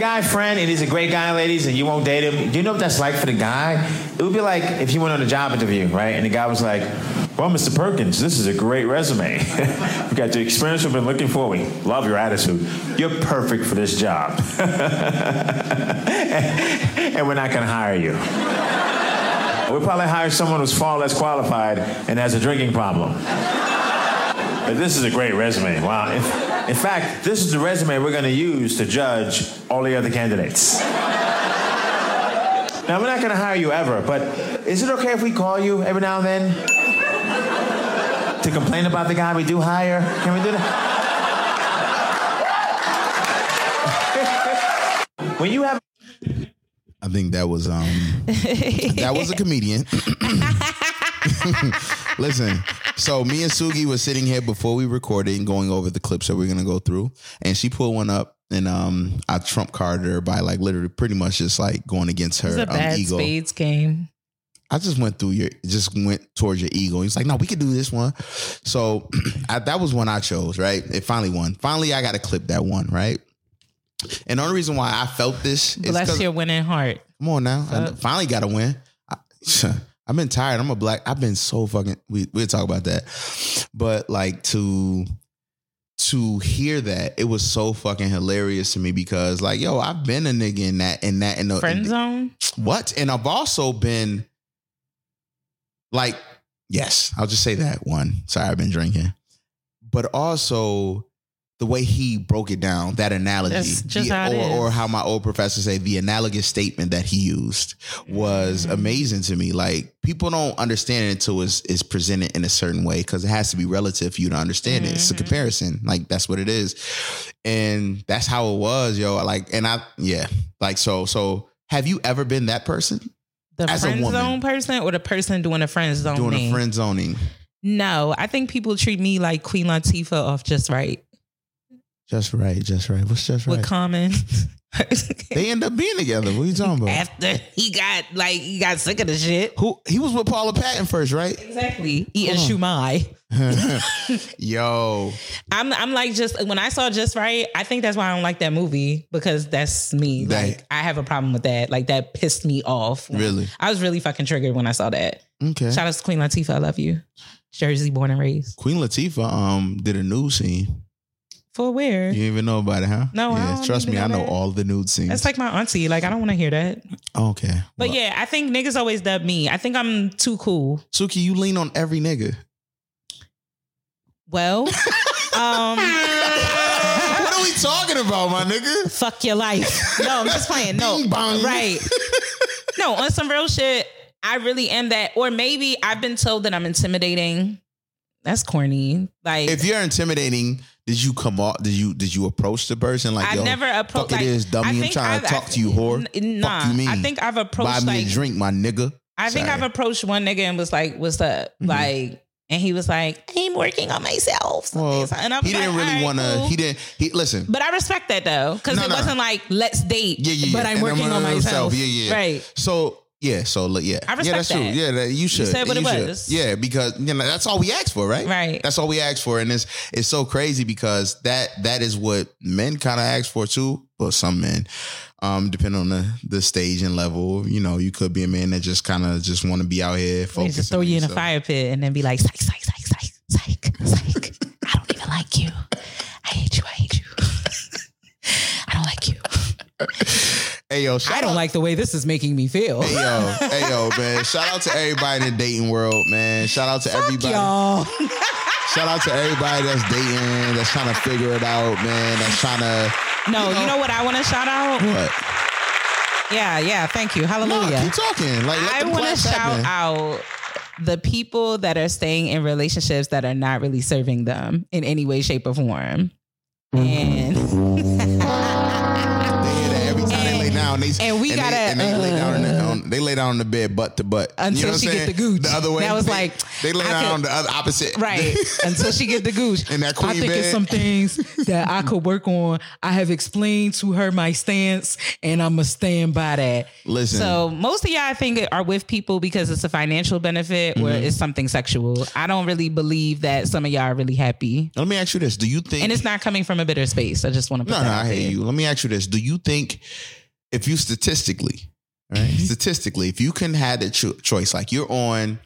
guy friend and he's a great guy, ladies, and you won't date him. Do you know what that's like for the guy? It would be like if you went on a job interview, right? And the guy was like, Well, Mr. Perkins, this is a great resume. you got the experience we've been looking for. We love your attitude. You're perfect for this job. and we're not going to hire you. We'll probably hire someone who's far less qualified and has a drinking problem. But this is a great resume. Wow. In fact, this is the resume we're going to use to judge all the other candidates. Now, we're not going to hire you ever, but is it okay if we call you every now and then to complain about the guy we do hire? Can we do that? when you have I think that was um that was a comedian. Listen, so me and Suki was sitting here before we recorded and going over the clips that we're gonna go through, and she pulled one up, and um I trump carded her by like literally pretty much just like going against her It's a um, bad ego. spades game. I just went through your, just went towards your ego. He's like, no, we could do this one. So I, that was one I chose, right? It finally won. Finally, I got to clip that one, right? And the only reason why I felt this is Bless 'cause- your winning heart. Come on now. I finally got to win. I, I've been tired. I'm a black. I've been so fucking. We we'll talk about that. But like to to hear that, it was so fucking hilarious to me because like yo, I've been a nigga in that in that in the Friend zone. what? And I've also been like yes, I'll just say that one. Sorry, I've been drinking, but also. The way he broke it down, that analogy, the- how or, or how my old professor say, the analogous statement that he used was Mm-hmm. amazing to me. Like people don't understand it until it's, it's presented in a certain way because it has to be relative for you to understand it. It's a Mhm. comparison. Like that's what it is. And that's how it was, yo. Like, and I, yeah. Like, so, so have you ever been that person The As a friend zone person or the person doing the friend zone? doing a friend zoning? No, I think people treat me like Queen Latifah off Just Wright Just Wright, Just Wright. What's just with right? Common. they end up being together. What are you talking about? After he got like he got sick of the shit. Who he was with Paula Patton first, right? Exactly. Eating shumai. Yo, I'm I'm like just when I saw Just Wright, I think that's why I don't like that movie because that's me. That- Like I have a problem with that. Like that pissed me off. really? I was really fucking triggered when I saw that. Okay. Shout out to Queen Latifah. I love you. Jersey born and raised. Queen Latifah um did a nude scene. For where? You even know about it, huh? No, I yeah, trust me, I know know that. all the nude scenes. That's like my auntie. Like I don't want to hear that. okay. But Well, yeah, I think niggas always dub me. I think I'm too cool. Suki, you lean on every nigga. Well, um, what are we talking about, my nigga? fuck your life. No, I'm just playing. No, right. No, on some real shit, I really am that. Or maybe I've been told that I'm intimidating. That's corny. Like If you're intimidating, did you come off? Did you did you approach the person like I yo? never fuck approached. it Like, is, dummy. I I'm think trying to I've- talk to you, whore. N- Nah, you mean? I think I've Buy approached me like a drink, my nigga. I think Sorry. I've approached one nigga and was like, "What's up?" Mhm. Like, and he was like, "I'm working on myself." Well, and I was he didn't really "All right, want to. cool." He didn't. He listen. But I respect that though, because No, it no. wasn't like let's date. Yeah, yeah, yeah. But I'm And working I'm on on myself. myself. Yeah, yeah. Right. So yeah, so look, yeah, I respect yeah, that's true. Yeah, that, you should. said what You it should. was. Yeah, because you know that's all we asked for, right? Right. That's all we asked for, and it's it's so crazy because that that is what men kind of ask for too. Well, some men, um, depending on the the stage and level, you know, you could be a man that just kind of just want to be out here They just throw you in a fire pit and then be like, psych, psych, psych, psych, psych, psych. I don't even like you. I hate you. I hate you. I don't like you. Hey yo, shout I don't out- like the way this is making me feel. Hey yo, hey yo, man! Shout out to everybody in the dating world, man. Shout out to everybody. Y'all. Shout out to everybody that's dating, that's trying to figure it out, man. That's trying to No, you know what I want to shout out? what? Yeah, yeah. Thank you. No, Hallelujah. keep talking. Like let I want to shout happen. out the people that are staying in relationships that are not really serving them in any way, shape, or form. Mm-hmm. And They hear that every time they. They, And we they- gotta, and they, lay down on the, uh, on, they lay down on the bed butt to butt You know Until she get the gooch. The other way. That was They- like, they lay I down could- on the other opposite. Right. Until she get the gooch. In that I queen think it's some things that I could work on. I have explained to her my stance and I'm going to stand by that. Listen. So most of y'all I think are with people because it's a financial benefit or Mm-hmm. it's something sexual. I don't really believe that some of y'all are really happy. Let me ask you this: Do you think? And it's not coming from a bitter space. I just want to no, that no, I hate you. Let me ask you this: Do you think if you statistically, right, Mm-hmm. statistically, if you can have the cho- choice, like you're on,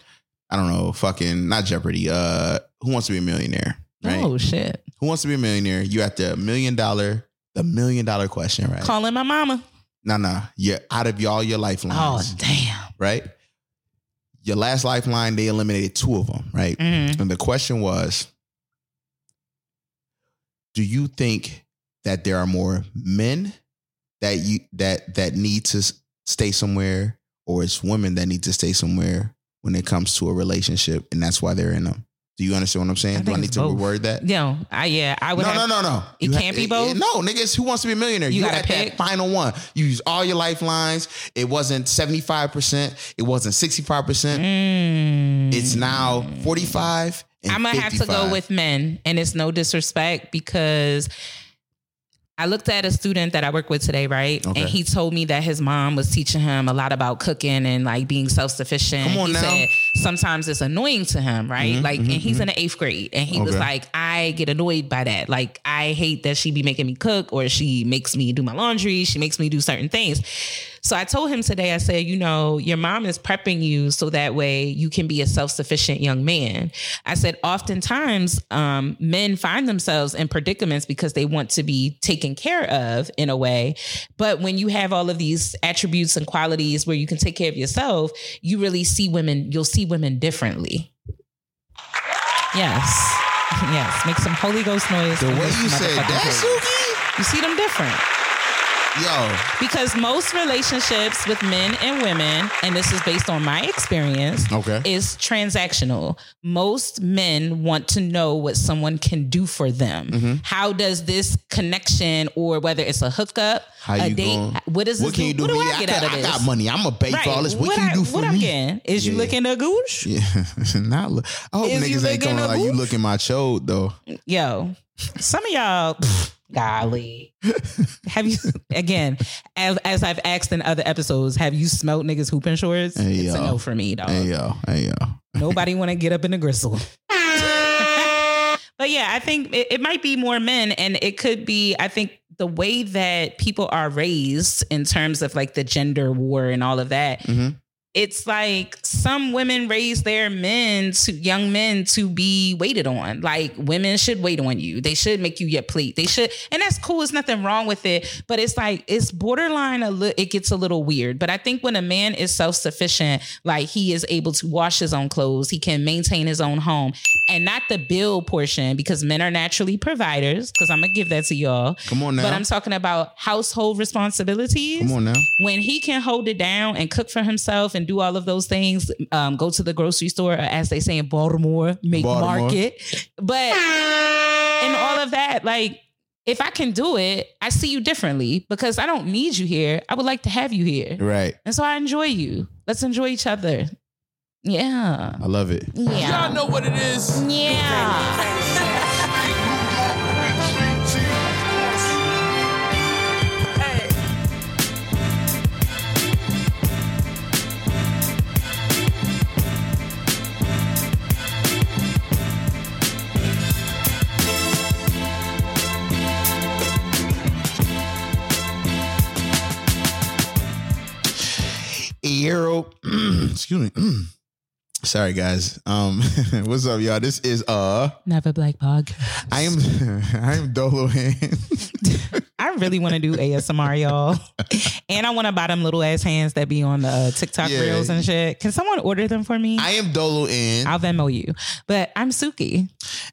I don't know, fucking not Jeopardy. Uh, Who wants to be a millionaire? Right. Oh shit. Who wants to be a millionaire? You at the million dollar, the million dollar question, right? Calling my mama. No, no, you're out of y'all your lifelines. Oh damn. right? Your last lifeline, they eliminated two of them, right? Mhm. And the question was Do you think that there are more men that you that that need to stay somewhere or it's women that need to stay somewhere when it comes to a relationship and that's why they're in them? Do you understand what I'm saying? I Do I need to both. reword that? No, I yeah, I would No, have no, no, no. It You can't be both? No, niggas, who wants to be a millionaire? You You, pick. that final one. You use all your lifelines. It wasn't 75%. It wasn't 65%. Mm. It's now 45 I'm gonna have to go with men, and it's no disrespect because I looked at a student that I work with today, right? Okay. And he told me that his mom was teaching him a lot about cooking and like being self sufficient. Come on he now. said sometimes it's annoying to him, right? Mhm, like, mhm, and he's in the eighth grade, and he was like, I get annoyed by that. Like, I hate that she be making me cook or she makes me do my laundry. She makes me do certain things. So I told him today, I said, you know, your mom is prepping you so that way you can be a self sufficient young man. I said, oftentimes um, men find themselves in predicaments because they want to be taken care of in a way. But when you have all of these attributes and qualities where you can take care of yourself, you really see women, you'll see women differently. Yes. Yes. Make some Holy Ghost noise. The way you said that. Suki? You see them different Yo, because most relationships with men and women, and this is based on my experience, Okay. is transactional. Most men want to know what someone can do for them. Mm-hmm. How does this connection, or whether it's a hookup, How a date, going? what this What can you do? What do me? I get got, out of I this? got money. I'm gonna pay for all this. What, What can I, you do for what I'm me? getting? Is you looking a gooch? Yeah, not. Look. I hope Is niggas ain't a like you looking my chode though. Yo, some of y'all, pff, golly, have you again? As, as I've asked in other episodes, have you smelt niggas hooping shorts? Hey, it's a no for me, dog. Hey yo, hey yo. Nobody want to get up in the gristle. but yeah, I think it, it might be more men, and it could be. I think the way that people are raised in terms of like the gender war and all of that. Mhm. It's like some women raise their men to young men to be waited on. Like women should wait on you. They should make you your plate. They should, and that's cool. There's nothing wrong with it. But it's like it's borderline. A li- it gets a little weird. But I think when a man is self sufficient, like he is able to wash his own clothes, he can maintain his own home, and not the bill portion because men are naturally providers. Because I'm gonna give that to y'all. Come on now. But I'm talking about household responsibilities Come on now. when he can hold it down and cook for himself and do all of those things, um, go to the grocery store, or as they say in Baltimore, make Baltimore. market. But in all of that, like, if I can do it, I see you differently because I don't need you here. I would like to have you here. Right. And so I enjoy you. Let's enjoy each other. Yeah. I love it. Yeah. Y'all know what it is. Yeah. Euro. Excuse me. Sorry guys. Um what's up y'all? This is uh Never Black Pog. I am I am Dolo Hand. I really want to do ASMR, y'all. And I want to buy them little ass hands that be on the uh, TikTok Yeah. reels and shit. Can someone order them for me? I am Dolo N. I'll Venmo you. But I'm Suki.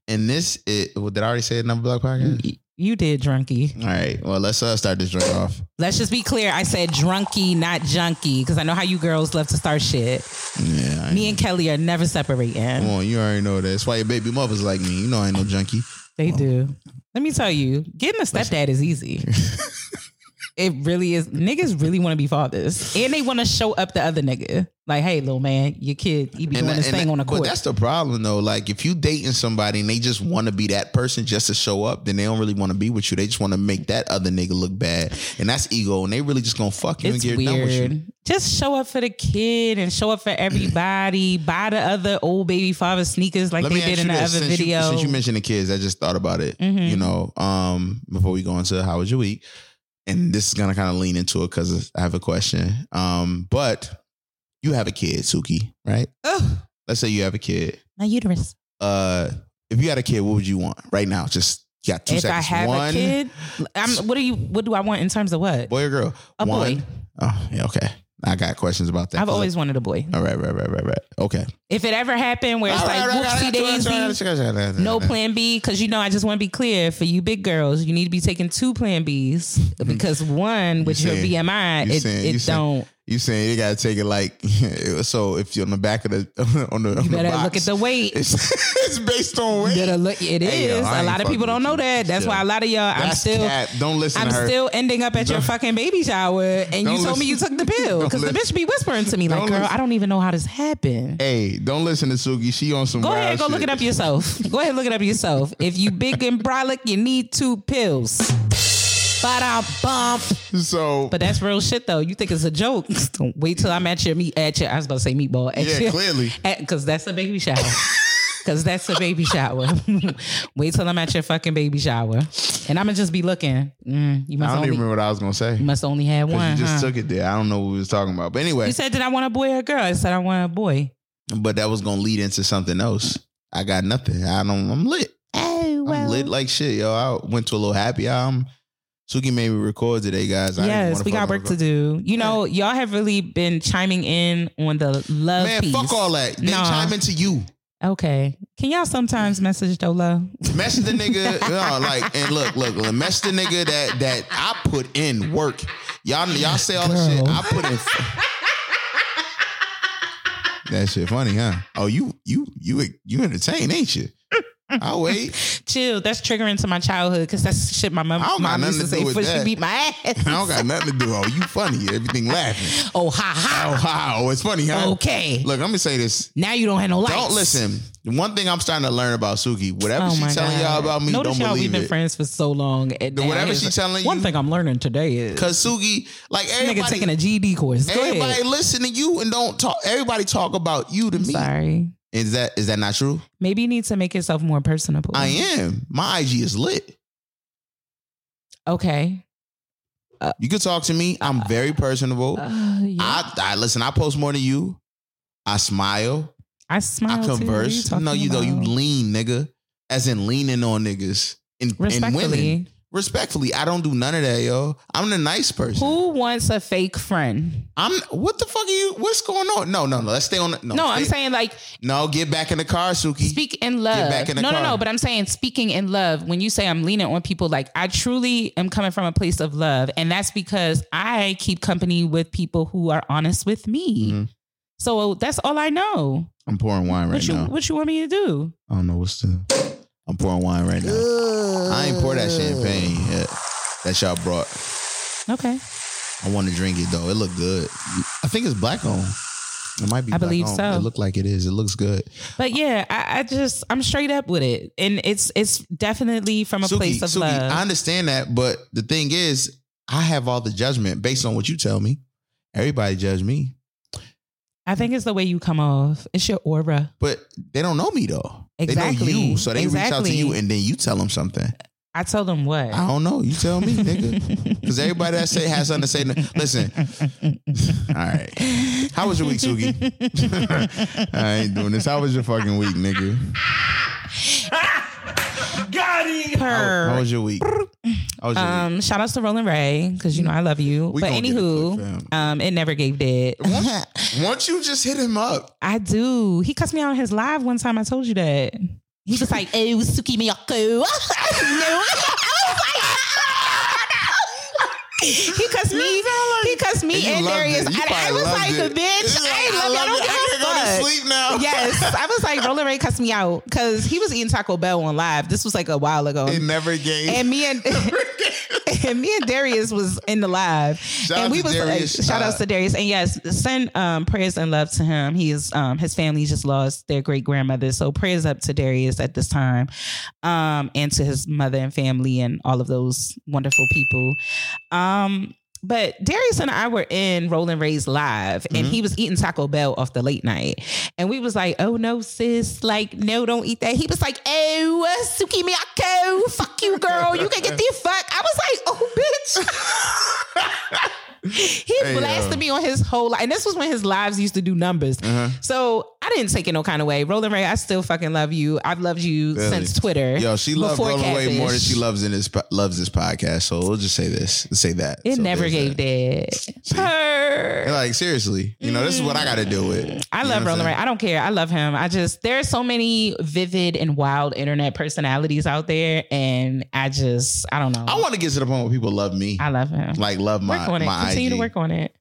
And this is well, did I already say it number block podcast? You did drunky. All right. Well, let's uh, start this drink off. Let's just be clear. I said drunky, not junky, because I know how you girls love to start shit. Yeah. I Me and Kelly are never separating. Come on, you already know that. That's why your baby mother's like me. You know I ain't no junkie. They do. Let me tell you, getting a stepdad is easy. It really is. Niggas really want to be fathers, and they want to show up the other nigga. Like, hey, little man, your kid, he be doing this thing on the court. but that's the problem though. Like if you dating somebody and they just want to be that person just to show up, then they don't really want to be with you. They just want to make that other nigga look bad, and that's ego. And they really just gonna fuck you It's and get done with you. Just show up for the kid and show up for everybody. Buy the other old baby father sneakers like Let they did in the this: other since video. You, since you mentioned the kids, I just thought about it. Mhm. You know, um, before we go into how was your week, and this is gonna kind of lean into it because I have a question. Um, but you have a kid, Suki, right? Ugh, Let's say you have a kid. my uterus. Uh, if you had a kid, what would you want right now? Just you got two if I have One, a kid, I'm, what do you? What do I want in terms of what? boy or girl? A One. boy. Oh, yeah, okay. I got questions about that. I've always wanted a boy. All right, right, right, right, right. Okay. If it ever happened where it's like whoopsie daisy, no plan B, because you know I just want to be clear for you big girls, you need to be taking two plan Bs mm-hmm. because one with your saying- BMI, you it, saying- it saying- don't. You saying you gotta take it like so? If you're on the back of the on the, on You the better box, look at the weight. It's, it's based on You weight. better look. It is. Hey, yo, I a lot of people don't know you. that. That's why a lot of y'all. I'm still. cap. Don't listen I'm to her. still ending up at your Don't- fucking baby shower, and you told me you took the pill because the listen. bitch be whispering to me like, Don't "Girl, listen. I don't even know how this happened." hey, don't listen to Suki. She on some. Go ahead, go shit. look it up yourself. Go ahead, look it up yourself. If you big and brolic, you need two pills. Ba bump. So But that's real shit though. You think it's a joke? Wait till I'm at your meat at your. I was about to say meatball. At Yeah, your, clearly. because that's a baby shower. Because that's a baby shower. wait till I'm at your fucking baby shower, and I'm gonna just be looking. Mm, you I don't only even remember what I was gonna say. you must only have one. you just huh? took it there. I don't know what we was talking about. But anyway, You said, "Did I want a boy or a girl?" I said, "I want a boy." but that was gonna lead into something else. I got nothing. I don't. I'm lit. Oh well. I'm lit like shit, yo. I went to a little happy hour. I'm, Suki made me record today, guys. I yes, we got work to do. You know, y'all have really been chiming in on the love Man, piece. fuck all that. They Nah. chime into you. Okay, can y'all sometimes message Dolo? Message the nigga, no, like, and look, look, look, message the nigga that that I put in work. Y'all, y'all say all the shit I put in. that shit funny, huh? Oh, you, you, you, you entertain, ain't you? I'll wait. Chill. That's triggering to my childhood because that's shit my mom, I don't got mom used nothing to to say before she beat my ass. I don't got nothing to do. Oh, you funny. Everything laughing. Oh ha Oh, ha. Oh, It's funny, huh? Okay. Look, I'm gonna say this. Now you don't have no lights. Don't listen. One thing I'm starting to learn about Suki, whatever Oh she's telling God. y'all about me, Notice don't y'all, believe we've been it. friends for so long. And The whatever she's telling One you- One thing I'm learning today is Cause Suki, like nigga everybody, taking a GED course. Go everybody ahead. listen to you and don't talk. Everybody talk about you to me. Sorry. Is that is that not true? Maybe you need to make yourself more personable. I am. My IG is lit. Okay. You can talk to me. I'm very personable. Uh, yeah. I, I listen. I post more than you. I smile. I smile. I too. What are converse. no, you know you lean, nigga. As in leaning on niggas and, and women. Respectfully. I don't do none of that, yo. I'm the nice person. Who wants a fake friend? I'm. What the fuck are you? What's going on? No, no, no. Let's stay on. The, no, No, I'm saying like No, get back in the car, Suki. speak in love. back in the no, no, car. no. But I'm saying speaking in love. When you say I'm leaning on people, like I truly am coming from a place of love, and that's because I keep company with people who are honest with me. Mhm. So that's all I know. I'm pouring wine right what you now. What you want me to do? I don't know what's the. I'm pouring wine right now. I ain't pour that champagne yet. That y'all brought. Okay, I want to drink it though. It look good. I think it's black on. It might be. I black believe on. so. It look like it is. It looks good. but yeah, I, I just I'm straight up with it, and it's it's definitely from a Suki, place of Suki, love. I understand that, but the thing is, I have all the judgment based on what you tell me. Everybody judge me, I think it's the way you come off. It's your aura. but they don't know me though. They Exactly. know you, so they reach out to you, and then you tell them something. I tell them what. I don't know. You tell me, nigga. Because everybody that say has something to say. Listen, all right. How was your week, Suki? I ain't doing this. How was your fucking week, nigga? Per. How was your week? How was your week? Um, shout outs to Rolling Ray because you know I love you. We but gonna get it anywho, quick, um, it never gave dead. Once you just hit him up, I do. He cussed me out on his live one time. I told you that. He was like, "Oh, Suki Miyako." no. He cussed me. He cussed me And you and loved Darius. I, I was like, it. "Bitch, It's like, I ain't I love you. I love don't it. I give can't a go to fuck." sleep now. Yes, I was like, Rolling Ray cussed me out because he was eating Taco Bell on live. This was like a while ago, it never gave. and me and and me and Darius was in the live, Shout and we was Darius. like, shout outs to Darius, and yes, send um, prayers and love to him. He is um, his family just lost their great grandmother, so prayers up to Darius at this time, um, and to his mother and family and all of those wonderful people. Um, but Darius and I were in Rolling Ray's live, and Mhm. he was eating Taco Bell off the late night, and we was like, "Oh no, sis, like no, don't eat that." He was like, "Oh, Suki Miyako, fuck you, girl, you can get the fuck." I was like, "Oh, bitch." he Hey, blasted yo. me on his whole life, and this was when his lives used to do numbers. Uh-huh. So I didn't take it no kind of way. Rolling Ray, I still fucking love you. I've loved you Really? since Twitter. Yo, she loves before Rolling Ray more than she loves in this loves this podcast. So we'll just say this, say that. It So never gave that. that. Purr. Like seriously, you know, this is what I got to deal with. I You love Rolling Ray. I don't care. I love him. I just there are so many vivid and wild internet personalities out there, and I just I don't know. I want to get to the point where people love me, I love him. like love my work on it. my Continue IG. to work on it.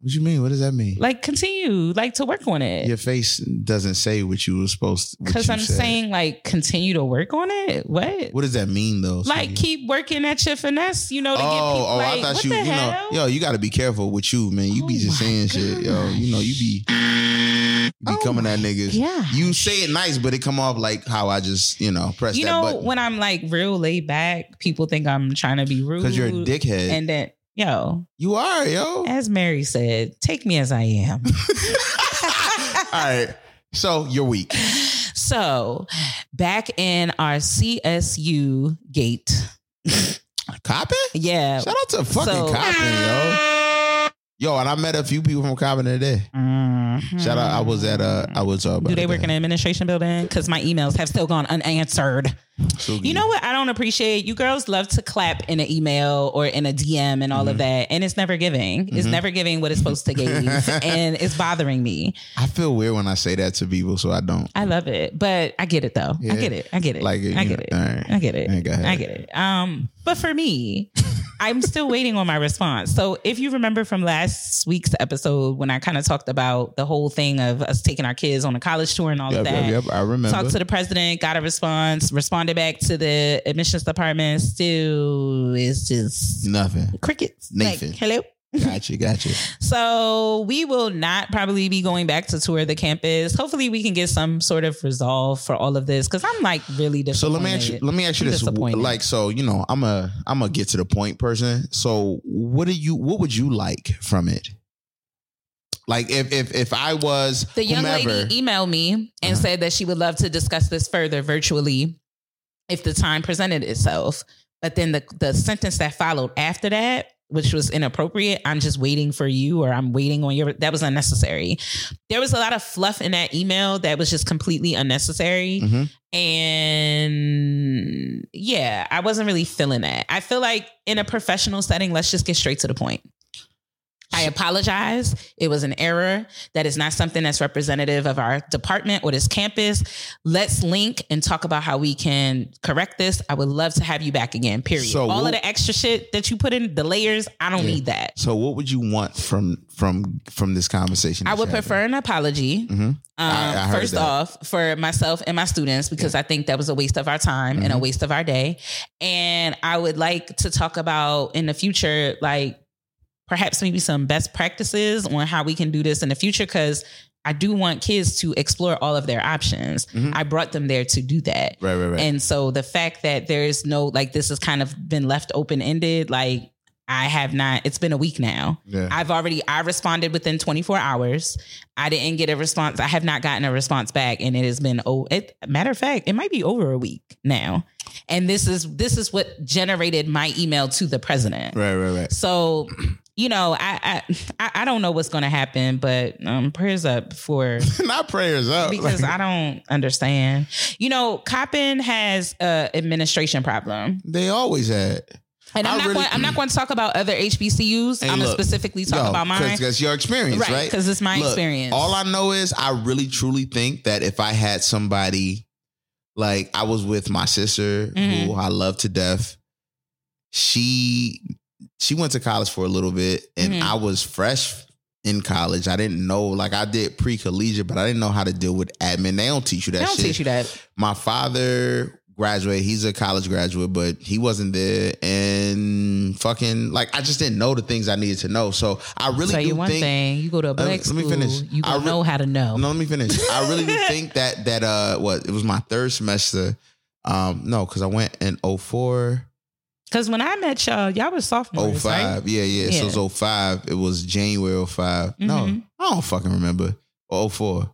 What you mean? What does that mean? Like continue, like to work on it. Your face doesn't say what you were supposed. what Because I'm said. saying like continue to work on it. What? What does that mean though? like keep working at your finesse, you know, to Oh, get people oh! like, I thought you, you know, yo, you got to be careful with you, man. You be Oh just my saying shit, yo. You know, you be, you be Oh coming at niggas. gosh. You say it nice, but it come off like how I just, you know, press you know, button when I'm like real laid back, people think I'm trying to be rude. because you're a dickhead. And then, yo, you are, yo. as Mary said, take me as I am. All right. So you're weak. So, back in our CSU gate, Coppin? yeah. Shout out to fucking So- Coppin, yo. Yo, and I met a few people from Coppin today. Shout out. I was at uh I was uh Do they work in an administration building? Because my emails have still gone unanswered. You know what I don't appreciate? You girls love to clap in an email or in a DM and all of that, and it's never giving. It's Mhm. never giving what it's supposed to give, and it's bothering me. I feel weird when I say that to people, so I don't. I love it, but I get it though. Yeah. I get it. I get it. Like it, I get know, it. right. I get it. Hey, go ahead. I get it. Um, but for me, I'm still waiting on my response. So if you remember from last week's episode when I kind of talked about the whole thing of us taking our kids on a college tour and all Yep, of that, yep, yep. I remember. talked to the president, got a response, responded back to the admissions department. Still, is just Nothing. crickets. Nathan. Like, hello. Gotcha, gotcha. So we will not probably be going back to tour the campus. Hopefully, we can get some sort of resolve for all of this because I'm like really disappointed. So let me ask you. Let me ask you I'm this. Like, so you know, I'm a I'm a get to the point person. So what do you? What would you like from it? Like, if if if I was The young whomever, lady emailed me and Uh-huh. said that she would love to discuss this further virtually if the time presented itself. But then the the sentence that followed after that, which was inappropriate, I'm just waiting for you or I'm waiting on your that was unnecessary. There was a lot of fluff in that email that was just completely unnecessary. Mhm. And yeah, I wasn't really feeling that. I feel like in a professional setting, let's just get straight to the point. I apologize. It was an error. That is not something that's representative of our department or this campus. Let's link and talk about how we can correct this. I would love to have you back again. Period. So All we'll- of the extra shit that you put in, the layers, I don't Yeah. need that. So what would you want from from from this conversation? I would you're having? prefer an apology. Mhm. Um, I- I first that. off, for myself and my students, because I think that was a waste of our time and a Mhm. waste of our day. And I would like to talk about in the future, like perhaps maybe some best practices on how we can do this in the future, because I do want kids to explore all of their options. Mhm. I brought them there to do that. Right, right, right. And so the fact that there's no, like, this has kind of been left open ended, like, I have not, it's been a week now. yeah. I've already I responded within 24 hours. I didn't get a response. I have not gotten a response back, and it has been oh, it, matter of fact, it might be over a week now. And this is this is what generated my email to the president. right, right, right. So, you know, I I I don't know what's going to happen, but um, prayers up for Not prayers up. because Like, I don't understand. You know, Coppin has a administration problem. they always had. And I'm I not really- going, I'm not going to talk about other HBCUs. I'm going to specifically talk Yo, about mine. Because your experience, Right, right? 'cause it's my experience. All I know is I really truly think that if I had somebody like I was with my sister Mhm. who I love to death, she she went to college for a little bit and Mhm. I was fresh in college. I didn't know like I did pre collegiate, but I didn't know how to deal with admin. They don't teach you that They don't shit. teach you that. My father graduated, He's a college graduate, but he wasn't there. And fucking like I just didn't know the things I needed to know. So I really Tell do you one think. thing, you go to a Let me- black let me school, finish. you I re- know how to know. No, let me finish. I really do think that that uh what it was my third semester. Um, no, because I went in 04, Because when I met y'all, y'all were sophomores, 05. right? Yeah, yeah. So it was 05. It was January 5 No, Mhm. I don't fucking remember. Or 04.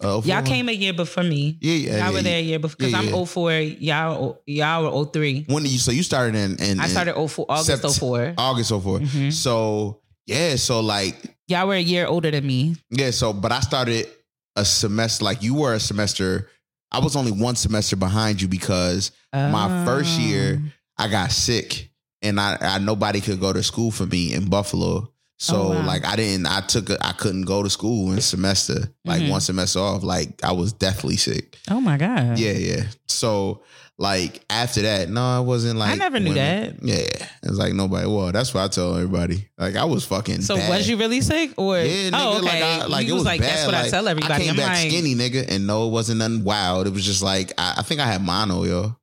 Uh, 04? Y'all came a year before me. Yeah, yeah. Y'all yeah, were there a year before because Yeah, I'm yeah. 04. Y'all y'all were 03. When did you so you started in, in I started 04, August Sept- 04. August 04. Mhm. So yeah, so like Y'all were a year older than me. Yeah, so but I started a semester like you were a semester. I was only one semester behind you because My first year. I got sick and I, I nobody could go to school for me in Buffalo. So Oh, wow. like I didn't I took a, I couldn't go to school in semester like Mhm. one semester off like I was deathly sick. Oh my God. Yeah, yeah. So like after that, no, it wasn't like I never knew women. Yeah, it was like nobody. Well, that's what I tell everybody. Like I was fucking. So bad. was you really sick or Yeah, nigga, oh okay? like, I, like it was, like bad. that's what I tell everybody. I came am back like skinny, nigga, and no, it wasn't nothing wild. It was just like I, I think I had mono, yo.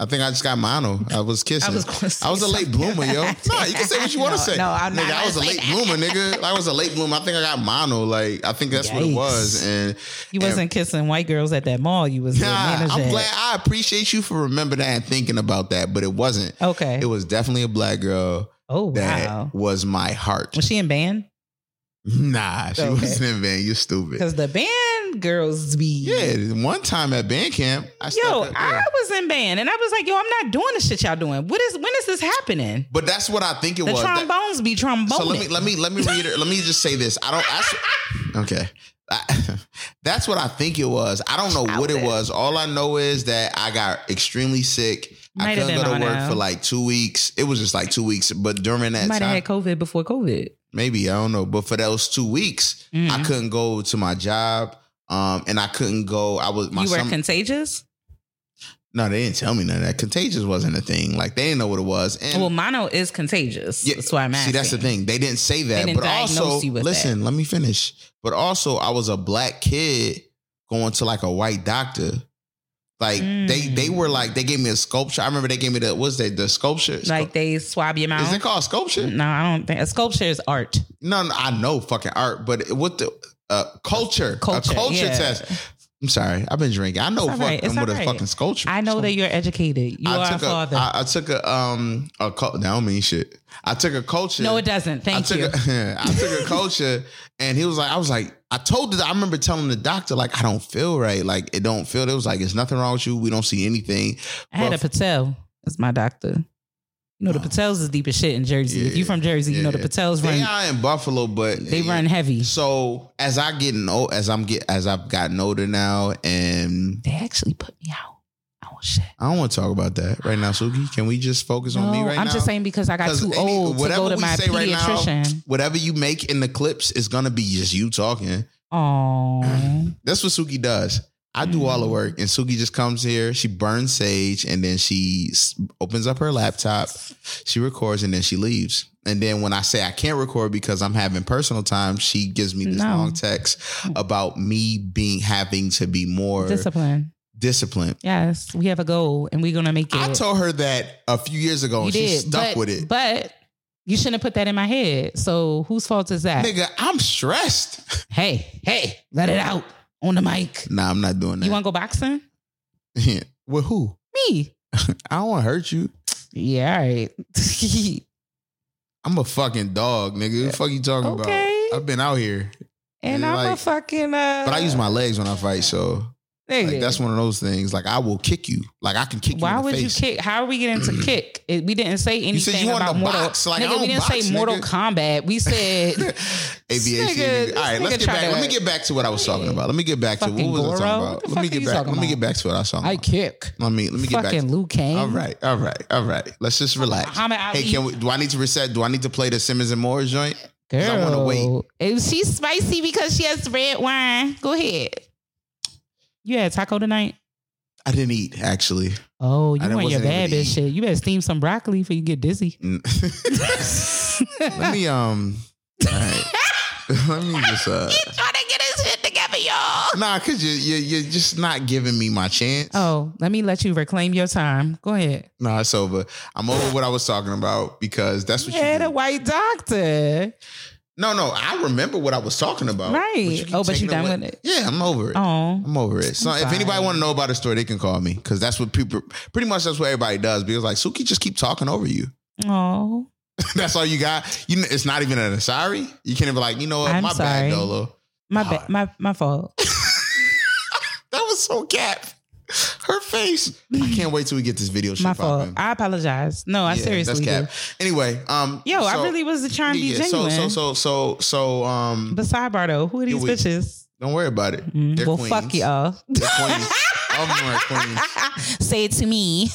I think I just got mono. I was kissing. I was I was a late bloomer, yo. No, you can say what you want to say. no, I'm not nigga, I was a late that. bloomer, nigga. I was a late bloomer. I think I got mono. Like I think that's what it was. And you wasn't kissing white girls at that mall. You was nah. I'm glad. I appreciate you for remembering that and thinking about that. But it wasn't. Okay. It was definitely a black girl oh that wow. was my heart. Was she in band? Nah, she Okay. wasn't in band. You stupid. Because the band girls be Yeah, one time at band camp, I Yo, I was in band and I was like, yo, I'm not doing the shit y'all doing. What is when is this happening? But that's what I think it The was. That- trombones be trombone. so let me let me let me read it. Let me just say this. I don't. I, okay. I- that's what I think it was. I don't know what it was. All I know is that I got extremely sick. I Might have couldn't go to work mono. for like two weeks. It was just like two weeks. But during that might have had COVID before COVID. maybe I don't know. But for those two weeks, I Mhm. couldn't go to my job. Um, and I couldn't go. I was my you were summer- contagious? no, they didn't tell me none of that. Contagious wasn't a thing. Like they didn't know what it was. And well, mono is contagious. Yeah, That's why I'm asking. See, that's the thing. They didn't say that. didn't but also, diagnose you with listen, let me finish. But also, I was a black kid going to like a white doctor. Like they Mm. they were like they gave me a sculpture. I remember they gave me the what's that the sculpture? Like they swab your mouth. Is it called sculpture? no, I don't think a sculpture is art. No, no, I know fucking art, but what the uh, culture, Culture, a culture yeah. test. I'm sorry, I've been drinking. I know all right, fucking it's what all a fucking sculpture. I know that you're educated. You I are a took a, father. I, I took a um a that don't mean shit. I took a culture. no, it doesn't. I Thank took you. A, I took a culture, and he was like, I was like, I told the, I remember telling the doctor like, I don't feel right, like it don't feel. It was like, it's nothing wrong with you. We don't see anything. I had a Patel as my doctor. You know, the. Patels is deep as shit in Jersey. if Yeah. you from Jersey, you know the Yeah. Patels They run. are in Buffalo, but They run heavy. So as I getting old, as I'm get as I've gotten older now, and They actually put me out. Oh shit. I don't want to talk about that right now, Suki. Can we just focus on me No, right I'm now? just saying because I got too any- old to whatever go to my say right now. Whatever you make in the clips is gonna be just you talking. Oh, That's what Suki does. I do all the mm. work, and Suki just comes here. She burns sage, and then she opens up her laptop. She records, and then she leaves. And then when I say I can't record because I'm having personal time, she gives me this No. long text about me being having to be more disciplined. discipline. disciplined. Yes, we have a goal, and we're gonna make it. I told her that a few years ago, you and she stuck but, with it. But you shouldn't have put that in my head. So whose fault is that? Nigga, I'm stressed. Hey, hey, let it out on the mic. nah, I'm not doing that. You want to go boxing? with who? Me? I don't want to hurt you. Yeah, all right. I'm a fucking dog, nigga. What the fuck you talking Okay. about? I've been out here. and Yeah, I'm a fucking. Uh, But I use my legs when I fight, so. Like, that's one of those things. Like I will kick you. Like I can kick you. Why would face. you kick? How are we getting to mm. kick? It, we didn't say anything said you about to Mortal. box. Like, nigga, we didn't box, say Mortal. Kombat. We said Aviation. nigga- nigga. this All right, let's get back. to- Let me get back to what I was talking about. Let me get back to what was I talking about? Let me get back. Let me get back to what I was talking about. I kick. Let me let me get back. Fucking Liu Kang. All right, all right, all right. Let's just relax. Hey, can we? Do I need to reset? Do I need to play the Simmons and Morris joint? Girl, I wanna wait. If she's spicy because she has red wine, go ahead. You had taco tonight? I didn't eat actually. Oh, you want your bad bitch shit. You better steam some broccoli before you get dizzy. Let me um. Right. Let me just uh. He's trying to get his shit together, y'all. nah, because you, you, you're just not giving me my chance. Oh, let me let you reclaim your time. Go ahead. No, it's over. I'm over what I was talking about because that's what you Yeah, do. the white doctor. No, no, I remember what I was talking about. Right. keep Oh, but you done away- with it? Yeah, I'm over it. Oh, I'm over it. So I'm if anybody want to know about the story, they can call me because that's what people. Pretty much that's what everybody does. Because like Suki just keep talking over you. oh. that's all you got. You. It's not even an sorry. You can't even be like you know what. I'm my sorry. bad, Dolo. My ba- ah. my my fault. That was so cap. Her face. I can't wait till we get this video. Shit My fault. popping. I apologize. No, I Yeah, seriously do. cap. Anyway, um, Yo, I so- really was trying to be yeah, genuine. So so so so so um. but sidebar though, who are these we- bitches? Don't worry about it. Mm, They're well, queens. fuck y'all. They're queens. All of them are queens. Say it to me,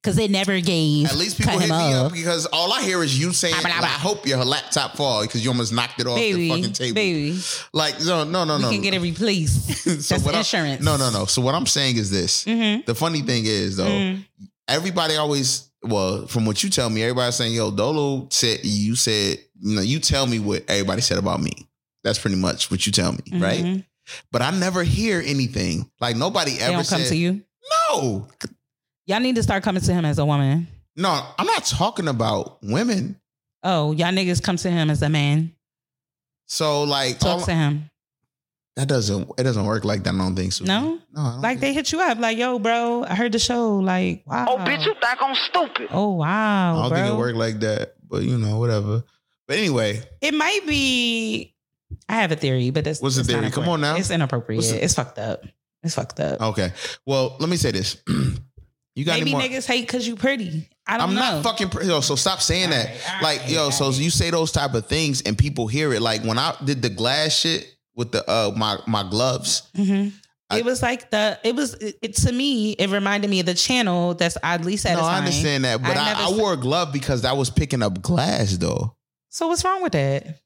because they never gave. At least people hit me up. up because all I hear is you saying, Blah, blah, blah. "I hope your laptop fall because you almost knocked it off baby, the fucking table." baby, Like no, no, no, we no. You can get it replaced. So That's what I- insurance. no, no, no. So what I'm saying is this: Mhm. the funny thing is though, Mm. everybody always, well, from what you tell me, everybody's saying, "Yo, Dolo said you said, you know, you tell me what everybody said about me." That's pretty much what you tell me, right? Mhm. But I never hear anything. Like nobody They ever don't come to you. "No, Y'all need to start coming to him as a woman. no." I'm not talking about women. Oh, y'all niggas come to him as a man. So like, Talk all- to him. That doesn't it doesn't work like that. I don't think so. No? no. I don't Like think- they hit you up, like, yo, bro, I heard the show. Like, wow. Oh, bitch, you think I'm stupid. Oh wow, I don't bro. think it worked like that. But you know, whatever. But anyway, It might be. I have a theory, but that's What's the theory? Come on now. It's inappropriate. The- it's fucked up. It's fucked up. okay. Well, let me say this. you got Maybe any more? niggas hate because you pretty. I don't I'm know. not fucking pre- yo. So stop saying that. All right, all like right, yo, all so right. you say those type of things and people hear it. Like when I did the glass shit with the uh my my gloves. Mhm. It was like the. It was it, it- to me. It reminded me of the channel that's oddly No, satisfying. I understand that, but I I, never I, s- wore a glove because I was picking up glass though. So what's wrong with that?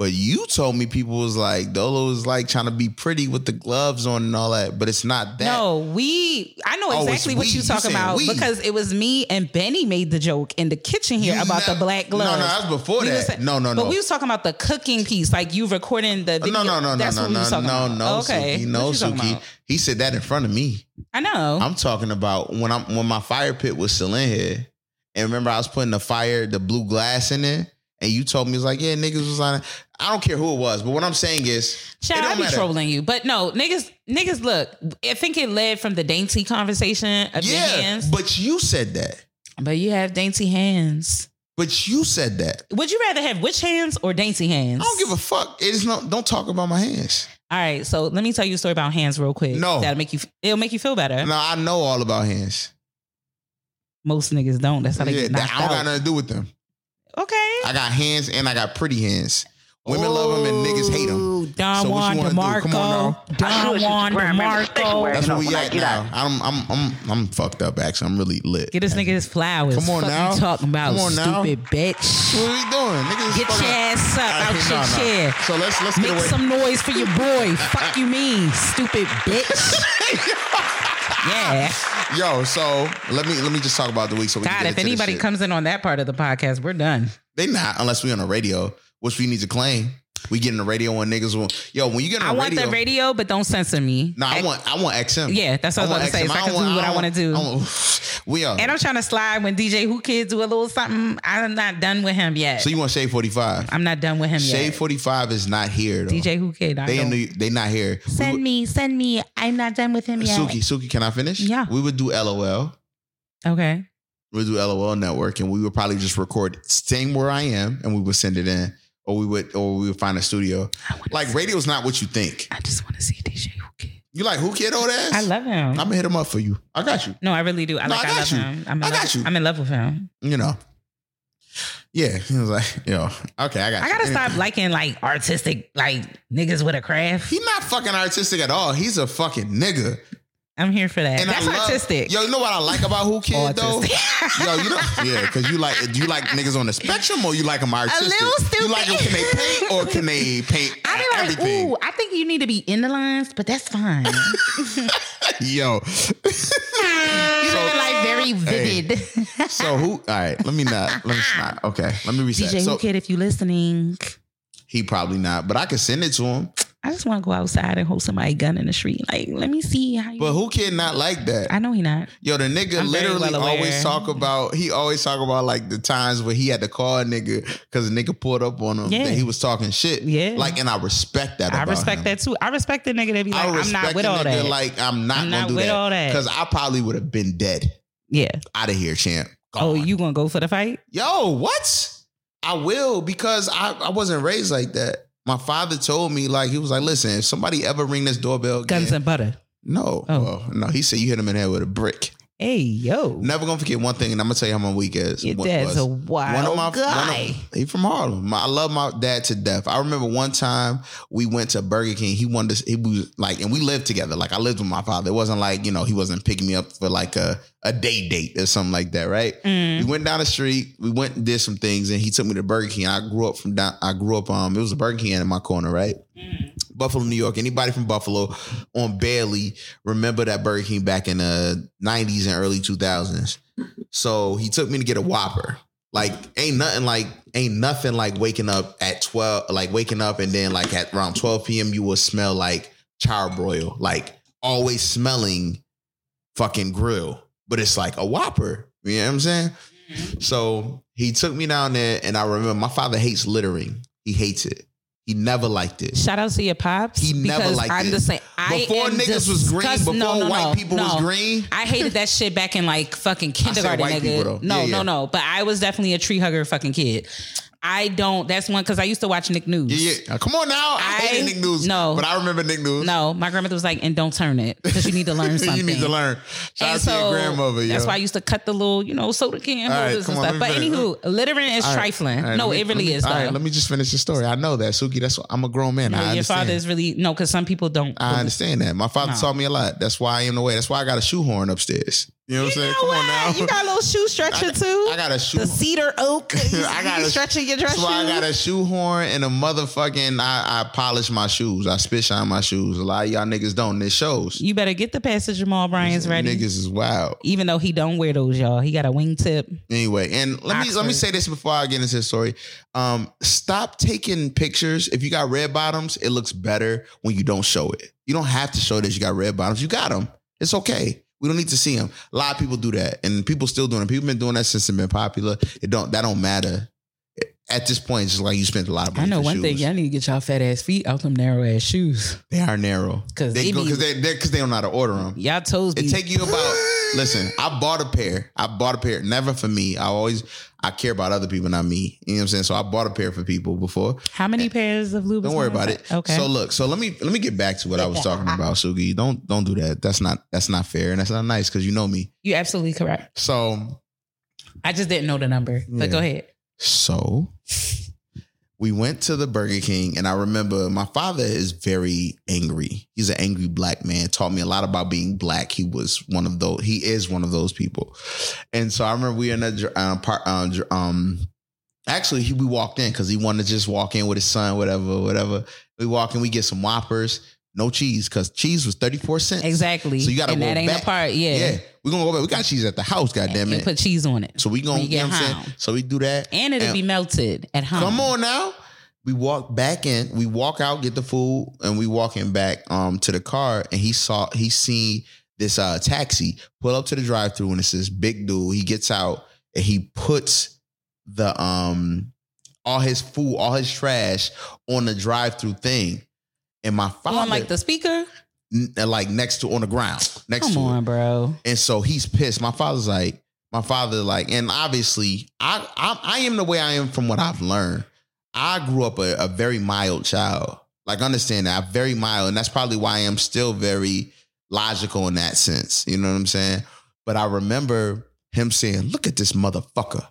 But you told me people was like Dolo was like trying to be pretty with the gloves on and all that, but it's not that. No, we. I know Oh, exactly what you You talking saying about we. because it was me and Benny made the joke in the kitchen here You about the black black No, no, that was before We that. sa- No, no, But no. we was talking about the cooking piece, like you recording the video. no, no, no, no, That's no, what we no, no, no, about. no, Okay, Suki, no, What you Suki. He said that in front of me. I know. I'm talking about when I'm when my fire pit was still in here, and remember I was putting the fire, the blue glass in there, and you told me it was like, yeah, niggas was on. I don't care who it was, but what I'm saying is, Child, I be matter. trolling you, but no, niggas, niggas. Look, I think it led from the dainty conversation of your hands, but you said that. but you have dainty hands. But you said that. Would you rather have witch hands or dainty hands? I don't give a fuck. It is not. Don't talk about my hands. All right, so let me tell you a story about hands real quick. No. that'll make you. It'll make you feel better. No, I know all about hands. Most niggas don't. That's how they Yeah, get that, knocked I don't got nothing to do with them. Okay. I got hands and I got pretty hands. Women love them and niggas hate them. Ooh, Don So Juan you do? DeMarco. Come on now. Don Juan just remember to stay DeMarco. That's know, where we at get now. out. I'm I'm I'm I'm fucked up. Actually, I'm really lit. Get this nigga his flowers. Come on Fuck now. You talking about Come on now. stupid bitch. What are we doing? Niggas Get your ass up All out right, your no, no. chair. So let's let's get Make away. some noise for your boy. Fuck you mean, stupid bitch. yeah. Yo, so let me let me just talk about the week. So we can God, if into anybody comes in on that part of the podcast, we're done. they not unless we on the radio, which we need to claim. We get in the radio when niggas will. Yo, when you get on the radio. I the want radio, the radio, but don't censor me. No, I want I want XM. Yeah, that's what I was want about to say, XM. so I can don't do what I don't wanna do. I want- we are. And I'm trying to slide when DJ Whoo Kid do a little something. I'm not done with him yet. so you want Shade Forty Five? I'm not done with him Shade yet. Forty Five is not here though. DJ Whoo Kid. I they in don't- the, they not here. Send would- me, send me. I'm not done with him yet. Suki, Suki, can I finish? Yeah. We would do LOL. Okay. We would do LOL network, and we would probably just record staying where I am, and we would send it in, or we would, or we would find a studio. Like see- radio's not what you think. I just want to see DJ Whoo Kid. You like Whoo Kid old ass? I love him. I'm gonna hit him up for you. I got you. no, I really do. I No, like. I I, got love you. him. I'm in I love, got you. I'm in love with him. You know. Yeah, he was like, yo, okay, I got. I gotta stop liking like artistic like niggas with a craft. He's not fucking artistic at all. He's a fucking nigga. I'm here for that. And That's I love, artistic. Yo, you know what I like about Whoo Kid though? Yo, you know, yeah, because you like, do you like niggas on the spectrum or you like them artistic? little stupid. You like them? Can they paint or can they paint I be like, everything? ooh, I think you need to be in the lines, but that's fine. Yo, You look like very Hey. vivid. so who? All right, let me not. Let me not. Okay, let me reset. DJ so Whoo Kid, if you listening, he probably not, but I could send it to him. I just want to go outside and hold somebody gun in the street. Like, let me see how you. But who can not like that? I know he not. Yo, the nigga I'm literally well always talk about. He always talk about like the times where he had to call a nigga because a nigga pulled up on him. Yeah. that he was talking shit. Yeah. like, and I respect that. I respect him. that too. I respect the nigga that be like, I I'm respect not with the all nigga that. Like, I'm not I'm gonna not do with that all that. because I probably would have been dead yeah. out of here, champ. Oh, you gonna go for the fight? Yo, what? I will because I, I wasn't raised like that. My father told me like he was like, listen, if somebody ever ring this doorbell, again, Guns and butter. no, Oh. well, no. He said you hit him in the head with a brick. Hey yo, Never gonna forget one thing, and I'm gonna tell you how my week is. your dad's was. a wild guy. One of, my he from Harlem. My- I love my dad to death. I remember one time we went to Burger King. He wanted to, he was like, and we lived together. Like I lived with my father. It wasn't like you know he wasn't picking me up for like a a day date or something like that, right? Mm. We went down the street. We went and did some things, and he took me to Burger King. I grew up from down. I grew up. Um, it was a Burger King in my corner, right? Buffalo, New York. Anybody from Buffalo on Bailey remember that Burger King back in the '90s and early 2000s? So he took me to get a Whopper. Like ain't nothing like ain't nothing like waking up at 12, like waking up and then like at around 12 p.m. you will smell like charbroil, like always smelling fucking grill, but it's like a Whopper. You know what I'm saying? Mm-hmm. So he took me down there, and I remember my father hates littering. He hates it. He never liked it. Shout out to your pops. He never liked I'm it. the same. I Before am niggas was green, before no, no, white no, people was green. I hated that shit back in like fucking kindergarten, white nigga. people. No, Yeah, yeah. no, no. But I was definitely a tree hugger fucking kid. I don't. That's one because I used to watch Nick News. Yeah, yeah. Come on now. I, I- hated Nick News. no. But I remember Nick News. No, my grandmother was like, and don't turn it because you need to learn something. you need to learn. Shout And your grandmother, yo. That's why I used to cut the little, you know, soda can right, holders and on, stuff. But finish. anywho, littering is right, trifling. right, no, me- it really me- is. All right, though. let me just finish the story. I know that, Suki. That's I'm a grown man. I your understand. father is really no, because some people don't. I understand that. My father No. taught me a lot. That's why I am the way. That's why I got a shoehorn upstairs. You know what I'm saying? Come on now. You got a little shoe stretcher too. I got a shoe. the cedar oak. I got a- stretching your dress That's why I got a shoes. shoehorn and a motherfucking. I, I polish my shoes. I spit shine my shoes. A lot of y'all niggas don't. And it shows. You better get the passage Jamal Bryant's ready. Niggas is wild. Even though he don't wear those, y'all. He got a wingtip. Anyway, and let me let me say this before I get into the story. Um, stop taking pictures. If you got red bottoms, it looks better when you don't show it. You don't have to show that you got red bottoms. You got them. It's okay. We don't need to see them. A lot of people do that, and people still doing it. People been doing that since it's been popular. It don't that don't matter. At this point, it's just like you spent a lot of money. I know one thing. Y'all need to get y'all fat ass feet out them narrow ass shoes. They are narrow 'Cause they because they because they don't know how to order them. Y'all toes be It take you about. Listen, I bought a pair. I bought a pair. Never for me. I always I care about other people, not me. You know what I'm saying? So I bought a pair for people before. How many pairs of Louboutins? Don't worry about it. Okay. So look. So let me let me get back to what I was talking about, Suki. Don't don't do that. That's not that's not fair and that's not nice because you know me. you absolutely correct. So I just didn't know the number. But Yeah. go ahead. So we went to the Burger King, and I remember my father is very angry. He's an angry black man. Taught me a lot about being black. He was one of those. He is one of those people. And so I remember we in a dr- uh, part. Uh, um, actually, he, we walked in because he wanted to just walk in with his son, whatever, whatever. We walk in, we get some Whoppers, no cheese because cheese was thirty four cents. Exactly. So you gotta and go that ain't back. a part. Yeah. Yeah, we're gonna go back. We got cheese at the house. Goddamn it. put cheese on it. So we gonna, when you know get what I'm saying? home. So we do that. And it'll And- be melted at home. Come on now. We walk back in. We walk out, get the food, and we walking back um to the car. And he saw he seen this uh taxi pull up to the drive through, and it's this big dude. He gets out and he puts the um all his food, all his trash on the drive through thing. And my father, On like the speaker? n- uh, like next to on the ground, next Come to it. on, bro. And so he's pissed. My father's like, my father like, and obviously, I I, I am the way I am from what I've learned. I grew up a, a very mild child. Like understand that I'm very mild, and that's probably why I am still very logical in that sense. You know what I'm saying? But I remember him saying, "Look at this motherfucker."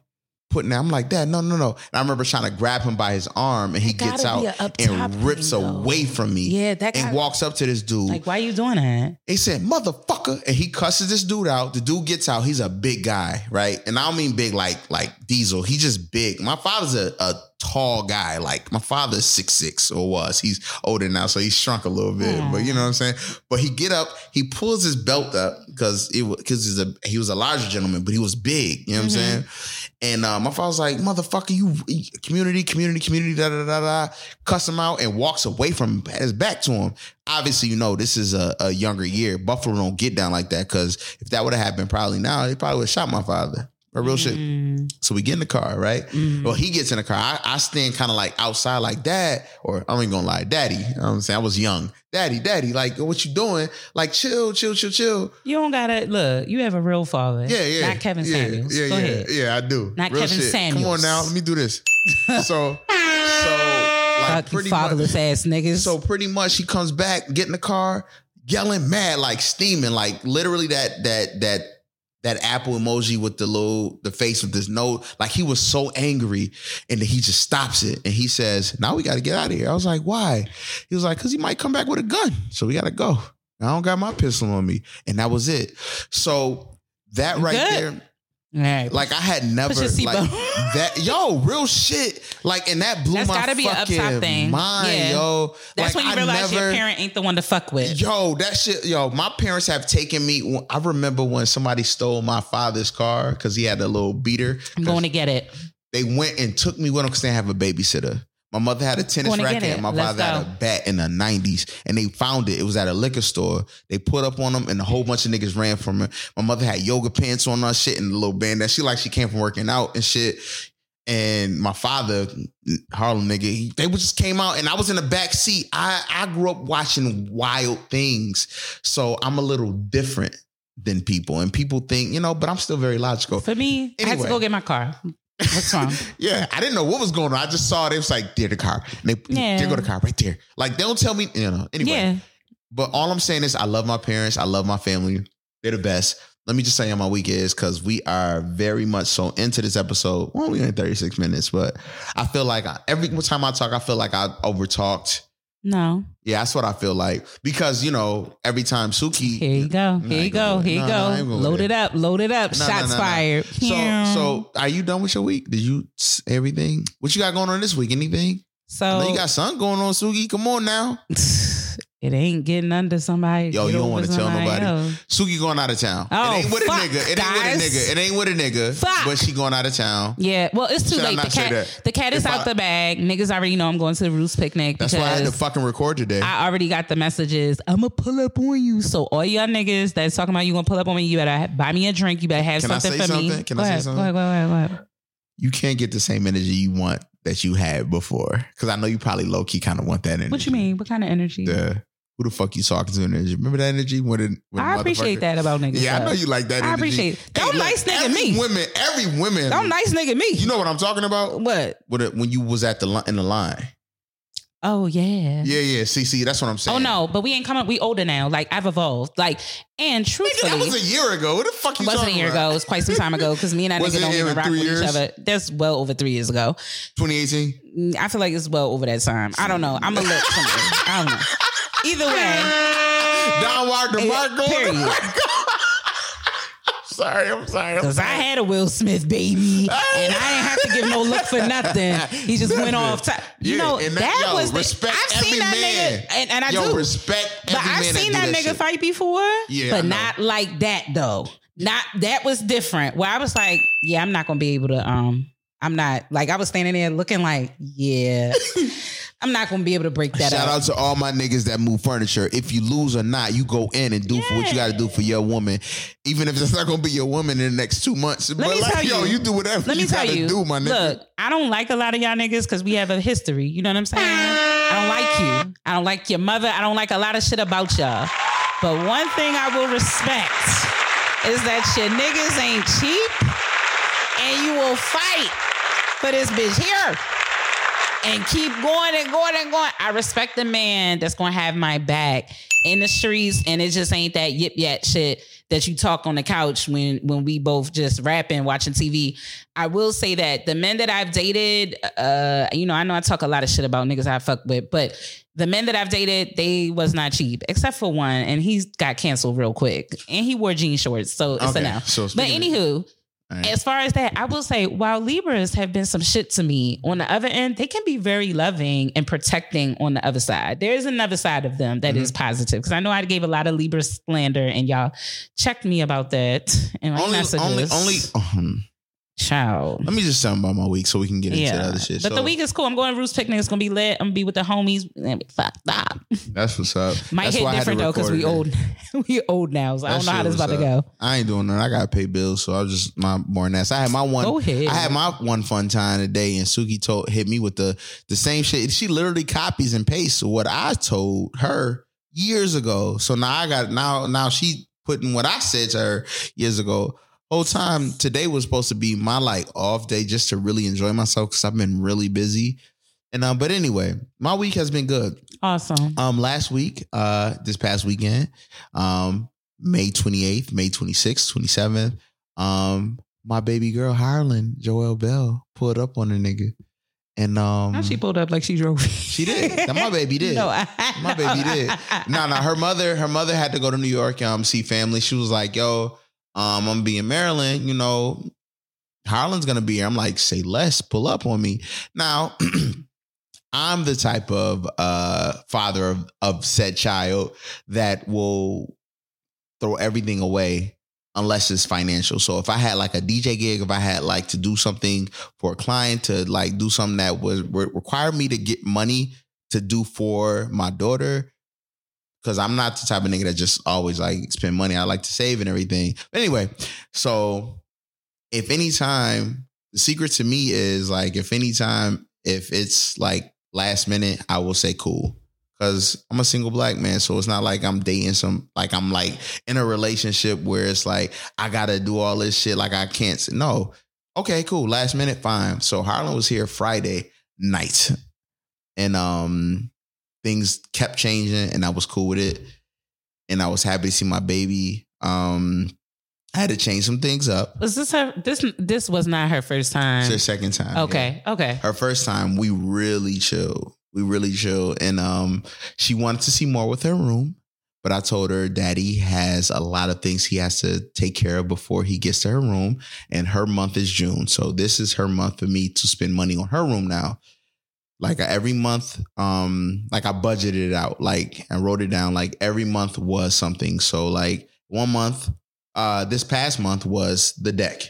Putting that, I'm like, Dad, no, no, no. And I remember trying to grab him by his arm, and he That gets out a up top and rips thing, away from me Yeah, that and got, walks up to this dude. like why you doing that? He said, motherfucker. And he cusses this dude out. The dude gets out. He's a big guy, right? And I don't mean big like like diesel. He's just big. My father's a, a tall guy. Like my father's six six or was. He's older now, so he's shrunk a little bit. But you know what I'm saying? But he get up, he pulls his belt up because it because he's a he was a larger gentleman, but he was big. You know what I'm mm-hmm. saying? And uh, my father's like, motherfucker, you community, community, community, da da da da, cuss him out and walks away from his back to him. Obviously, you know, this is a, a younger year. Buffalo don't get down like that because if that would have happened probably now, they probably would have shot my father. Or real shit. Mm, So we get in the car, right? mm. Well, he gets in the car. I, I stand kind of like outside, like dad, or I'm ain't gonna lie, daddy. You know I'm saying? I was young. Daddy, daddy, like what you doing? Like chill, chill, chill, chill. You don't gotta look. You have a real father. Yeah, yeah. Not Kevin yeah, Samuels. Yeah, Go yeah, ahead. yeah, I do. Not Real Kevin shit. Come on now, let me do this. so, so like pretty fatherless much, ass niggas. so pretty much he comes back, get in the car, yelling mad, like steaming, like literally that that that that apple emoji with the little the face with this nose. Like he was so angry, and then he just stops it and he says, "Now we got to get out of here." I was like, "Why?" He was like, "Cause he might come back with a gun, so we got to go." I don't got my pistol on me, and that was it. So that right Good. there, right. like I had never like that. Yo, real shit. Like, and that blew That's my gotta be fucking upside thing. mind, Yeah. yo. That's like, when you I realize your parent ain't the one to fuck with. Yo, that shit, yo, my parents have taken me. I remember when somebody stole my father's car because he had a little beater. I'm going to get it. They went and took me with them because they have a babysitter. My mother had a tennis racket and my Let's father had a bat in the 90s. And they found it. It was at a liquor store. They put up on them and a whole bunch of niggas ran from it. My mother had yoga pants on her shit and a little band that she like she came from working out and shit. And my father, Harlem nigga, he, they just came out and I was in the back seat. I, I grew up watching wild things. So I'm a little different than people. And people think, you know, but I'm still very logical. For me, I had to go get my car. What's wrong? Yeah, I didn't know what was going on. I just saw it. It was like, there the car. And they, Yeah. there go the car right there. Like, they don't tell me, you know, anyway. Yeah. But all I'm saying is I love my parents. I love my family. They're the best. Let me just say how my week is because we are very much so into this episode. Well, we're in 36 minutes, but I feel like I, every time I talk, I feel like I over talked. No. Yeah, that's what I feel like. Because, you know, every time Suki. Here you go. Nah, Here you go. Here you Nah, nah, I ain't go. Load it. up. Load it up. Shots fired. So, so are you done with your week? Did you everything? What you got going on this week? Anything? So you got something going on, Suki. Come on now. it ain't getting under somebody. Yo, you don't wanna tell nobody. else. Suki going out of town. Oh, it ain't with fuck, a nigga. It ain't guys. with a nigga. It ain't with a nigga. Fuck. But she going out of town. Yeah, well, it's too Should late. The say cat, that? the cat is If out I- the bag. Niggas already know I'm going to the Roots picnic That's why I had to fucking record today. I already got the messages. I'm gonna pull up on you. So all y'all niggas that's talking about you gonna pull up on me, you better buy me a drink. You better have Can I something say for me. something? Can go I say ahead, something? Go ahead, go ahead, go ahead. you can't get the same energy you want that you had before. Because I know you probably low key kind of want that energy. What you mean? What kind of energy? The who the fuck you talking to energy? Remember that energy? When it, when I appreciate that about niggas. Yeah, I know you like that. Energy. I energy. appreciate it. Don't look, nice nigga every me. Women, every women. Don't nice nigga me. You know what I'm talking about? what? When, you was at the in the line. Oh yeah. Yeah, yeah. See, see, that's what I'm saying. Oh no, but we ain't coming. We older now. Like I've evolved. Like and Nigga, truthfully, that was a year ago. What the fuck you wasn't a year about? ago. It was quite some time ago because me and that nigga don't even rock with years? each other. That's well over three years ago. 2018. Mm, I feel like it's well over that time. I don't know. I'm a look something. I don't know. Either way, Don Walker, Eh, Marco. period. sorry, I'm sorry. Because I had a Will Smith baby, and I didn't have to give no look for nothing. He just went off. Top. You Yeah, know that, that- yo, was. The, respect I've seen that man. nigga, and, and I Yo, do. respect But I've seen that, that, nigga shit. fight before. Yeah, but not like that though. Not that was different. Where I was like, yeah, I'm not gonna be able to. Um, I'm not like I was standing there looking like, yeah, I'm not gonna be able to break that Shout up. out to all my niggas that move furniture. If you lose or not, you go in and do for what you got to do for your woman, even if it's not gonna be your woman in the next two months. but me like, tell yo, you- you do whatever Let me you tell gotta you, do, my nigga. look, I don't like a lot of y'all niggas because we have a history. You know what I'm saying? I don't like you. I don't like your mother. I don't like a lot of shit about y'all. But one thing I will respect is that your niggas ain't cheap and you will fight for this bitch here and keep going and going and going. I respect the man that's gonna have my back in the streets, and it just ain't that yip yat shit that you talk on the couch when when we both just rapping, watching TV. I will say that the men that I've dated, uh, you know, I know I talk a lot of shit about niggas I fuck with, but the men that I've dated, they was not cheap, except for one, and he got canceled real quick, and he wore jean shorts, so it's Okay, a no. so but of- anywho, All right. as far as that, I will say, while Libras have been some shit to me, on the other end, they can be very loving and protecting on the other side. There is another side of them that Mm-hmm. is positive. Because I know I gave a lot of Libra slander, and y'all checked me about that And my only, messages. only, only. um, Child. Let me just tell them about my week so we can get into the other shit. But So, the week is cool. I'm going to Roots Picnic. It's gonna be lit. I'm gonna be with the homies. It's gonna be fucked up. That's what's up. Might That's hit why I had to different though because we old. we old now, so I That don't know how this about to go. I ain't doing nothing. I gotta pay bills, so I was just my more ass. I had my one. Go ahead. I had my one fun time today, and Suki told hit me with the the same shit. She literally copies and pastes what I told her years ago. So now I got now now she putting what I said to her years ago. Whole time today was supposed to be my like off day just to really enjoy myself because I've been really busy. And um, but anyway, my week has been good. Awesome. Um, last week, uh, this past weekend, um, May 28th, May 26th, 27th, um, my baby girl Harlan, Joelle Bell, pulled up on a nigga. And um Now she pulled up like she drove. She did. That my baby did. No, I, my baby did. No, no, her mother, her mother had to go to New York, um, see family. She was like, yo, um, I'm gonna be in Maryland, you know. Harlan's gonna be here. I'm like, say less, pull up on me. Now, I'm the type of uh father of, of said child that will throw everything away unless it's financial. So if I had like a DJ gig, if I had like to do something for a client to like do something that was re- require me to get money to do for my daughter, because I'm not the type of nigga that just always like spend money. I like to save and everything. But anyway, so if anytime the secret to me is like if anytime if it's like last minute, I will say cool. Cause I'm a single black man. So it's not like I'm dating some like I'm like in a relationship where it's like I gotta do all this shit. Like I can't no. Okay, cool. Last minute, fine. So Harlan was here Friday night. And um things kept changing and I was cool with it. And I was happy to see my baby. Um I had to change some things up. Was this her? This this was not her first time. It's her second time. yeah. okay. Okay. Her first time, we really chilled. We really chilled. And um, she wanted to see more with her room. But I told her daddy has a lot of things he has to take care of before he gets to her room. And her month is June. So this is her month for me to spend money on her room now. Like every month, um, like I budgeted it out, like and wrote it down. Like every month was something. So like one month, uh, this past month was the deck.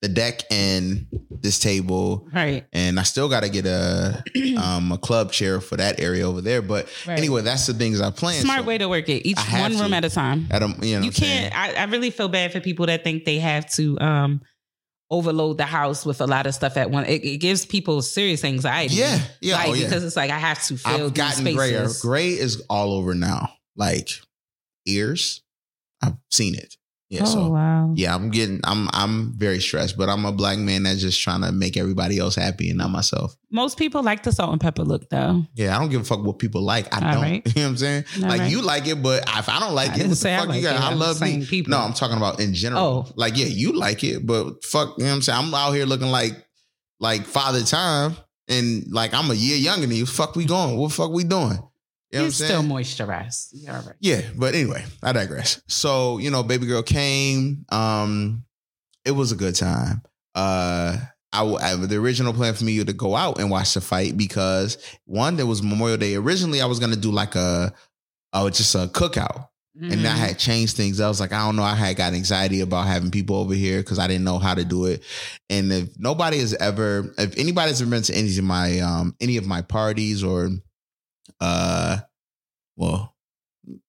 The deck and this table Right. and I still got to get a um a club chair for that area over there. But Right. anyway, that's the things I plan. Smart so way to work it. Each one room to. at a time. at don't, you know, you what I'm saying? can't. I, I really feel bad for people that think they have to um overload the house with a lot of stuff at one. It, it gives people serious anxiety. Yeah, yeah, like oh, yeah. because it's like I have to fill I've gotten spaces. grayer. Gray is all over now. Like ears, I've seen it. Yeah, oh so wow. yeah, I'm getting, I'm, I'm very stressed, but I'm a black man that's just trying to make everybody else happy and not myself. Most people like the salt and pepper look though. Yeah, I don't give a fuck what people like. I All don't. right. You know what I'm saying? All like right. you like it, but if I don't like I it, what the say I fuck you like got? it. I love me. people. No, I'm talking about in general. Oh. Like, yeah, you like it, but fuck, you know what I'm saying? I'm out here looking like like father time and like I'm a year younger than you. Fuck we going? What the fuck we doing? You know still moisturized. You're all right. Yeah, but anyway, I digress. So, you know, baby girl came. Um, it was a good time. Uh I, I the original plan for me to go out and watch the fight because one, there was Memorial Day. Originally, I was gonna do like a oh just a cookout. And I Mhm. had changed things. I was like, I don't know. I had got anxiety about having people over here because I didn't know how to do it. And if nobody has ever, if anybody's ever been to any of my um any of my parties or uh well,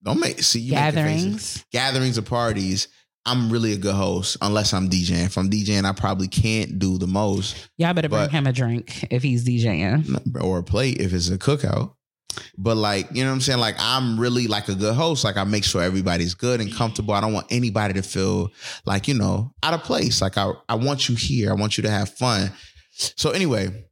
don't make see you make the faces. gatherings. gatherings or parties. I'm really a good host unless I'm DJing. If I'm DJing, I probably can't do the most Y'all better bring him a drink if he's DJing. or a plate if it's a cookout. But like, you know what I'm saying? Like I'm really like a good host. Like I make sure everybody's good and comfortable. I don't want anybody to feel like, you know, out of place. Like I, I want you here. I want you to have fun. So anyway,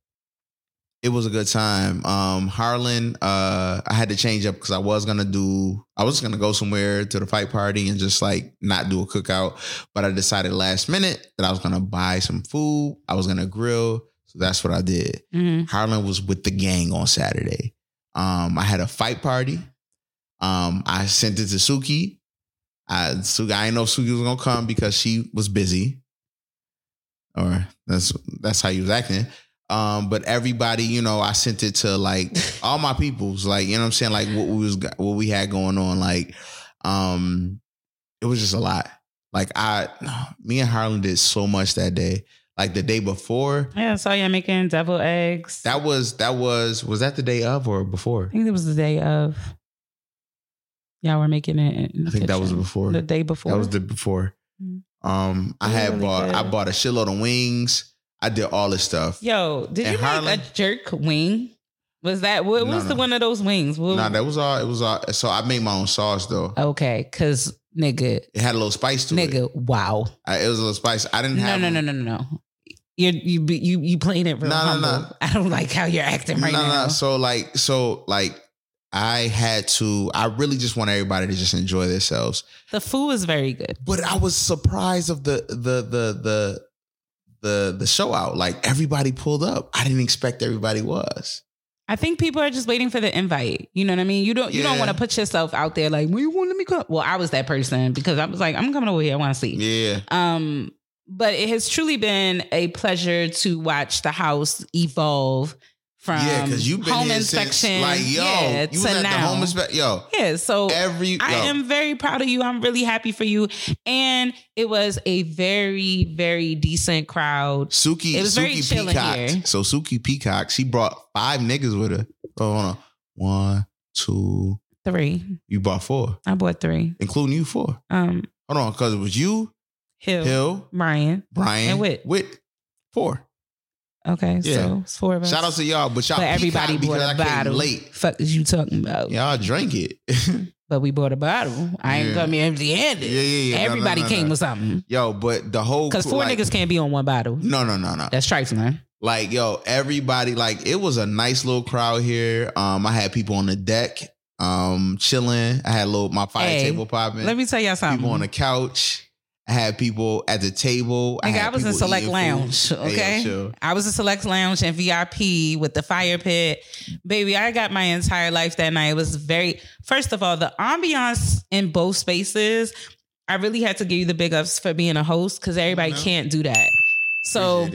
it was a good time. Um Harlan, uh, I had to change up because I was gonna do I was gonna go somewhere to the fight party and just like not do a cookout. But I decided last minute that I was gonna buy some food. I was gonna grill. So that's what I did. Mhm. Harlan was with the gang on Saturday. Um, I had a fight party. Um, I sent it to Suki. I Suki, I didn't know Suki was gonna come because she was busy. Or that's that's how you was acting. Um, but everybody, you know, I sent it to like all my peoples, like, you know what I'm saying? Like what we was what we had going on. Like, um, it was just a lot. Like I me and Harlan did so much that day. like the day before. Yeah, I saw you making devil eggs. That was that was was that the day of or before? I think it was the day of. Y'all were making it. I think that was before. The day before. That was the before. Mm. Um, I had really bought I bought a shitload of wings. I did all this stuff. Yo, did In you Harlem? make a jerk wing? Was that what No, was the one of those wings? What- Nah, that was all. It was all. So I made my own sauce though. okay, cause nigga, It had a little spice to it. nigga, wow. I, it was a little spice. I didn't No, have. no, no, no, no, no. You you you you playing it real No, no, humble. no. I don't like how you're acting right no, now. no. No. So like, so like, I had to. I really just want everybody to just enjoy themselves. The food is very good. But I was surprised of the the the the the the show out. Like everybody pulled up. I didn't expect everybody was. I think people are just waiting for the invite. You know what I mean? You don't you don't want to put yourself out there like, well, you want to let me come? Well, I was that person because I was like, I'm coming over here. I want to see. Yeah. Um, but it has truly been a pleasure to watch the house evolve from yeah, because you've been home inspection, since like yo, yeah, you to now. the home inspection. Yo, yeah, so every I am very proud of you. I'm really happy for you, and it was a very, very decent crowd. Suki. It was very Suki in Peacock. here. So Suki Peacock, she brought five niggas with her. Oh, hold on. One, two. Three, You brought four, I bought three. including you four. Um, Hold on, because it was you, Hill, Hill, Brian. Brian, And Whit. Whit, four. Okay, Yeah. so it's four of us. Shout out to y'all, but y'all but everybody bought because a I came bottle. late. Fuck is you talking about? Y'all drank it. But we bought a bottle. I ain't Yeah. coming empty handed. Yeah, yeah, yeah. No, no, Everybody no, came no. with something. Yo, but the whole Because four like- niggas can't be on one bottle. No, no, no, no. That's trifling. Like, yo, everybody, like, it was a nice little crowd here. Um, I had people on the deck, um, chilling. I had a little my fire Hey, table popping. Let me tell y'all something. people on the couch. I had people at the table. Nigga, I, had was in Select Lounge. food. Okay. chill. I was in Select Lounge and VIP with the fire pit. Baby, I got my entire life that night. It was very, first of all, the ambiance in both spaces. I really had to give you the big ups for being a host because everybody No. can't do that. So.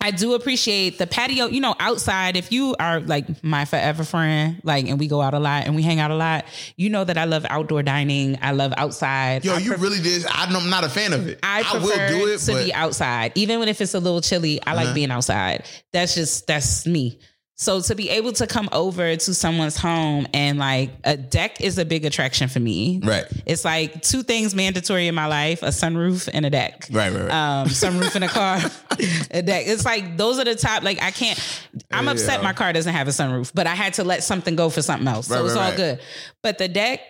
I do appreciate the patio, you know, outside. If you are like my forever friend, like, and we go out a lot and we hang out a lot, you know that I love outdoor dining. I love outside. Yo, I you pref- really did. I'm not a fan of it. I, I, will do it, to but be outside, even when if it's a little chilly. I like Uh-huh. being outside. That's just that's me. So to be able to come over to someone's home and like a deck is a big attraction for me. right, It's like two things mandatory in my life: a sunroof and a deck. right, right, right. Um, sunroof in a car, a deck. It's like those are the top. Like I can't. I'm Yeah. upset my car doesn't have a sunroof, but I had to let something go for something else, so Right, it's right, all good. But the deck,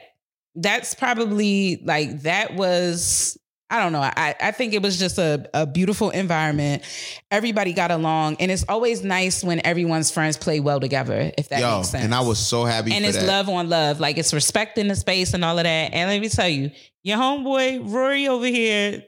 that's probably like that was. I don't know. I, I think it was just a, a beautiful environment. Everybody got along, and it's always nice when everyone's friends play well together. If that Yo, makes sense. and I was so happy and it's that. love on love. Like it's respect in the space and all of that. And let me tell you, your homeboy Rory over here,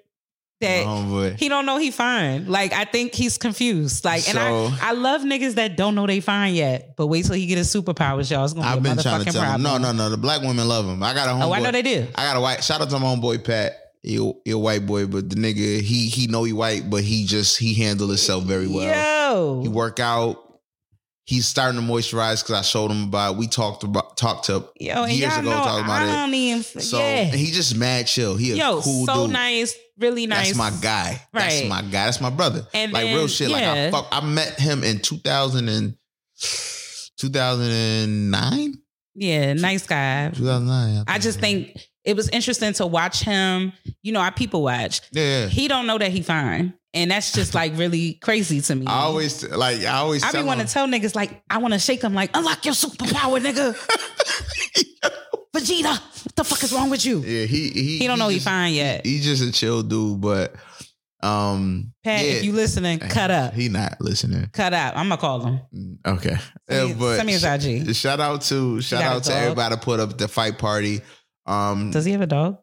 that Homeboy. he don't know he fine. Like I think he's confused. Like, and So- I I love niggas that don't know they fine yet. But wait till he get his superpowers, y'all. It's gonna I've be a been trying to tell problem. him. No, no, no. The black women love him. I got a homeboy. Oh, I know they do. I got a white. Shout out to my homeboy Pat. He, a- white boy, but the nigga he he know he white, but he just he handle himself very well. Yo. He work out. He's starting to moisturize because I showed him about. We talked about talked to yo, years ago know talking about I it. even. So yeah, and he just mad chill. He a yo, cool so dude. nice, really nice. That's my guy. That's Right. my guy. That's my brother. And like then, real shit. Like I fuck. I met him in 2000 and 2009. Yeah, nice guy. 2009. I just think it was interesting to watch him. You know, I people watch. Yeah. He don't know that he fine, and that's just like really crazy to me. I always like. I always. I be want to tell niggas like I want to shake them like unlock your superpower, nigga. Vegeta, what the fuck is wrong with you? Yeah, he he He don't know he fine yet. He's just a chill dude, but um, Pat, yeah. if you listening, cut up, He not listening. cut up. I'm gonna call him. Okay, Send me- Yeah, but send me his IG. Shout out to shout out to dog? everybody put up the fight party. Um, Does he have a dog?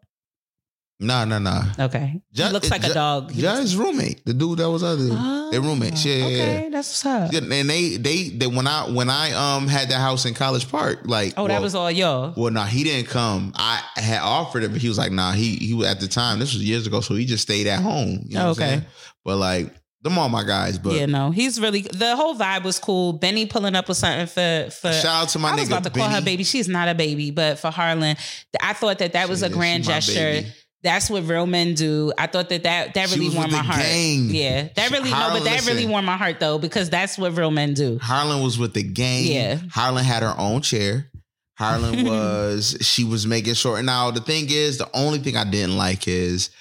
no, no, no. Okay, Ju- he looks like Ju- a dog. His roommate, the dude that was other, Oh, their roommates. Yeah, okay, yeah. that's what's up. Yeah, And they, they, they, when I, when I, um, had that house in College Park, like, Oh, that was all y'all. Well, no, he didn't come. I had offered it, but he was like, "Nah." He he was at the time. This was years ago, so he just stayed at home. You know Oh, okay. But like, them all my guys. But yeah, no, he's really the whole vibe was cool. Benny pulling up with something for for. shout out to my I nigga. was about to call her baby. She's not a baby, but for Harlan, I thought that that was She a is. grand She my gesture. baby. That's what real men do. I thought that that, that She really was warmed with my the heart. gang. Yeah, that really no, Harlan, but that really listen. warmed my heart though because that's what real men do. Harlan was with the gang. Yeah. Harlan had her own chair. Harlan was she was making sure. Now the thing is, the only thing I didn't like is,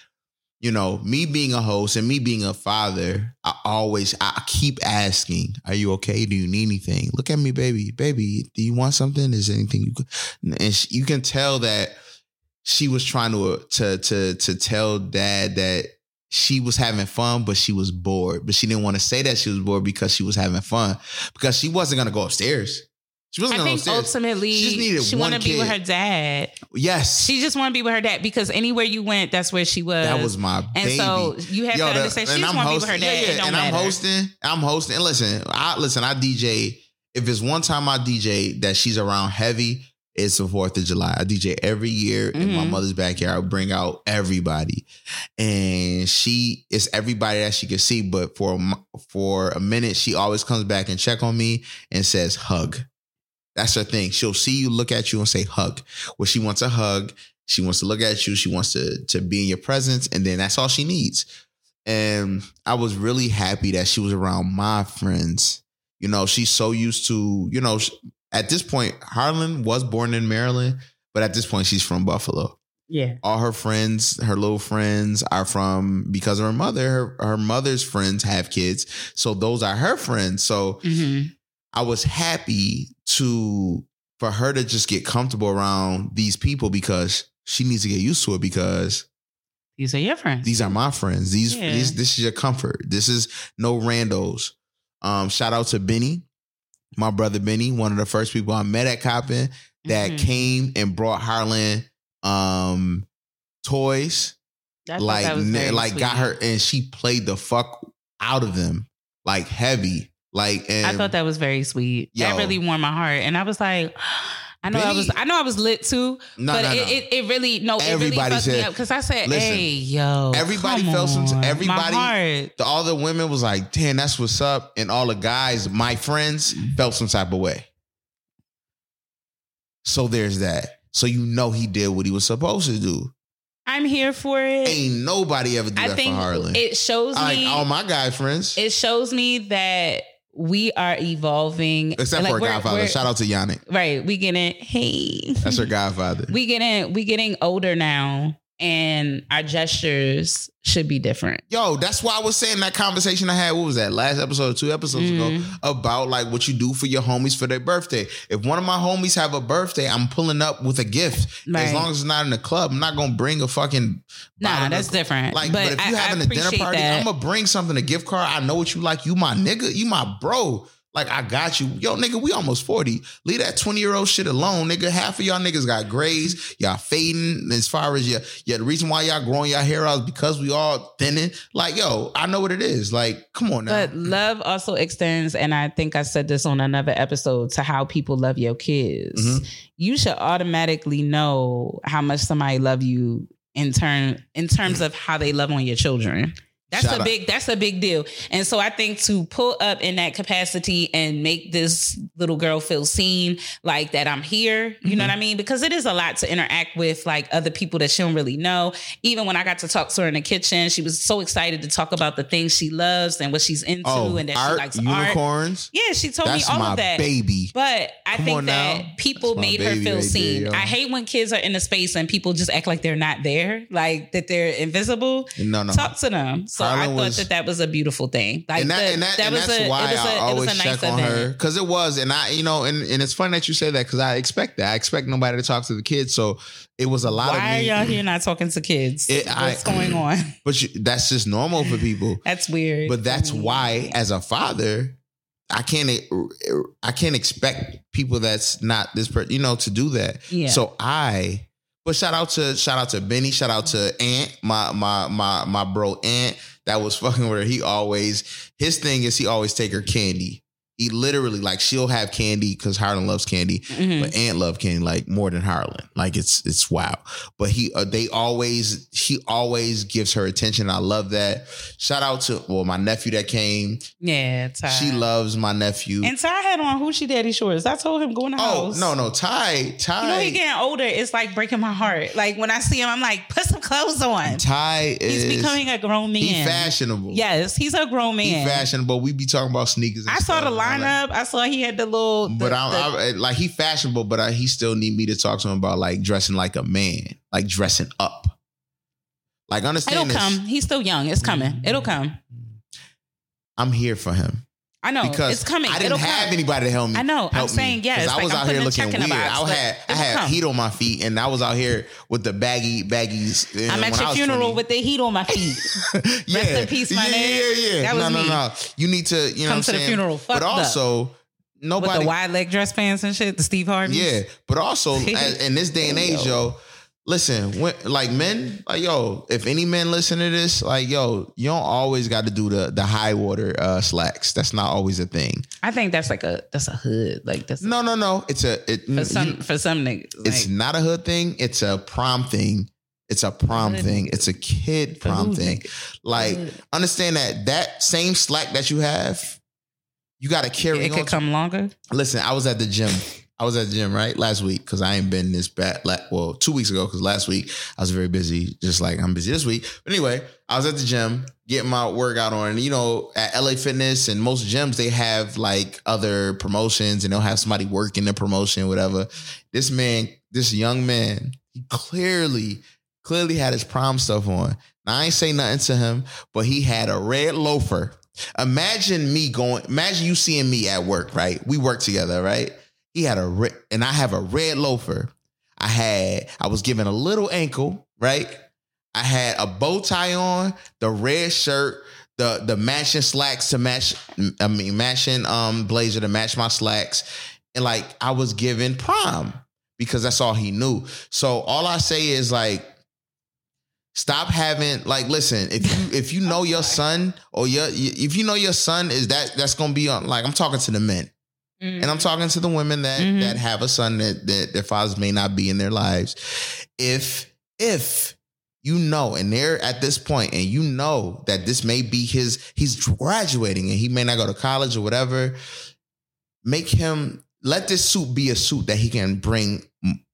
you know, me being a host and me being a father. I always I keep asking, "Are you okay? Do you need anything? Look at me, baby, baby. Do you want something? Is anything you?" Could? And she, you can tell that she was trying to to to to tell dad that she was having fun, but she was bored. But she didn't want to say that she was bored because she was having fun because she wasn't gonna go upstairs. She wasn't I think upstairs. ultimately She just needed she one want to be with her dad. yes, She just want to be with her dad because anywhere you went, that's where she was. that was my and baby. so you have Yo, to the- understand she just want to be with her dad. Yeah, yeah, and I'm hosting. I'm hosting. And listen, I listen. I DJ. If it's one time I DJ that she's around heavy, it's the Fourth of July. I DJ every year in my Mhm. mother's backyard. I bring out everybody, and she is everybody that she can see. But for for a minute, she always comes back and check on me and says hug. That's her thing. She'll see you, look at you, and say hug. Well, she wants a hug. She wants to look at you. She wants to to be in your presence, and then that's all she needs. And I was really happy that she was around my friends. You know, she's so used to, you know, at this point, Harlan was born in Maryland, but at this point, she's from Buffalo. Yeah. All her friends, her little friends, are from because of her mother. Her, her mother's friends have kids, so those are her friends. So hmm I was happy to for her to just get comfortable around these people because she needs to get used to it because These are your friends. these are my friends. These, Yeah. these this is your comfort. This is no randos. Um, shout out to Benny, my brother Benny, one of the first people I met at Coppin that Mhm. came and brought Harlan um toys. Like that was ne- very like got her and she played the fuck out of them. Like heavy. Like and I thought that was very sweet. Yo. That really warmed my heart, and I was like, I know I Benny- was, I know I was lit too, no, but no, it, no. It, it really no, it Everybody really fucked me up because I said, Listen, hey, yo, everybody felt some- everybody-. The- all the women was like, damn, that's what's up. And all the guys, my friends, felt some type of way. So there's that. So you know he did what he was supposed to do. I'm here for it. Ain't nobody ever do I that think for Harlan. it shows I like me. all my guy friends. it shows me that we are evolving. Except Like, for we're- godfather. we're- Shout out to Yannick. Right, we getting hey. That's her godfather. we getting we getting older now, and our gestures should be different. Yo, that's why I was saying that conversation I had. What was that last episode, or two episodes ago, Mhm. about like what you do for your homies for their birthday. If one of my homies have a birthday, I'm pulling up with a gift. As long as it's not in the club, I'm not gonna bring a fucking Nah, that's different. Like, but, but, if you I, having I a dinner party, that. I'm gonna bring something, a gift card. I know what you like. You my nigga. You my bro. Like I got you. Yo, nigga, we almost 40. Leave that 20 year old shit alone, nigga. Half of y'all niggas got grays. Y'all fading as far as your, yeah, the reason why y'all growing y'all hair out is because we all thinning. Like, yo, I know what it is. Like, come on now. But love also extends, and I think I said this on another episode, to how people love your kids. Mhm. You should automatically know how much somebody love you in turn in terms of how they love on your children. That's Shout a out. big that's a big deal. And so I think to pull up in that capacity and make this little girl feel seen, like that I'm here, you know Mm-hmm. what I mean? Because it is a lot to interact with like other people that she don't really know. Even when I got to talk to her in the kitchen, she was so excited to talk about the things she loves and what she's into oh, and that she art, likes art. unicorns. Yeah, she told That's me all of that. baby. But I Come think that now. people That's made her feel right seen. yo. I hate when kids are in a space and people just act like they're not there, like that they're invisible. No, no. Talk to them. So I thought was- that that was a beautiful thing. Like and that, the- and that, and was that's a, why it was a, I it always a nice check on her because it was, and I, you know, and, and it's funny that you say that because I expect that. I expect nobody to talk to the kids, so it was a lot Why of are y'all here not talking to kids? It- I- What's going on? But you, that's just normal for people. That's weird. But that's me. why, as a father, I can't, er, I can't expect people that's not this person, you know, to do that. Yeah. So I, but shout out to shout out to Benny, shout out to Ant, my my my my bro Ant. That was fucking her. He always his thing is he always take her candy. He literally like she'll have candy because Harlan loves candy, Mhm. but Ant love candy like more than Harlan. Like it's it's wow. But he uh, they always he always gives her attention. I love that. Shout out to well my nephew that came. Yeah, Ty. She loves my nephew. And Ty had on who she daddy shorts. I told him go in the oh house. no no Ty Ty You know he getting older. It's like breaking my heart. Like when I see him, I'm like, put some clothes on. Ty is He's becoming a grown man. he fashionable. Yes, he's a grown man. He fashionable. We be talking about sneakers. and I saw the and all that. lineup. I saw he had the little. But I'm, the- I, like he fashionable, but I, he still need me to talk to him about like dressing like a man, like dressing up. Like understand it'll come. He's still young. It's coming. It'll come. I'm here for him I know. because it's coming. I didn't It'll have come. anybody to help me. I know. I'm saying yes. 'Cause I was I'm out here looking weird. box, I had I had come. heat on my feet, and I was out here with the baggy baggies. I'm at your funeral 20. with the heat on my feet. yeah. Rest in peace, my yeah, nigga. Yeah, yeah, was no, no, me. no. You need to, you know, Come what to I'm the saying? funeral But fucked up. also, with nobody. the wide leg dress pants and shit. The Steve Harvey. Yeah, but also in this day and age, yo, listen, when, like men, like yo, if any men listen to this, like yo, you don't always got to do the the high water uh, slacks. That's not always a thing. I think that's like a that's a hood. Like that's No, no, no. It's a it, for some you- for some niggas. it's like, not a hood thing. It's a prom thing. It's a prom thing. niggas. It's a kid prom thing. niggas. Like Hood. understand that that same slack that you have, you got to carry it on. could come longer. Listen, I was at the gym. I was at the gym right last week because I ain't been this bad. la- Well, two weeks ago because last week I was very busy, just like I'm busy this week. But anyway, I was at the gym getting my workout on. And you know, at LA Fitness and most gyms they have like other promotions and they'll have somebody working the promotion, whatever. This man, this young man, he clearly, clearly had his prom stuff on. Now I ain't say nothing to him, but he had a red loafer. Imagine me going. Imagine you seeing me at work, right? We work together, right? He had a red, and I have a red loafer. I had, I was given a little ankle, right? I had a bow tie on, the red shirt, the the matching slacks to match. I mean, matching um blazer to match my slacks, and like I was given prom because that's all he knew. So all I say is like stop having like listen if you if you know your son or your if you know your son is that that's gonna be on like i'm talking to the men and i'm talking to the women that Mhm. that have a son that, that their fathers may not be in their lives. If if you know and they're at this point and you know that this may be his he's graduating and he may not go to college or whatever make him let this suit be a suit that he can bring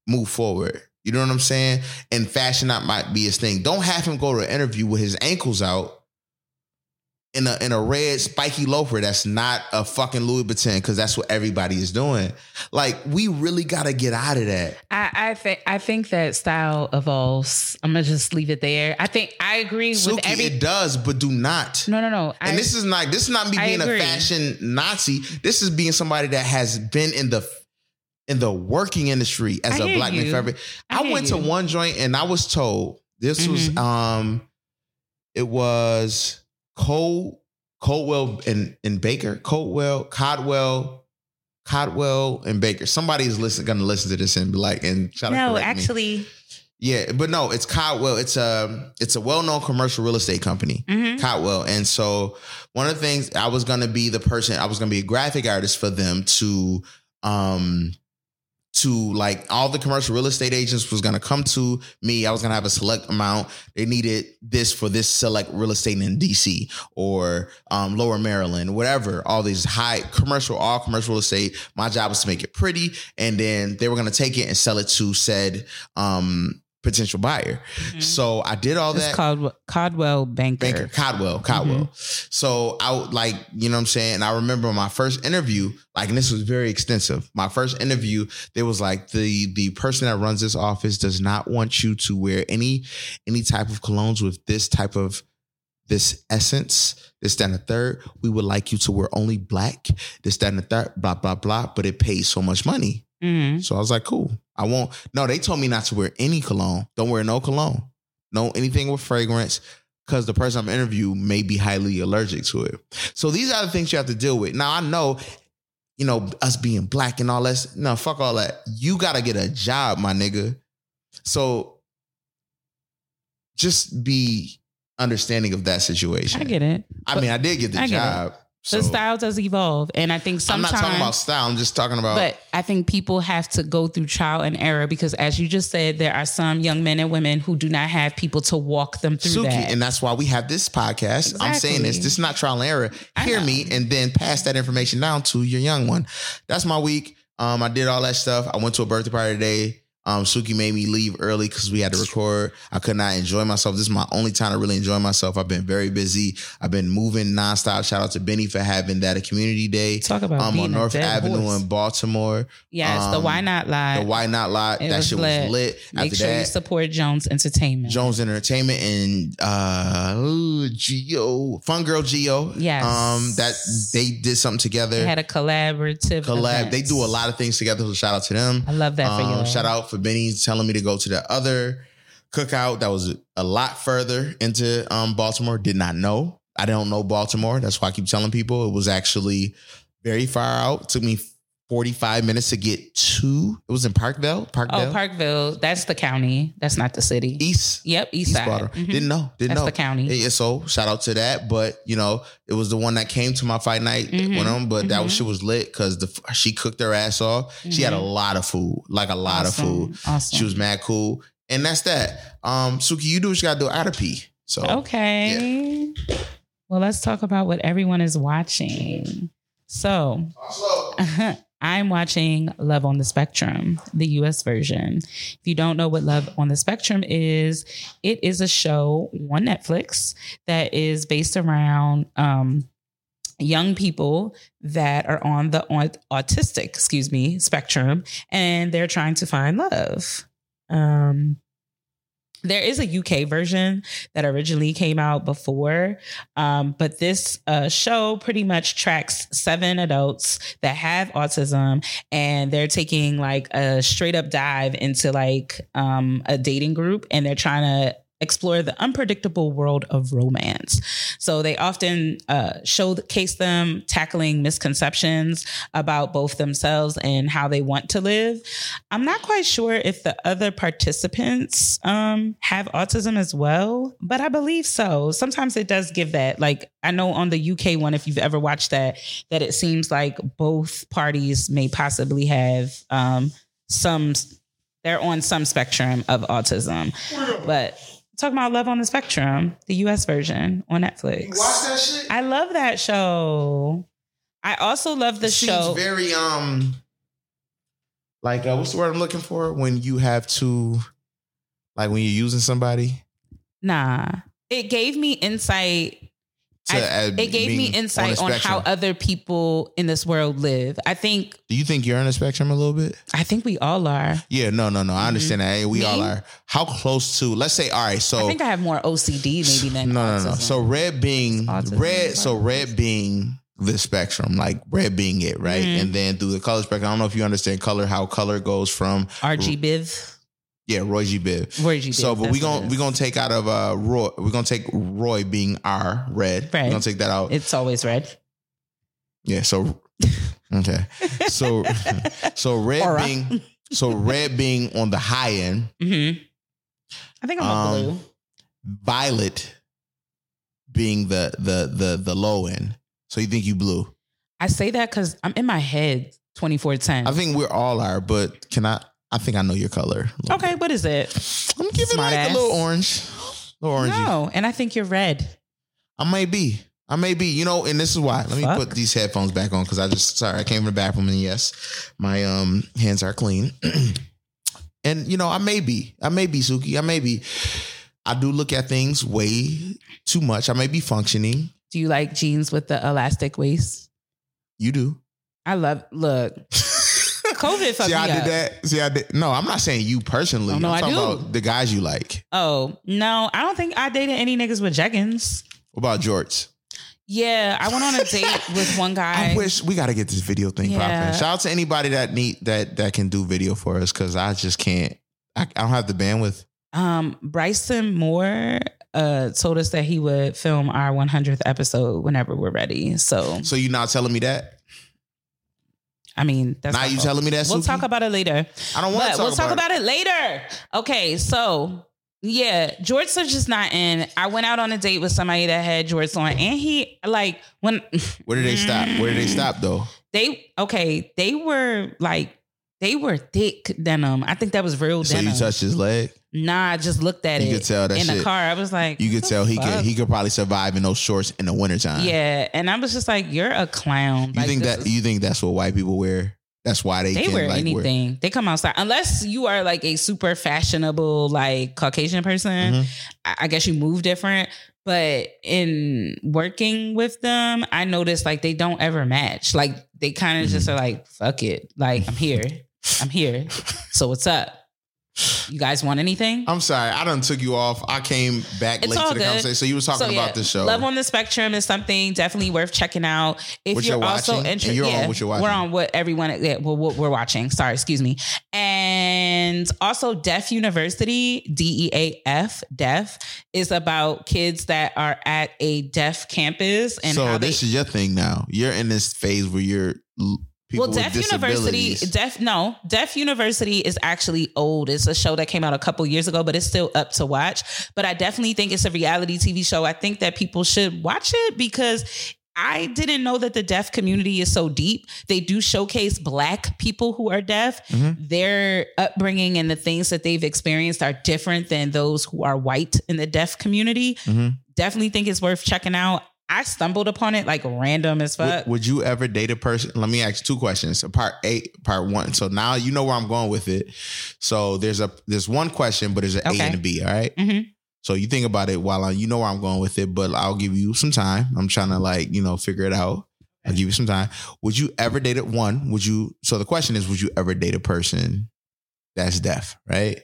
move forward. You know what i'm saying? And fashion that might be his thing. Don't have him go to an interview with his ankles out in a in a red spiky loafer that's not a fucking Louis Vuitton because that's what everybody is doing. Like we really got to get out of that. I, I think I think that style evolves. I'm gonna just leave it there. I think I agree Suki, with every. it does, but do not. no, no, no. I, and this is not this is not me being a fashion Nazi. This is being somebody that has been in the in the working industry as I a black man forever. I I, went you. to one joint and I was told this was Mhm. um it was Cole Coldwell and, and Baker. Coldwell, Codwell, Codwell and Baker. Somebody's listen gonna listen to this and be like and try to no, correct me. actually, Yeah, but no, it's Codwell. It's a it's a well-known commercial real estate company. Cotwell. And so one of the things I was gonna be the person, I was gonna be a graphic artist for them to um to like all the commercial real estate agents was gonna come to me. I was gonna have a select amount. They needed this for this select real estate in DC or um lower Maryland, whatever. All these high commercial, all commercial real estate. My job was to make it pretty, and then they were gonna take it and sell it to said um potential buyer. Mhm. So I did all it's that. called Coldwell Banker. Banker, Codwell, Codwell. So I like, you know what I'm saying? And I remember my first interview, like, and this was very extensive. My first interview, there was like the the person that runs this office does not want you to wear any any type of colognes with this type of this essence, this, that, and the third. We would like you to wear only black, this, that, and the third, blah, blah, blah. But it pays so much money. Mhm. So I was like, cool. I won't. No, they told me not to wear any cologne. Don't wear no cologne. No anything with fragrance because the person I'm interviewing may be highly allergic to it. So these are the things you have to deal with. Now I know, you know, us being black and all that. No, fuck all that. You gotta get a job, my nigga. So just be understanding of that situation. I get it. I mean, I did get the I get job. So the style does evolve, and I think sometimes I'm not talking about style. I'm just talking about. But I think people have to go through trial and error because, as you just said, there are some young men and women who do not have people to walk them through Suki, that. and that's why we have this podcast. I'm saying this. This is not trial and error. I Hear know. me, and then pass that information down to your young one. That's my week. Um, I did all that stuff. I went to a birthday party today. Um, Suki made me leave early because we had to record. I could not enjoy myself. This is my only time to really enjoy myself. I've been very busy. I've been moving nonstop. Shout out to Benny for having that a community day. Talk about um, on North Avenue horse. in Baltimore. yes, the um, Why Not Lie. The Why Not Lot. It That was shit lit. was lit. Make After sure you support Jones Entertainment. Jones Entertainment and uh ooh, Geo, Fun Girl Geo. Yes. Um, that they did something together. They had a collaborative collab. event. They do a lot of things together. So shout out to them. I love that for Um, you. shout out for Benny telling me to go to the other cookout that was a lot further into um Baltimore. Did not know. I don't know Baltimore. That's why I keep telling people it was actually very far out. took me 45 minutes to get to. It was in Parkville. Parkville. Oh, Parkville. That's the county. That's not the city. East. Yep, East, East Side. Mhm. Didn't know. Didn't know. That's know. the county. Yeah, so shout out to that. But you know, it was the one that came to my fight night Mhm. with them. But that Mhm. was she was lit because the she cooked her ass off. She had a Mhm. lot of food, like a lot Awesome. of food. Awesome. She was mad cool, and that's that. Um, Suki, you do what you gotta do. I gotta pee. So Okay. Well, let's talk about what everyone is watching. So, I'm watching Love on the Spectrum, the US version. If you don't know what Love on the Spectrum is, it is a show on Netflix that is based around um, young people that are on the autistic, excuse me, spectrum, and they're trying to find love. Um, there is a UK version that originally came out before, um, but this uh, show pretty much tracks seven adults that have autism, and they're taking like a straight up dive into like um, a dating group, and they're trying to explore the unpredictable world of romance. So they often uh, showcase them tackling misconceptions about both themselves and how they want to live. I'm not quite sure if the other participants um, have autism as well, but I believe so. Sometimes it does give that. Like I know on the UK one, if you've ever watched that, that it seems like both parties may possibly have um, some. They're on some spectrum of autism, but talking about Love on the Spectrum, the US version on Netflix. Watch that shit. I love that show. I also love the Seems show. very um, like uh, what's the word I'm looking for when you have to, like when you're using somebody. nah, it gave me insight. I- uh, It gave me insight the on, how other people in this world live. I think. Do you think you're on the spectrum a little bit? I think we all are. Yeah, no, no, no. I understand that. Hey, we Me? all are. How close to? Let's say, all right. So I think I have more OCD maybe than no, no, no. So red being Autism. red. So red being the spectrum, like red being it, right? Mhm. And then through the color spectrum, I don't know if you understand color. How color goes from RG Biv. Yeah, Roy G. Biv. Roy G. Biv. So, but we what gonna we gonna take out of uh Roy. We're gonna take Roy being our red. Right. We're gonna take that out. It's always red. yeah. So okay. So so red Aura. being so red being on the high end. hmm I think I'm a Um, blue. Violet being the the the the low end. So you think you blue? I say that because I'm in my head 2410. I think we're all are, but can I? I think I know your color. okay, bit. what is it? I'm giving Smart like ass. a little orange, little orangey. No, and I think you're red. I may be. I may be. You know, and this is why. Let me Fuck. put these headphones back on because I just sorry I came from the bathroom and yes, my um hands are clean. and you know, I may be. I may be Suki. I may be. I do look at things way too much. I may be functioning. Do you like jeans with the elastic waist? You do. I love. Look, COVID fucked See, me I up. did that. See, I did. No, I'm not saying you personally. Oh, no, I'm I talking do. about the guys you like. Oh no, I don't think I dated any niggas with jeggings. What about jorts? Yeah, I went on a date with one guy. I wish we got to get this video thing Yeah. popping. Shout out to anybody that need that that can do video for us because I just can't. I, I don't have the bandwidth. Um, Bryson Moore uh told us that he would film our 100th episode whenever we're ready. So So you not telling me that? I mean, that's now you fault. telling me that? We'll Suki? talk about it later. I don't want to talk we'll talk about, about it later. Okay, so Yeah, jorts are just not in. I went out on a date with somebody that had jorts on, and he like when Where did they stop? Where did they mm. stop though? they okay, they were like they were thick denim. I think that was real So denim. you touched his leg. Nah, I just looked at You it could tell that in the car. I was like, You could tell he fuck? could he could probably survive in those shorts in the wintertime. Yeah, and I was just like, you're a clown. You Like, think that you think that's what white people wear? That's why they, they can wear like anything. They come outside unless you are like a super fashionable like Caucasian person. Mhm. I, I guess you move different. But in working with them, I noticed like they don't ever match. Like they kind of just Mm-hmm. are like, fuck it. Like I'm here. I'm here. So what's up? You guys want anything? I'm sorry, I done took you off. I came back It's late to the good. conversation. So you was talking So, about yeah, the show. Love on the Spectrum is something definitely worth checking out. If What you're, you're also interested, you're on what you're watching. we're on what everyone, yeah, well, what we're watching. Sorry, excuse me. And also, Deaf University, D E A F, Deaf, is about kids that are at a deaf campus and so this they. is your thing now. You're in this phase where you're people well, Deaf University. Deaf no, Deaf University is actually old. It's a show that came out a couple years ago, but it's still up to watch. But I definitely think it's a reality TV show. I think that people should watch it because I didn't know that the deaf community is so deep. They do showcase black people who are deaf. Mhm. Their upbringing and the things that they've experienced are different than those who are white in the deaf community. Mhm. Definitely think it's worth checking out. I stumbled upon it like random as fuck. Would, would you ever date a person? Let me ask two questions. Part eight, part one. So now you know where I'm going with it. So there's a there's one question, but there's an A and a B. All right? Mhm. So you think about it while I, you know where I'm going with it, but I'll give you some time. I'm trying to like you know figure it out. I'll give you some time. Would you ever date it? One, would you? So the question is, would you ever date a person that's deaf? Right.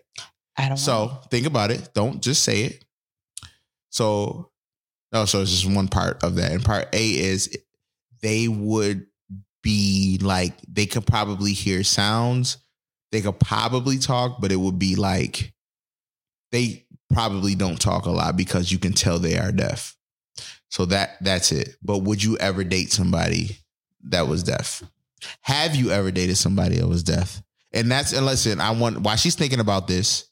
I don't know. So think about it. Don't just say it. So, no, so it's just one part of that. And part A is they would be like, they could probably hear sounds. They could probably talk, but it would be like, they probably don't talk a lot because you can tell they are deaf. So that that's it. But would you ever date somebody that was deaf? Have you ever dated somebody that was deaf? And that's and listen, I want while she's thinking about this,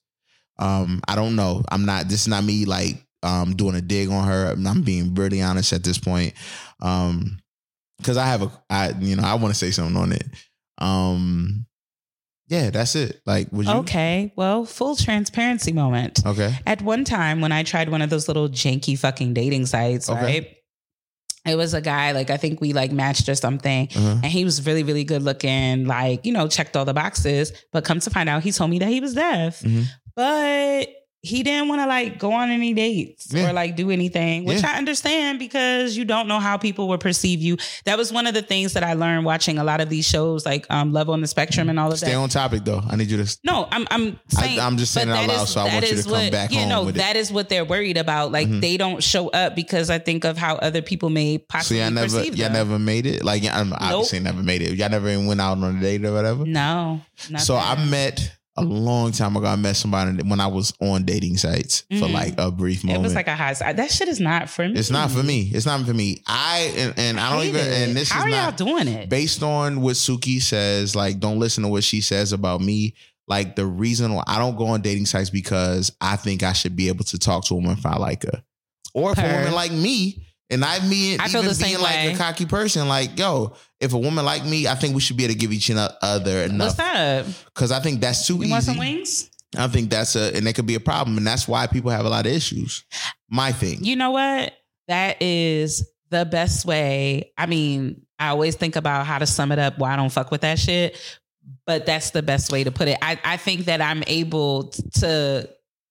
um, I don't know. I'm not this is not me like um doing a dig on her. I'm being really honest at this point. Um because I have a I you know, I want to say something on it. Um yeah, that's it. Like would you Okay. Well, full transparency moment. Okay. At one time, when I tried one of those little janky fucking dating sites, Okay. right? It was a guy, like, I think we like matched or something. Uh-huh. And he was really, really good looking, like, you know, checked all the boxes. But come to find out, he told me that he was deaf. Mhm. But he didn't want to like go on any dates Yeah. or like do anything, which Yeah. I understand because you don't know how people will perceive you. That was one of the things that I learned watching a lot of these shows, like um, Love on the Spectrum and all of Stay that. Stay on topic though. I need you to No, I'm I'm saying I- I'm just saying it out loud, is- so I want you to is come what- back You home know, with it. that is what they're worried about. Like Mhm. they don't show up because I think of how other people may So possibly y'all never perceive y'all them. never made it? Like I'm obviously never made it. Y'all never even went out on a date or whatever? No, not So that. I met a long time ago. I met somebody when I was on dating sites for Mhm. like a brief moment. It was like a high side. That shit is not for me. it's not for me. It's not for me. I and, and I don't even. it. And this how is are not y'all doing it? based on what Suki says. Like, don't listen to what she says about me. Like the reason why I don't go on dating sites because I think I should be able to talk to a woman if I like her, or if a woman like me. And I mean, I feel even the same being like way. a cocky person, like yo, if a woman like me, I think we should be able to give each other enough What's up? because I think that's too You easy. want some wings? I think that's a and that could be a problem, and that's why people have a lot of issues. My thing. You know what? That is the best way. I mean, I always think about how to sum it up why I don't fuck with that shit, but that's the best way to put it. I, I think that I'm able to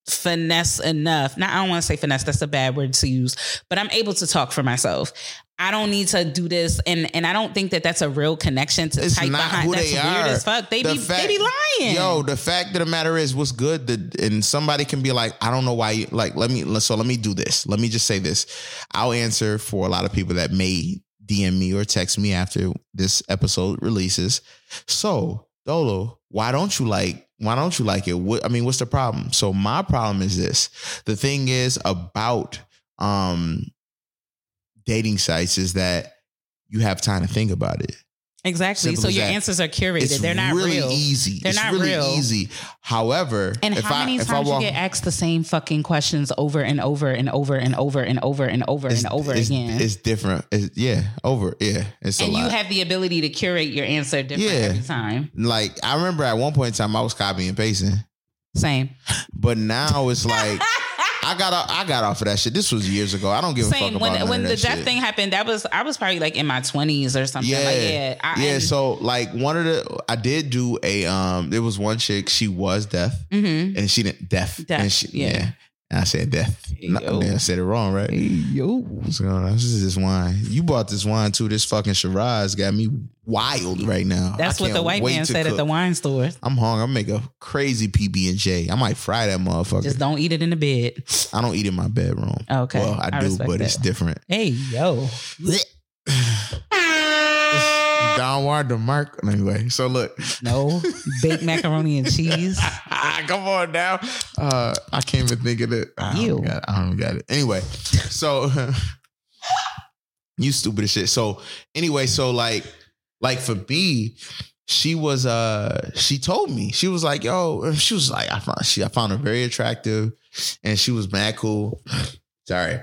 finesse enough. Now, I don't want to say finesse, that's a bad word to use, but I'm able to talk for myself. I don't need to do this, and and I don't think that that's a real connection to It's type not behind. who that's they weird are. as fuck. They The be fact- they be lying. Yo, the fact of the matter is, what's good, that and somebody can be like, I don't know why. You, like, let me. So let me do this. Let me just say this. I'll answer for a lot of people that may DM me or text me after this episode releases. So Dolo, why don't you like? Why don't you like it? What I mean, what's the problem? So my problem is this. The thing is about um dating sites is that you have time to think about it. Exactly. Simple so your that. answers are curated. It's They're not really real. easy. They're it's not really real. easy. However, And if how I many if I times walk, you get asked the same fucking questions over and over and over and over and over and over it's, and over it's, again? it's different. It's, yeah, over. Yeah, it's a and lot. you have the ability to curate your answer different Yeah. every time. like I remember at one point in time I was copying and pasting, Same. but now it's like I got off, I got off of that shit. This was years ago. I don't give a fuck Same. about When when the death shit. thing happened, that was I was probably like in my twenties or something. Yeah, Like, yeah. I, yeah. So like one of the I did do a um. There was one chick. She was deaf Mhm. and she didn't deaf. Deaf, And she, yeah. yeah. I said deaf. No, Yo. I said it wrong, right? Yo. What's going on? This is this wine. You bought this wine too. This fucking Shiraz got me wild right now. That's what the white man said at the wine store. I'm hungry. I'm make a crazy PB and J. I might fry that motherfucker. Just don't eat it in the bed. I don't eat it in my bedroom. Okay. Well, I, I do, but it's different. Hey yo. Don Juan de Mark. Anyway, so look. No baked macaroni and cheese. Come on now. Uh, I can't even think of it. I Ew. don't, got, I don't got it. Anyway, so you stupid as shit. So anyway, so like, like for me, she was uh she told me she was like yo she was like I found she I found her very attractive and she was mad cool. Sorry.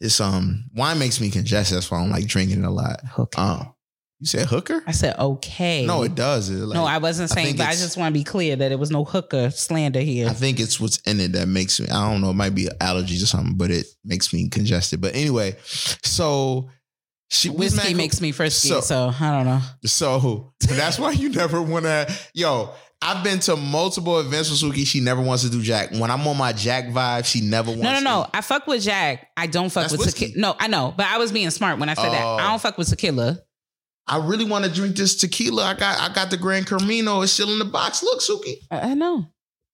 It's um wine makes me congested. That's why I don't like drinking a lot. Okay. Um, you said hooker? I said okay. No, it does. It, like, no, I wasn't saying, think but I just want to be clear that it was no hooker slander here. I think it's what's in it that makes me. I don't know. It might be allergies or something, but it makes me congested. But anyway, so she Whiskey makes me frisky, So- so, I don't know. So that's why you never want to. Yo, I've been to multiple events with Suki. She never wants to do Jack. When I'm on my Jack vibe, she never wants. No, no, to. no. I fuck with Jack. I don't fuck That's with tequila. No, I know, but I was being smart when I said that. Oh. I don't fuck with tequila. I really want to drink this tequila. I got, I got the Grand Camino. It's still in the box. Look, Suki. I, I know.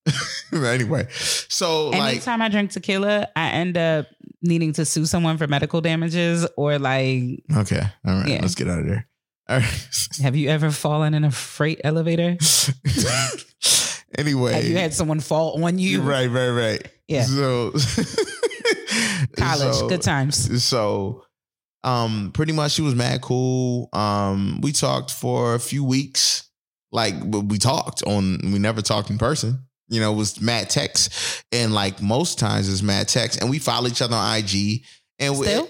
anyway, so like, Anytime I drink tequila, I end up needing to sue someone for medical damages or like, okay, all right, Yeah. let's get out of there. All right. have you ever fallen in a freight elevator? anyway, Have you had someone fall on you? Right, right, right. Yeah. So College, so- good times. So um pretty much she was mad cool. Um we talked for a few weeks. Like we talked on we never talked in person. You know, it was mad text. And like most times it's mad text. And we follow each other on IG. And we, Still?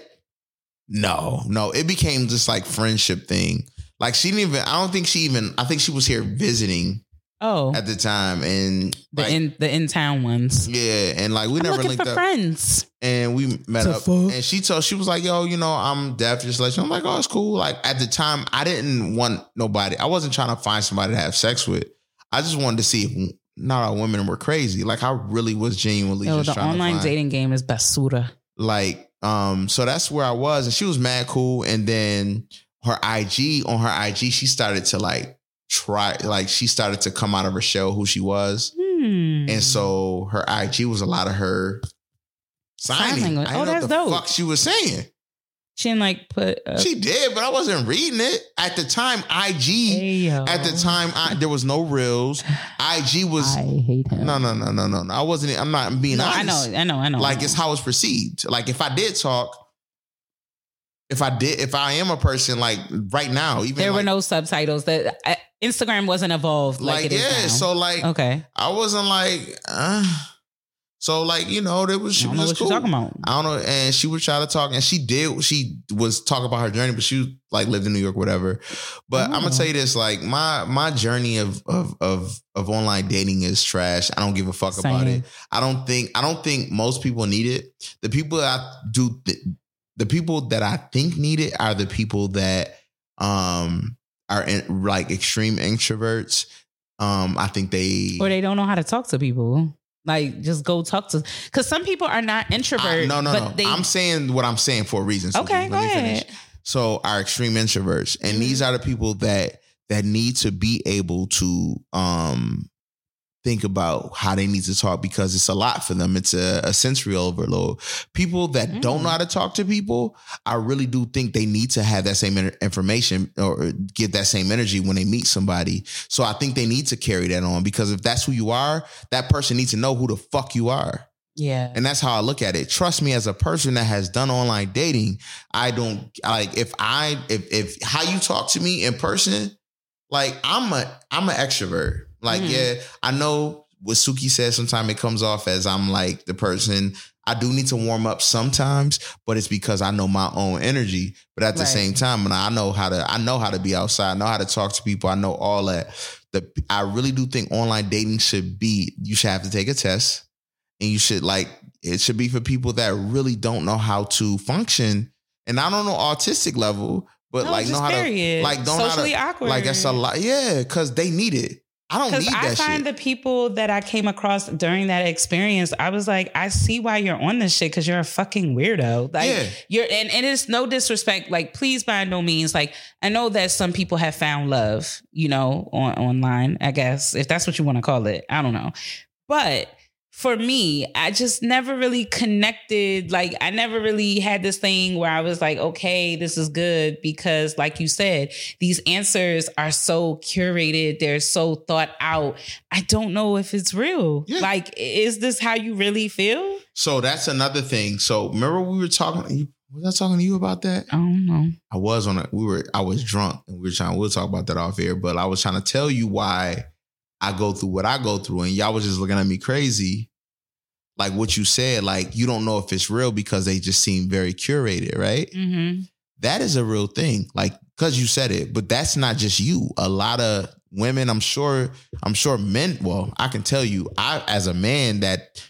no, no. It became just like friendship thing. Like she didn't even I don't think she even I think she was here visiting Oh, at the time. And the like, in the in town ones. yeah, and like we I'm never linked for up friends. and we met The up fuck? and she told she was like yo you know i'm deaf just let you i'm like oh it's cool like at the time i didn't want nobody i wasn't trying to find somebody to have sex with i just wanted to see if not all women were crazy like i really was genuinely Yo, just the trying online to find, dating game is basura. like um so that's where i was and she was mad cool and then her ig on her ig she started to like try like she started to come out of her shell who she was Hmm. and so her IG was a lot of her Sign signing. language. I Oh, know that's what the dope. fuck she was saying. she didn't like put. She did, but I wasn't reading it at the time. IG hey, yo. at the time, I, there was no reels. IG was I hate him. no, no, no, no, no, no. I wasn't. I'm not being No, I know, I know, I know. I Like know. it's how it's perceived. Like if I did talk, if I did, if I am a person like right now, even there were like, no subtitles. That uh, Instagram wasn't evolved like, like, it is yeah. So like okay, I wasn't like. Uh, so like you know there was she was know just what cool. talking about. I don't know. And she would try to talk, and she did. She was talking about her journey, but she like lived in New York, whatever. But I'm Oh. gonna tell you this: like my my journey of of of of online dating is trash. I don't give a fuck about it. I don't think I don't think most people need it. The people that I do th- the people that I think need it are the people that um are in, like extreme introverts. Um, I think they Or they don't know how to talk to people. Like, just go talk to. Because some people are not introvert. I- no, no, but no. They, I'm saying what I'm saying for a reason. Suki. okay, Let go me finish. ahead. So are extreme introverts, and Mhm. these are the people that that need to be able to um think about how they need to talk because it's a lot for them. It's a, a sensory overload. People that don't Mm. know how to talk to people, I really do think they need to have that same information or get that same energy when they meet somebody. So I think they need to carry that on because if that's who you are, that person needs to know who the fuck you are. Yeah. And that's how I look at it. Trust me, as a person that has done online dating, I don't like if I if if how you talk to me in person, like I'm a I'm an extrovert. Like, Mhm. yeah, I know what Suki says sometimes it comes off as I'm like the person I do need to warm up sometimes, but it's because I know my own energy. But at the Right. same time, and I know how to I know how to be outside, I know how to talk to people, I know all that. The I really do think online dating should be you should have to take a test and you should like it should be for people that really don't know how to function and I don't know autistic level, but No, like know how period. to like don't know how Socially to awkward. like that's a lot. Yeah, because they need it. I don't Because need I that find shit. the people that I came across during that experience, I was like, I see why you're on this shit because you're a fucking weirdo. Like Yeah. you're and, and it's no disrespect. Like, please by no means. Like, I know that some people have found love, you know, on online, I guess, if that's what you want to call it. I don't know. But for me, I just never really connected. Like, I never really had this thing where I was like, okay, this is good because, like you said, these answers are so curated, they're so thought out. I don't know if it's real. Yeah. Like, is this how you really feel? So that's another thing. So remember we were talking. Was I talking to you about that? I don't know. I was on a. We were. I was drunk, and we were trying. We'll talk about that off air. But I was trying to tell you why I go through what I go through, and y'all was just looking at me crazy. Like what you said, like you don't know if it's real because they just seem very curated, right? Mm-hmm. that is a real thing. Like, cause you said it, but that's not just you. A lot of women, I'm sure, I'm sure men, well, I can tell you, I as a man that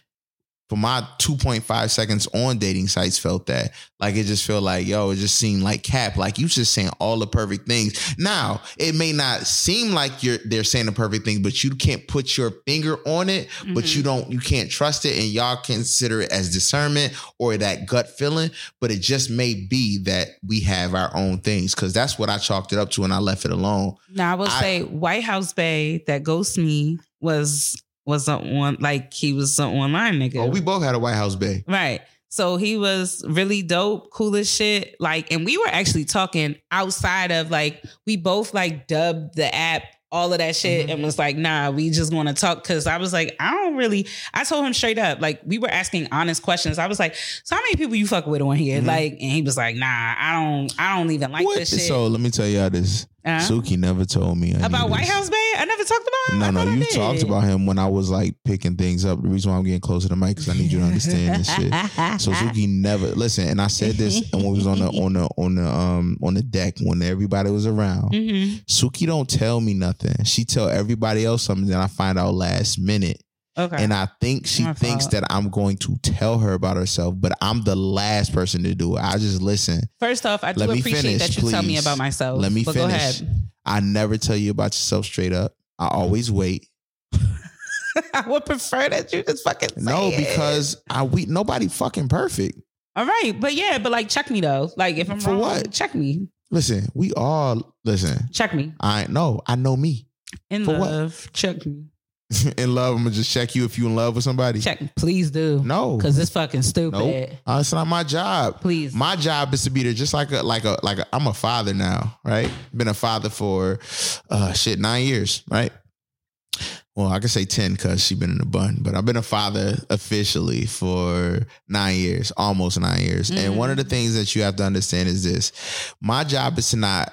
for my 2.5 seconds on dating sites felt that. Like it just felt like, yo, it just seemed like cap. Like you just saying all the perfect things. Now, it may not seem like you're they're saying the perfect thing, but you can't put your finger on it, but you mm-hmm. don't you can't trust it, and y'all consider it as discernment or that gut feeling. But it just may be that we have our own things. Cause that's what I chalked it up to and I left it alone. Now I will I- say White House Bay that ghost me was was a one like he was an online nigga. Oh, we both had a White House Bay. Right. So he was really dope, cool as shit. Like, and we were actually talking outside of like, we both like dubbed the app, all of that shit, Mhm. and was like, nah, we just want to talk. Cause I was like, I don't really, I told him straight up, like, we were asking honest questions. I was like, so how many people you fuck with on here? Mhm. Like, and he was like, nah, I don't, I don't even like What? this shit. So let me tell y'all this. Uh-huh. Suki never told me any About White this. House Bay? I never talked about him. No, no, you talked about him when I was like picking things up. The reason why I'm getting closer to the mic because I need you to understand this shit. So Suki never listen, and I said this and when we was on the on the on the um on the deck when everybody was around. Mhm. Suki don't tell me nothing. She tell everybody else something that I find out last minute. Okay. And I think she My thinks fault. that I'm going to tell her about herself, but I'm the last person to do it. I just listen. First off, I do appreciate finish, that you tell me about myself. Let me but finish. Go ahead. I never tell you about yourself straight up. I mm-hmm. always wait. I would prefer that you just fucking say No, it. because I we nobody fucking perfect. all right, but yeah, but like check me though. Like if I'm For wrong, what? check me, Listen, we all listen. check me I know. I know me. in For what? love. Check me, in love, I'm gonna just check you if you in love with somebody. check. Please do. No, because it's fucking stupid. nope. Uh, it's not my job. Please. My job is to be there, just like a like a like a. I'm a father now, right? Been a father for uh shit nine years, right? Well, I can say ten because she been in a bun, but I've been a father officially for nine years, almost nine years. And one of the things that you have to understand is this: my job is to not.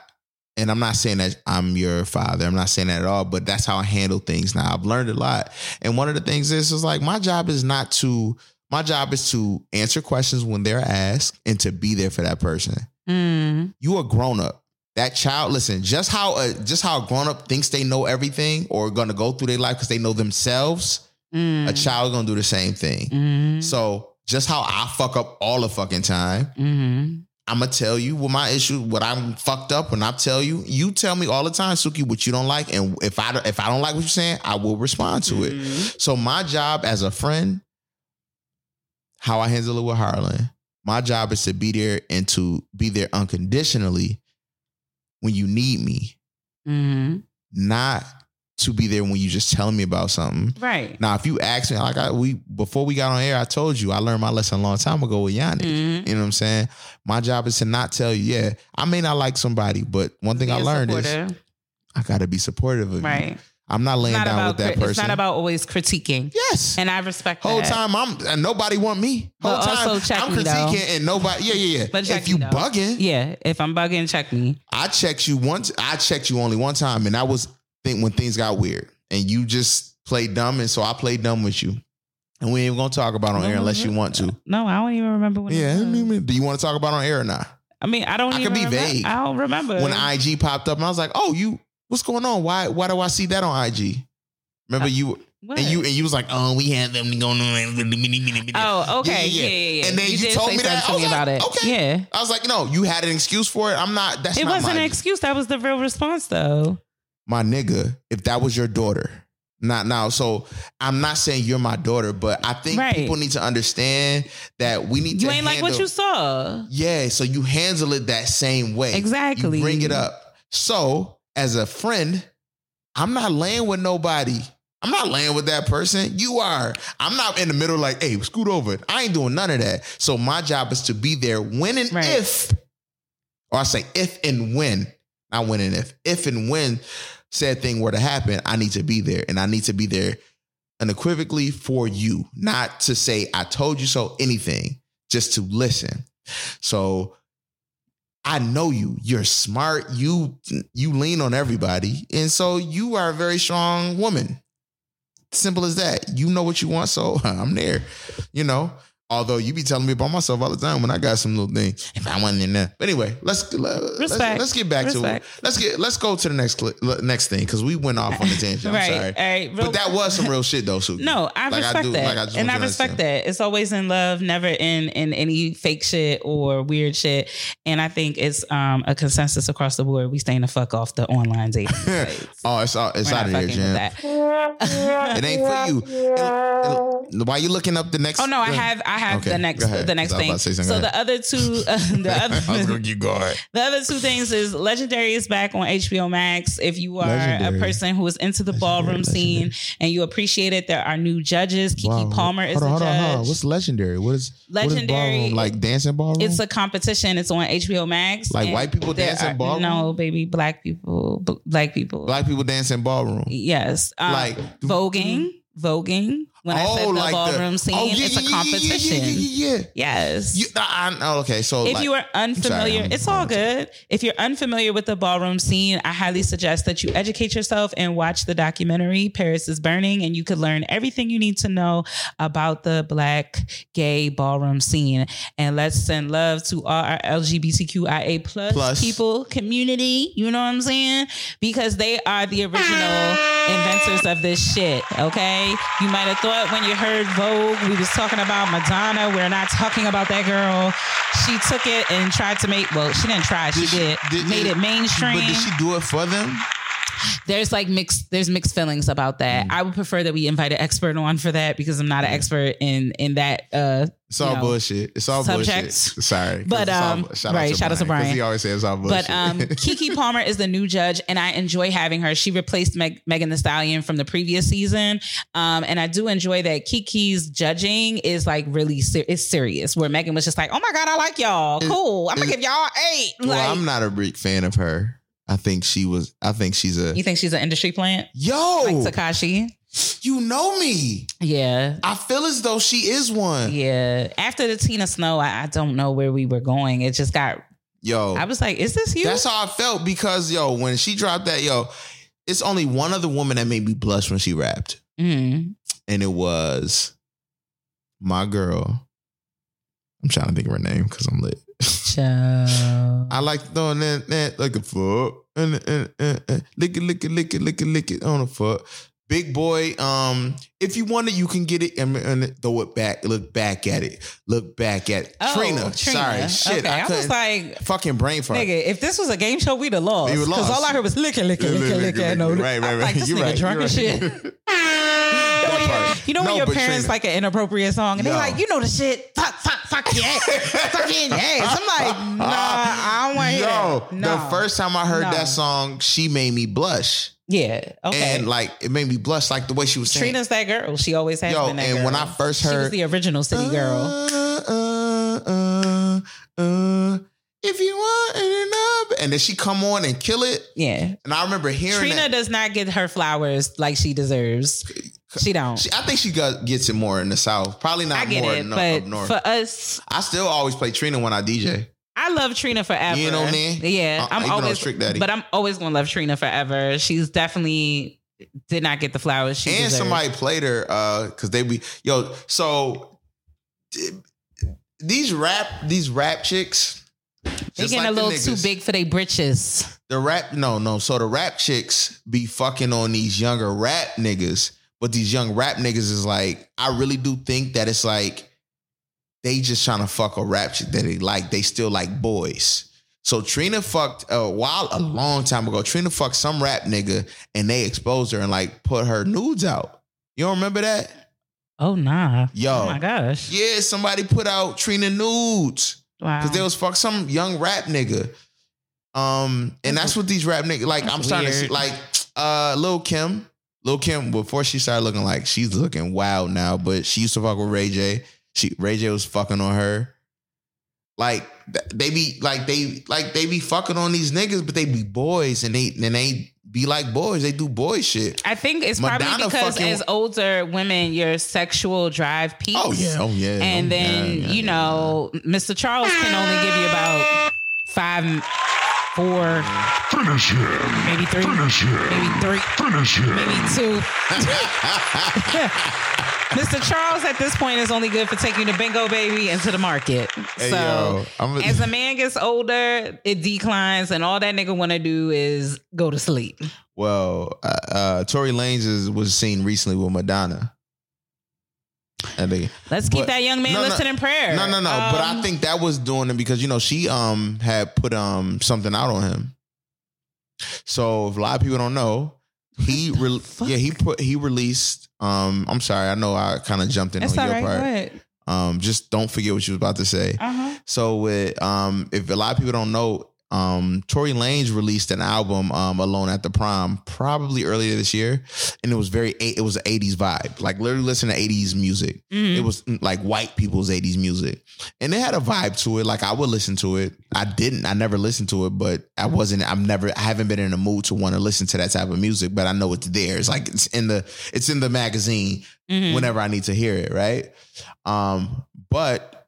And I'm not saying that I'm your father. I'm not saying that at all, but that's how I handle things now. I've learned a lot. And one of the things is, is like my job is not to my job is to answer questions when they're asked and to be there for that person. Mm. You a grown up. That child, listen, just how a just how a grown up thinks they know everything or gonna go through their life because they know themselves, Mm. a child gonna do the same thing. Mm. So just how I fuck up all the fucking time, Mm. I'm gonna tell you what my issue, what I'm fucked up, when I tell you, you tell me all the time, Suki, what you don't like, and if I don't, if I don't like what you're saying, I will respond to it. Mm. So my job as a friend, how I handle it with Harlan, my job is to be there and to be there unconditionally when you need me, mm-hmm. not to be there when you just telling me about something. Right. Now, if you ask me, like I we before we got on air, I told you I learned my lesson a long time ago with Yanni. Mm. You know what I'm saying? My job is to not tell you, yeah, I may not like somebody, but one thing Be I learned is. I gotta be supportive of you. right. I'm not laying not down about with that person. it's not about always critiquing. yes. And I respect Whole that. time I'm and nobody want me. Whole But time also check I'm me, critiquing and nobody. Yeah, yeah, yeah. But if you bugging, Yeah, if I'm bugging, check me. I checked you once. I checked you only one time, and that was think when things got weird, and you just played dumb, and so I played dumb with you, and we ain't even gonna talk about on air unless you want to. No, I don't even remember when. Yeah, it I mean, do you want to talk about on air or not? I mean, I don't I even. could be remem- vague. I don't remember When IG popped up, and I was like, "Oh, you, what's going on? Why, why do I see that on IG?" Remember uh, you What? and you and you was like, "Oh, we had them going on." Oh, okay. Yeah, yeah, yeah. And then you, did told me that to me was about like, it. Okay, Yeah. I was like, "No, you had an excuse for it. I'm not. That's It not wasn't an excuse. That was the real response, though. My nigga. If that was your daughter, not now. So I'm not saying you're my daughter, but I think Right. people need to understand that we need You to. ain't like what you saw. Yeah, so you handle it that same way. Exactly. You bring it up. So, as a friend, I'm not laying with nobody. I'm not laying with that person. You are. I'm not in the middle like, hey, scoot over. I ain't doing none of that. So my job is to be there when and Right. if, or I say if and when, not when and if, if and when said thing were to happen, I need to be there. And I need to be there unequivocally for you, not to say I told you so, anything, just to listen. So I know you. You're smart. You you lean on everybody. And so you are a very strong woman. Simple as that. You know what you want, so I'm there. You know. Although you be telling me about myself all the time when I got some little thing. If I wasn't in there, but anyway, let's let's, let's get back Respect. to it. Let's get let's go to the next cli- next thing because we went off on the tangent. I'm sorry, right. Real- but that was some real shit though. Suki. No, I Like, I respect do- that, like, I and I respect understand. that. It's always in love, never in in any fake shit or weird shit. And I think it's um, a consensus across the board. We staying the fuck off the online dating. Oh, it's all it's We're out of here, fucking with Jam. that. It ain't for you. And- and why you looking up the next? Oh no, I have I have Okay, the next the next I thing. was about to say So the other two uh, the I was other gonna keep going. the other two things is Legendary is back on HBO Max. If you are Legendary. a person who is into the Legendary, ballroom scene and you appreciate it, there are new judges. Keke Wow. Palmer is hold on, a hold judge. on, hold on. What's legendary? What is what is Legendary-? Like dancing ballroom? It's a competition. It's on HBO Max. Like white people dancing are- ballroom? No, baby, black people, black people. black people dancing ballroom. Yes, um, Like- voguing, voguing. When I oh, said the ballroom oh, scene, oh, yeah, it's a yeah, yeah, competition. Yeah, yeah. Yes. You, I, I, oh, okay, so if like, you are unfamiliar, I'm- it's all good. If you're unfamiliar with the ballroom scene, I highly suggest that you educate yourself and watch the documentary Paris is Burning, and you could learn everything you need to know about the black gay ballroom scene. And let's send love to all our LGBTQIA Plus. people community. You know what I'm saying? Because they are the original inventors of this shit. Okay, you might have thought when you heard Vogue, we was talking about Madonna. We're not talking about that girl. She took it and tried to make. Well, she didn't try. She Did did. she- did- made it mainstream. but did she do it for them? There's like mixed. There's mixed feelings about Mm. that. I would prefer that we invite an expert on for that because I'm not an expert in in that. uh It's all you know, bullshit. It's all subjects. bullshit. Sorry, But, it's all- um, shout right, out shout out to 'cause Brian. He always says it's all bullshit. But um, Keke Palmer is the new judge, and I enjoy having her. She replaced Meg- Megan Thee Stallion from the previous season, um, and I do enjoy that Keke's judging is like really ser- it's serious. Where Megan was just like, "Oh my god, I like y'all, It- cool. I'm gonna it- give y'all eight. well, Like, I'm not a big fan of her. I think she was. I think she's a you think she's an industry plant yo. like Tekashi? you know me. Yeah. I feel as though she is one. Yeah. After the Tina Snow, I, I don't know where we were going. It just got. Yo, I was like, "Is this you?" That's how I felt because yo, when she dropped that, yo, it's only one other woman that made me blush when she rapped, Mhm. and it was my girl. I'm trying to think of her name because I'm lit. Child. I like throwing that, that like a foot and and and and lick it, lick it, lick it, lick it, lick it on the foot. Big boy, um, if you want it, you can get it and, and throw it back. Look back at it. Look back at it. Oh, Trina, sorry, shit. Okay. I, I, was like, fucking brain fart. Nigga, if this was a game show, we'd have lost. Because all I heard was licking, licking, licking, licking. No, Right, right, right. Like, this You're nigga right, drunk you're and shit. You know, when That your- part. you know when No, your parents Trina- like an inappropriate song and they're like, you know the shit, fuck, fuck, fuck your ass, fuck your ass. I'm like, nah, I don't want to hear Yo, that. No. the first time I heard No. that song, she made me blush. Yeah, okay. And like it made me blush like the way she was saying. Trina's that girl. She always has Yo, been that and girl. when I first heard, she was the original city girl. Uh, uh, uh, uh, if you want it enough, and then she come on and kill it. Yeah. And I remember hearing Trina that. does not get her flowers like she deserves. She don't. She, I think she got, gets it more in the south. Probably not I get more it, in but up north. for us, I still always play Trina when I DJ. I love Trina forever. You know me? Yeah, Uh, I'm always Trick Daddy. but I'm always gonna love Trina forever. She's definitely did not get the flowers she and deserved. somebody played her uh because they be yo so these rap these rap chicks They getting like a little too big for their britches. the rap no no so the rap chicks be fucking on these younger rap niggas but these young rap niggas is like i really do think that it's like they just trying to fuck a rap chick that they like they still like boys so Trina fucked a while a long time ago. Trina fucked some rap nigga and they exposed her and like put her nudes out. You don't remember that? Oh nah. Yo. Oh my gosh. Yeah, somebody put out Trina nudes Wow. because they was fuck some young rap nigga. Um, and that's what these rap niggas like. I'm That's starting to see like uh Lil Kim. Lil Kim before she started looking like she's looking wild now, but she used to fuck with Ray J. She Ray J was fucking on her. Like they be like they like they be fucking on these niggas, but they be boys and they and they be like boys. They do boy shit. I think it's probably because fucking- as older women, your sexual drive peaks. Oh yeah, oh yeah. and oh, then yeah, yeah, you yeah. know, Mr. Charles can only give you about five, four, Finish him. maybe three, Finish him. maybe three, Finish him. maybe two. Mr. Charles at this point is only good for taking the bingo baby into the market. Hey, so yo, a- as a man gets older, it declines, and all that nigga want to do is go to sleep. Well, uh, uh, Tory Lanez is, was seen recently with Madonna. And they, Let's keep But- that young man no, no, listed in prayer. No, no, no. but I Um, think that was doing it because you know she um had put um something out on him. So if a lot of people don't know, he re- yeah he put he released um I'm sorry I know I kind of jumped in That's on your right. Part. Um, just don't forget what you was about to say. Uh huh. So with um, if a lot of people don't know, um, Tory Lanez released an album, um, Alone at the Prom, probably earlier this year, and it was very, it was an '80s vibe, like literally listen to '80s music. Mhm. It was mm, like white people's '80s music, and it had a vibe to it. Like I would listen to it. I didn't, I never listened to it, but I wasn't. I'm never, I haven't been in a mood to want to listen to that type of music, but I know it's there. It's like it's in the, it's in the magazine Mhm. whenever I need to hear it, right? Um, but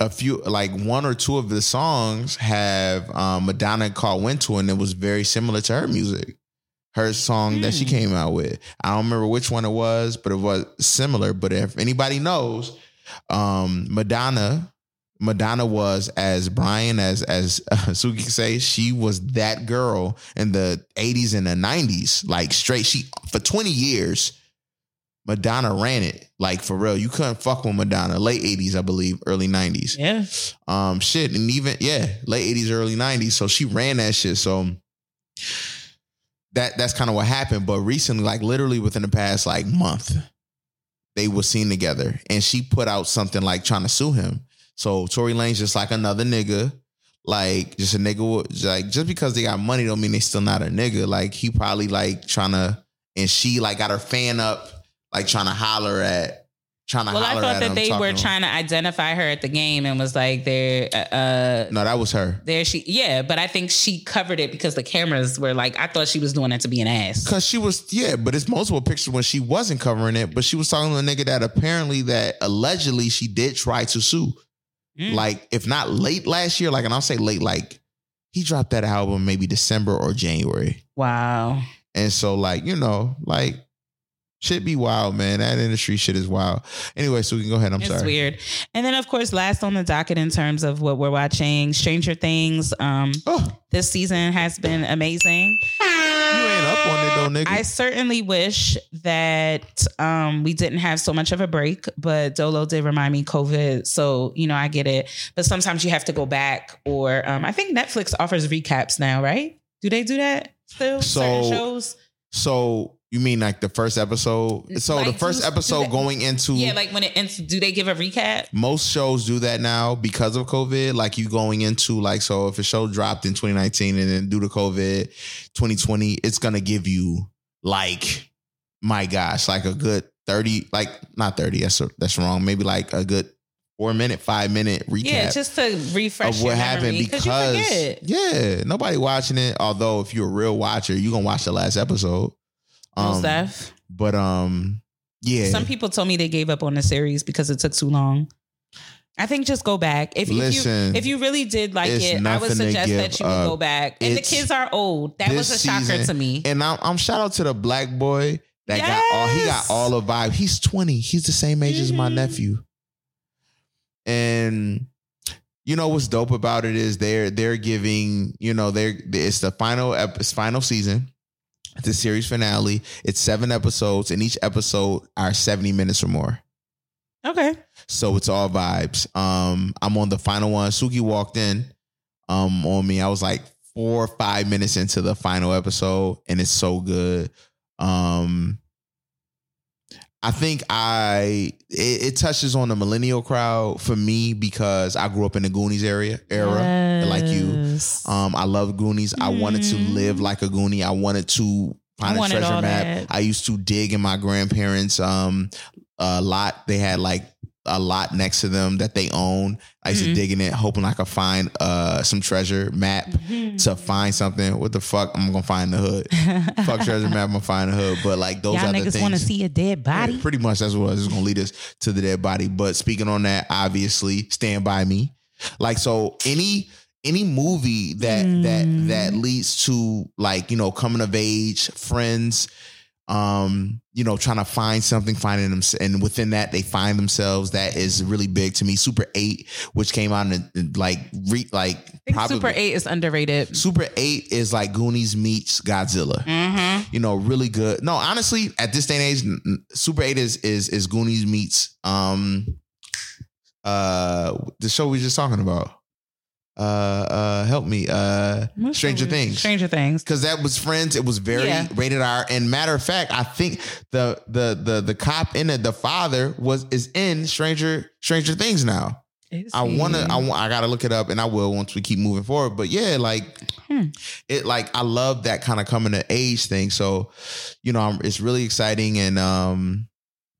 a few like one or two of the songs have um Madonna called Winter and it was very similar to her music. Her song that she Hmm. came out with. I don't remember which one it was, but it was similar. But if anybody knows, um Madonna Madonna was as Brian as as uh, Suki say she was that girl in the 80s and the 90s like straight she for 20 years Madonna ran it like for real. You couldn't fuck with Madonna. Late eighties, I believe, early nineties. Yeah. Um, shit, and even yeah, late eighties, early nineties. So she ran that shit. So that that's kind of what happened. But recently, like literally within the past like month, they were seen together, and she put out something like trying to sue him. So Tory Lanez just like another nigga. Like just a nigga, like just because they got money don't mean they still not a nigga. Like he probably like trying to, and she like got her fan up, like trying to holler at, trying to Well, I thought that they were trying to identify her at the game and was like, "There, uh, No, that was her. there she, yeah." But I think she covered it because the cameras were like, I thought she was doing it to be an ass. Cause she was, yeah, but it's multiple pictures when she wasn't covering it, but she was talking to a nigga that apparently that allegedly she did try to sue. Mm. Like, if not late last year, like, and I'll say late, like he dropped that album maybe December or January. Wow. And so, like, you know, like shit be wild, man. That industry shit is wild. Anyway, so we can go ahead. I'm it's sorry. weird. And then, of course, last on the docket in terms of what we're watching, Stranger Things. Um, Oh, this season has been amazing. you ain't up on it though, nigga. I certainly wish that um, we didn't have so much of a break, but Dolo did remind me COVID. So, you know, I get it. But sometimes you have to go back, or um, I think Netflix offers recaps now, right? Do they do that still? Certain shows? so you mean like the first episode? So the first do- do episode they- going into Yeah, like when it ends, do they give a recap? most shows do that now because of COVID. Like you going into like so if a show dropped in 2019 and then due to COVID 2020, it's gonna give you like my gosh, like a good 30, like not 30, that's that's wrong. Maybe like a good four minute, five minute recap Yeah, just to refresh of what your happened because you yeah, nobody watching it. Although if you're a real watcher, you're gonna watch the last episode. Most def. but um, yeah. Some people told me they gave up on the series because it took too long. I think just go back. If, Listen, if you if you really did like it, I would suggest that you would go back. And the kids are old. That was a shocker season- to me. And I'm, I'm shout out to the black boy that got all he got all the vibe. He's 20. He's the same age as my Mhm. nephew. And you know what's dope about it is they're they're giving, you know, they're it's the final it's final season. It's the series finale. It's seven episodes, and each episode are 70 minutes or more. Okay. So it's all vibes. Um, I'm on the final one. Suki walked in um on me. I was like four or five minutes into the final episode, and it's so good. Um I think I it, it touches on the millennial crowd for me because I grew up in the Goonies area era. like you. Um, I love Goonies. I wanted to Mhm. live like a Goonie. I wanted to find I a treasure map. that. I used to dig in my grandparents' um a lot. They had like a lot next to them that they own. I used Mhm. to dig in it, hoping I could find uh some treasure map Mhm. to find something. What the fuck? I'm gonna find the hood. fuck treasure map. I'm gonna find the hood. But like those Y'all are the niggas things. want to see a dead body? Yeah, pretty much that's what is to lead us to the dead body. But speaking on that, obviously, Stand by Me. Like so, any any movie that that Mm. that leads to like you know coming of age, friends, um, you know, trying to find something, finding them, and within that they find themselves. That is really big to me. Super Eight, which came out in, like re, like probably Super 8 is underrated. Super Eight is like Goonies meets Godzilla Mm-hmm. you know, really good. No, honestly, at this day and age, Super Eight is is is Goonies meets um uh the show we were just talking about. Uh uh help me. Uh Stranger Things. Stranger Things. Cause that was Friends. It was very Yeah. rated R. And matter of fact, I think the the the the cop in it, the father was is in Stranger Stranger Things now. Is I wanna, I want, I gotta look it up, and I will once we keep moving forward. But yeah, like Hmm. it, like I love that kind of coming to age thing. So, you know, I'm, it's really exciting. And um,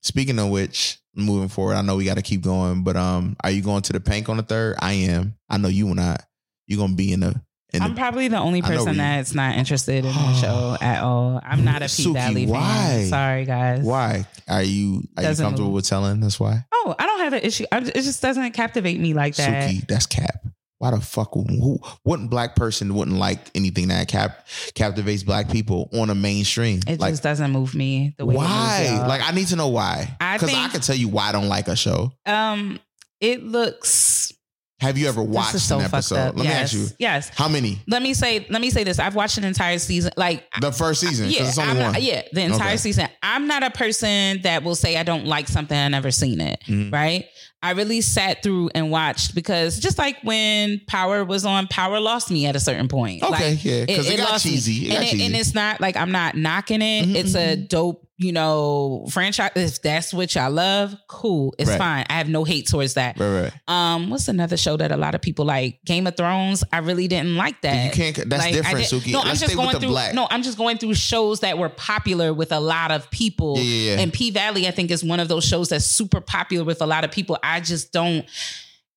speaking of which, moving forward, I know we got to keep going. But um, are you going to the Pank on the third? I am. I know you will not. You're gonna be in the. In I'm the probably the only person that's not interested in the show at all. I'm not a P Suki, Valley why? Sorry, guys. why are you are you Doesn't comfortable with telling? That's why. Oh, I don't have an issue. It just doesn't captivate me like that. Suki, that's cap. Why the fuck? Who? What black person wouldn't like anything that cap captivates black people on a mainstream? It like just doesn't move me the way. why? Like I need to know why. I Because I, think- can tell you why I don't like a show. um, it looks. Have you ever watched so an episode? Let me ask you. Yes. How many? Let me say. Let me say this. I've watched an entire season. Like The first season. Yeah, it's only I'm one. not- yeah, the entire Okay. season. I'm not a person that will say I don't like something I never seen it. Mhm. Right? I really sat through and watched because just like when Power was on, Power lost me at a certain point. Okay, Like, yeah, 'cause it got lost me. cheesy. It got and, cheesy. and it's not like I'm not knocking it. Mhm, It's a dope, you know, franchise. If that's what y'all love, cool. It's Right. fine. I have no hate towards that. Right, right. Um, what's another show that a lot of people like? Game of Thrones. I really didn't like that. You can't. That's Like, different, Suki. No, I'm just going through. black. No, I'm just going through shows that were popular with a lot of people. Yeah, yeah, yeah. And P Valley, I think, is one of those shows that's super popular with a lot of people. I just don't.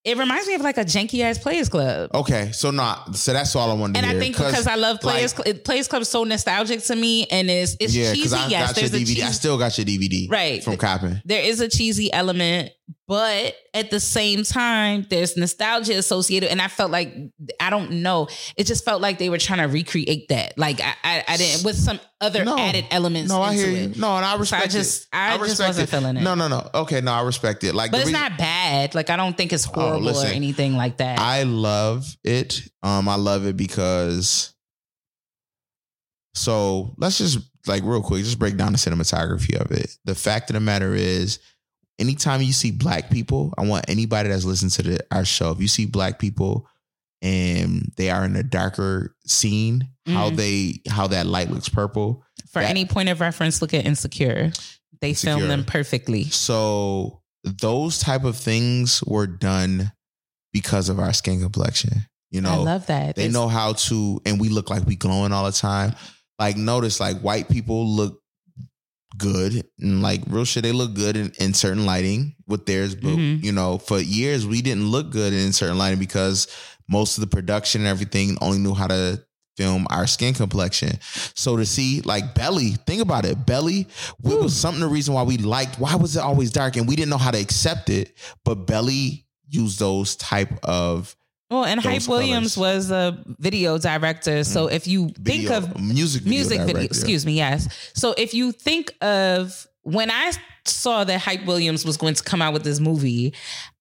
It reminds me of like a janky ass Players Club. Okay, so not. So that's all I wanted to And. I think because I love Players like- Cl- Players Club, is so nostalgic to me, and it's it's yeah, cheesy. I yes, got your there's a DVD. I still got your DVD. Right. from copping. there is a cheesy element, but at the same time, there's nostalgia associated. And I felt like I don't know. It just felt like they were trying to recreate that. Like I, I, I didn't with some other No. added elements. No, I hear you. it. No, and I respect just- it. I just respect wasn't feeling it. No, no, no. Okay, no, I respect it. Like, But it's reason- not bad. Like I don't think it's horrible Oh, listen. or anything like that. I love it. Um, I love it because. So let's just like real quick, just break down the cinematography of it. The fact of the matter is, anytime you see black people, I want anybody that's listening to the, our show, if you see black people and they are in a darker scene, how Mhm. they how that light looks purple. For that- any point of reference, look at Insecure. They Insecure. filmed them perfectly. So those type of things were done because of our skin complexion. You know, I love that. They It's- know how to, and we look like we glowing all the time. Like, notice like white people look good and like real shit. They look good in, in certain lighting with theirs, but Mhm. you know, for years we didn't look good in certain lighting because most of the production and everything only knew how to film our skin complexion. So to see like Belly, think about it. Belly, it was something the reason why we liked. Why was it always dark and we didn't know how to accept it? But Belly used those type of Well, and Hype Williams was a video director. So if you think of music video music video, excuse me, yes. So if you think of when I saw that Hype Williams was going to come out with this movie,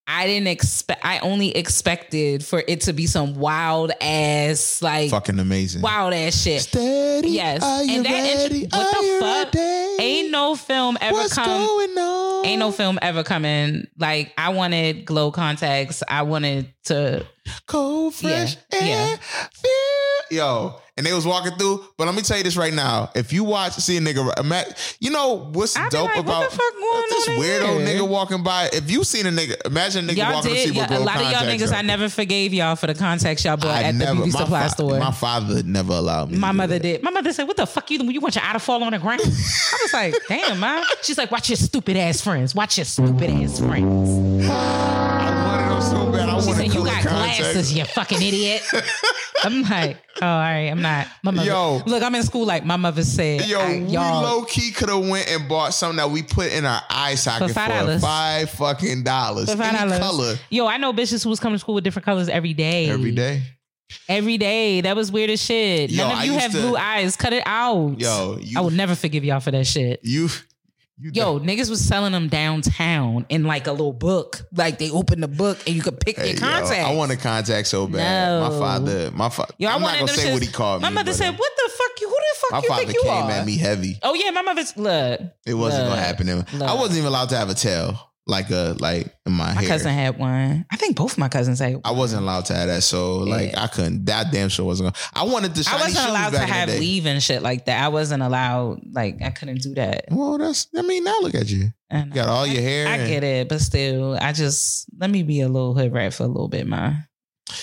I didn't expect. I only expected for it to be some wild ass like fucking amazing. wild ass shit. Steady. Yes. Are you And that ready? int- what Are the fuck? ready? Ain't no film ever What's come. going on? Ain't no film ever coming. Like I wanted glow contacts. I wanted to. cold fresh Yeah, air. yeah. Feel. Yo, and they was walking through. But let me tell you this right now: if you watch, see a nigga, you know what's I be dope like, what about the fuck going this weirdo nigga walking by? If you seen a nigga, imagine a nigga Y'all walking did. a lot of y'all niggas, are. I never forgave y'all for the contacts y'all bought I at the never- beauty supply fa- store. My father never allowed me. My mother did. My mother said, "What the fuck you? You want your eye to fall on the ground?" I was like, "Damn, mom." She's like, "Watch your stupid ass friends. Watch your stupid ass friends." I wanted them so bad. I She wanted said, "You got contacts. glasses, you fucking idiot." I'm like, "Oh, all right, I'm not." My mother. Yo. look, I'm in school. Like my mother said, Yo, I- we low key could have went and bought something that we put in our eye socket for, five dollars. five fucking dollars. for five dollars. color Yo, I know bitches who was coming to school with different colors every day. every day. Every day. That was weird as shit. Yo, None of I you have to- blue eyes. Cut it out. Yo, you, I would never forgive y'all for that shit. you, you. Yo, niggas was selling them downtown in like a little book. Like they opened the book and you could pick Hey, your yo, contact. I want a contact so bad. No. My father, my father. Yo, I I'm not gonna say what he called My me. My mother said, uh, "What the fuck? You who the fuck My you father think you came are?" at me heavy. Oh yeah, my mother's look. It wasn't look, gonna happen. To me. I wasn't even allowed to have a tail, like a like in my, My hair. cousin had one. I think both my cousins had. I wasn't allowed to have that, so like I couldn't. That damn sure wasn't. Gonna, I wanted to. I wasn't allowed to back in the have weave and shit like that. I wasn't allowed. Like I couldn't do that. Well, that's. I mean, now look at you. You got all your hair. I and get it, but still, I just let me be a little hood rat for a little bit, man.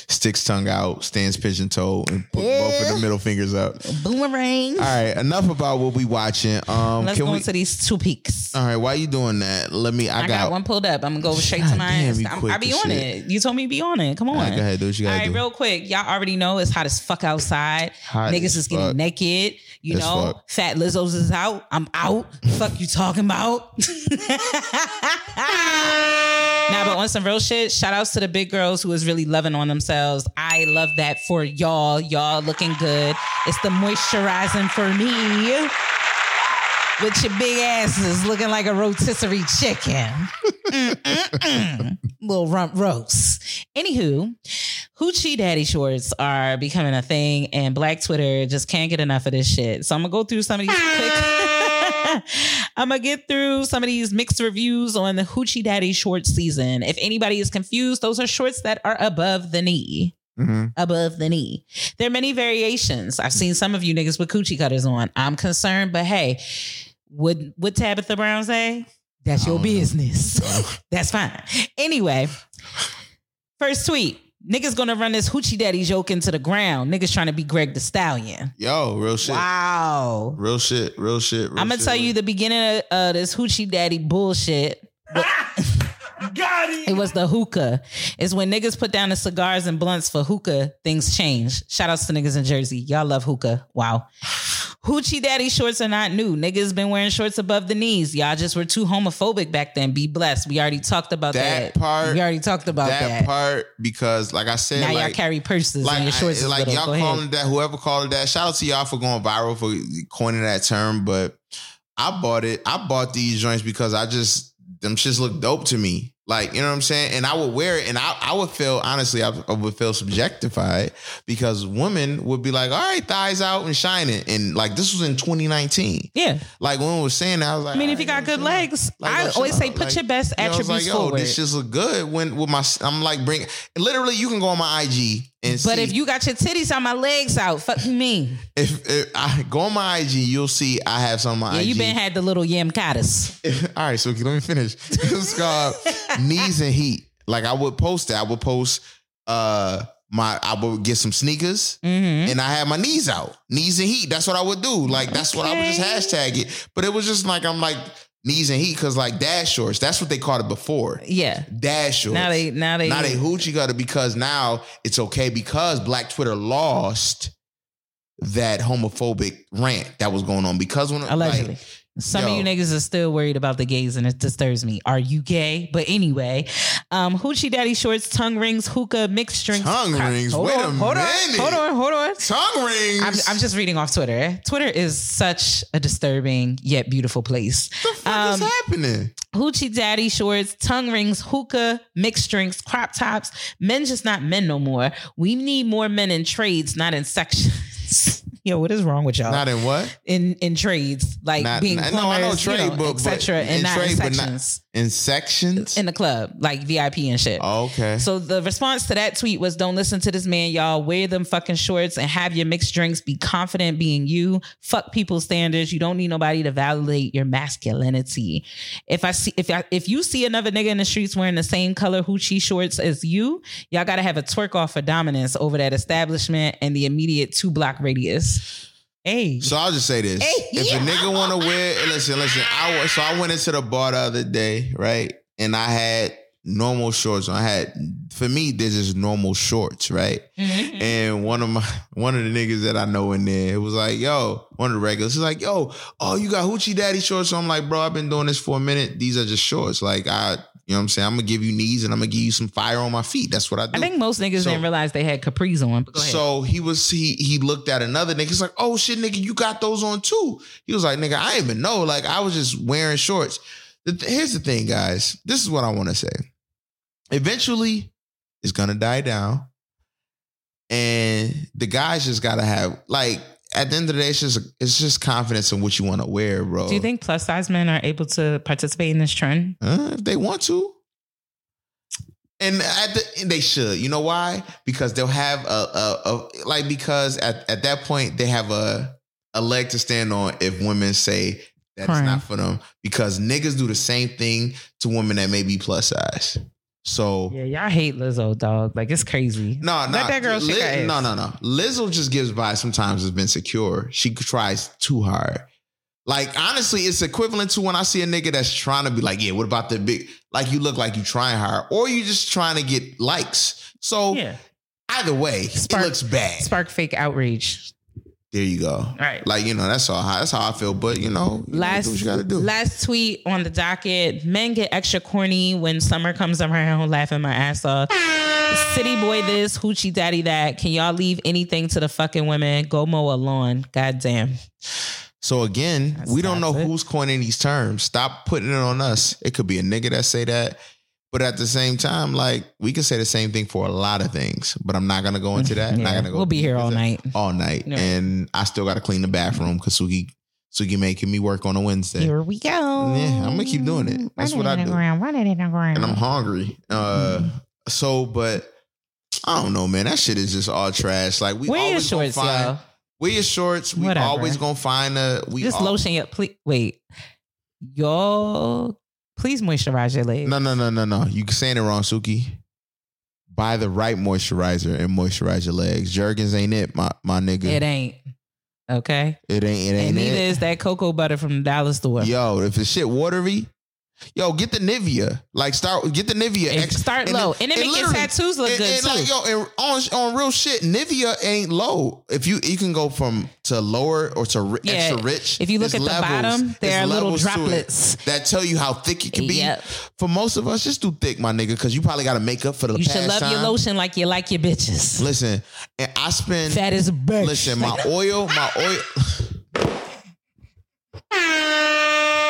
Sticks tongue out, stands pigeon toe, and put both of the middle fingers up. Boomerang. All right, enough about what we watching. Um, Let's can go we? into these two peaks. all right, why you doing that? Let me. I, I, got, one pulled up. I'm gonna go straight God to mine. damn, I'm- quick I be on shit. it. You told me to be on it. Come on. All right, go ahead, do what you gotta right, do. real quick. Y'all already know it's hot as fuck outside. Hot Niggas as is getting fuck. naked. You As know, fuck. Fat Lizzo's is out. I'm out. fuck you talking about? Nah, but on some real shit, shout outs to the big girls who is really loving on themselves. I love that for y'all. Y'all looking good. It's the moisturizing for me. With your big asses looking like a rotisserie chicken. Little rump roast. Anywho, hoochie daddy shorts are becoming a thing, and Black Twitter just can't get enough of this shit. So I'm gonna go through some of these quick. I'm gonna get through some of these mixed reviews on the hoochie daddy short season. If anybody is confused, those are shorts that are above the knee Mhm. above the knee. There are many variations. I've seen some of you niggas with coochie cutters on. I'm concerned, but hey, would would Tabitha Brown say? That's your I don't know. business. That's fine. Anyway, first tweet. Niggas gonna run this hoochie daddy joke into the ground. Niggas trying to be Greg the Stallion. Yo, real shit. Wow. Real shit. Real shit. real I'm gonna shit, tell real- you the beginning of uh, this hoochie daddy bullshit. Got It was the hookah. It's when niggas put down the cigars and blunts for hookah, things change. Shout outs to niggas in Jersey. Y'all love hookah. Wow. Hoochie daddy shorts are not new. Niggas been wearing shorts above the knees. Y'all just were too homophobic back then. Be blessed. We already talked about that. That part- We already talked about that, that. part because, like I said, now like, y'all carry purses like, and your shorts I- like little. y'all calling that. Whoever called it that. Shout out to y'all for going viral for coining that term. But I bought it. I bought these joints because I just them shits look dope to me. Like you know what I'm saying. And I would wear it, and I, I would feel honestly, I, I would feel subjectified because women would be like, "All right, thighs out and shining," and like this was in 2019. Yeah. Like when we was saying that, I was like, I mean, if "All you got good legs, Like, I always say put Like, your best you know, I was attributes like, yo, forward. This just look good when with my. I'm like, bring literally. You can go on my IG and but see. if you got your titties out, my legs out, fuck you mean? if, if I go on my IG, you'll see I have some on my Yeah, IG. you been had the little yam caddis. All right, so let me finish. It's called knees and heat. Like I would post that. I would post uh my I would get some sneakers Mm-hmm. and I had my knees out, knees and heat. That's what I would do. Like that's what I would just hashtag it. But it was just like I'm like knees and heat because like dash shorts. That's what they called it before. Yeah. Dash shorts. Now they now they now they hoochie got it because now it's okay because Black Twitter lost that homophobic rant that was going on because when allegedly. like, Some yo. of you niggas are still worried about the gays, and it disturbs me. Are you gay? But anyway, um, hoochie daddy shorts, tongue rings, hookah, mixed drinks, Tongue crap. rings? Hold Wait on, a hold minute. on, hold on, hold on. tongue rings. I'm, I'm just reading off Twitter. Twitter is such a disturbing yet beautiful place. what the fuck um, is happening? Hoochie daddy shorts, tongue rings, hookah, mixed drinks, crop tops. Men just not men no more. We need more men in trades, not in sections. Yo, what is wrong with y'all? Not in what? in in trades, like Not- being not- plumbers, no, I know you trade, know, but- but etc., in not trade, in but not- sections In sections? in the club, like VIP and shit. Oh, okay. So the response to that tweet was, "Don't listen to this man, y'all. Wear them fucking shorts and have your mixed drinks. Be confident being you. Fuck people's standards. You don't need nobody to validate your masculinity. If I see if I, if you see another nigga in the streets wearing the same color hoochie shorts as you, y'all got to have a twerk off for dominance over that establishment and the immediate two block radius. Hey, So I'll just say this: Hey, if yeah. a nigga want to wear, listen, listen. I so I went into the bar the other day, right? And I had normal shorts. on. I had for me, this is normal shorts, right? Mm-hmm. And one of my one of the niggas that I know in there, it was like, yo, one of the regulars, is like, yo, oh, you got hoochie daddy shorts. So I'm like, bro, I've been doing this for a minute. These are just shorts. Like I, you know what I'm saying? I'm gonna give you knees and I'm gonna give you some fire on my feet. That's what I do. I think most niggas So- didn't realize they had capris on. But go ahead. So he was he he looked at another nigga. He's like, "Oh shit, nigga, you got those on too." He was like, "Nigga, I didn't even know. Like, I was just wearing shorts." Here's the thing, guys. This is what I want to say. Eventually, it's gonna die down, and the guys just gotta have like. At the end of the day, it's just it's just confidence in what you want to wear, bro. Do you think plus size men are able to participate in this trend? Uh, if they want to. And at the and they should. You know why? Because they'll have a, a, a like because at, at that point they have a a leg to stand on if women say that's not for them. Because niggas do the same thing to women that may be plus size. So Yeah, y'all hate Lizzo, dog. Like it's crazy. no, no, Let that girl no, no, no. Lizzo just gives by. Sometimes has been secure. She tries too hard. Like honestly, it's equivalent to when I see a nigga that's trying to be like, yeah, what about the big? Like you look like you trying hard, or you just trying to get likes. So Yeah. either way, Spark- it looks bad. Spark fake outrage. There you go. Right. Like you know, that's all. How, that's how I feel. But you know, you Last, do what you got to do. last tweet on the docket. Men get extra corny when summer comes around, laughing my ass off. City boy this, hoochie daddy that. Can y'all leave anything to the fucking women? Go mow a lawn. Goddamn. So again, That's we don't know toxic. who's coining these terms. Stop putting it on us. It could be a nigga that say that. But at the same time, like we can say the same thing for a lot of things. But I'm not gonna go into that. Not gonna go we'll be here all night. All night. Yeah. And I still gotta clean the bathroom because Suki Suki making me work on a Wednesday. Here we go. Yeah, I'm gonna keep doing it. That's what I do. Run it in the ground. And I'm hungry. Uh Mm-hmm. so but I don't know, man. That shit is just all trash. Like we your always gonna shorts, find y'all. wear your shorts. We Whatever. always gonna find a we Just al- lotion up, please wait. Y'all please moisturize your legs. No, no, no, no, no. You saying it wrong, Suki. Buy the right moisturizer and moisturize your legs. Jergens ain't it, my my nigga. It ain't. Okay. It ain't. It ain't and neither it. is that cocoa butter from the dollar store. Yo, if it's shit watery, yo, get the Nivea. Like start get the Nivea. And start low. And it make your literally- tattoos look and- good, and like, yo, and on on real shit, Nivea ain't low. If you you can go from to lower or to ri- Yeah. extra rich. If you look at the bottom, there are little levels it droplets. that tell you how thick it can be. Yep. For most of us, just do thick, my nigga, because you probably got to make up for the You should love your lotion like you like your bitches. Listen, and I spend. Fat as a bitch. Listen, my oil, my oil.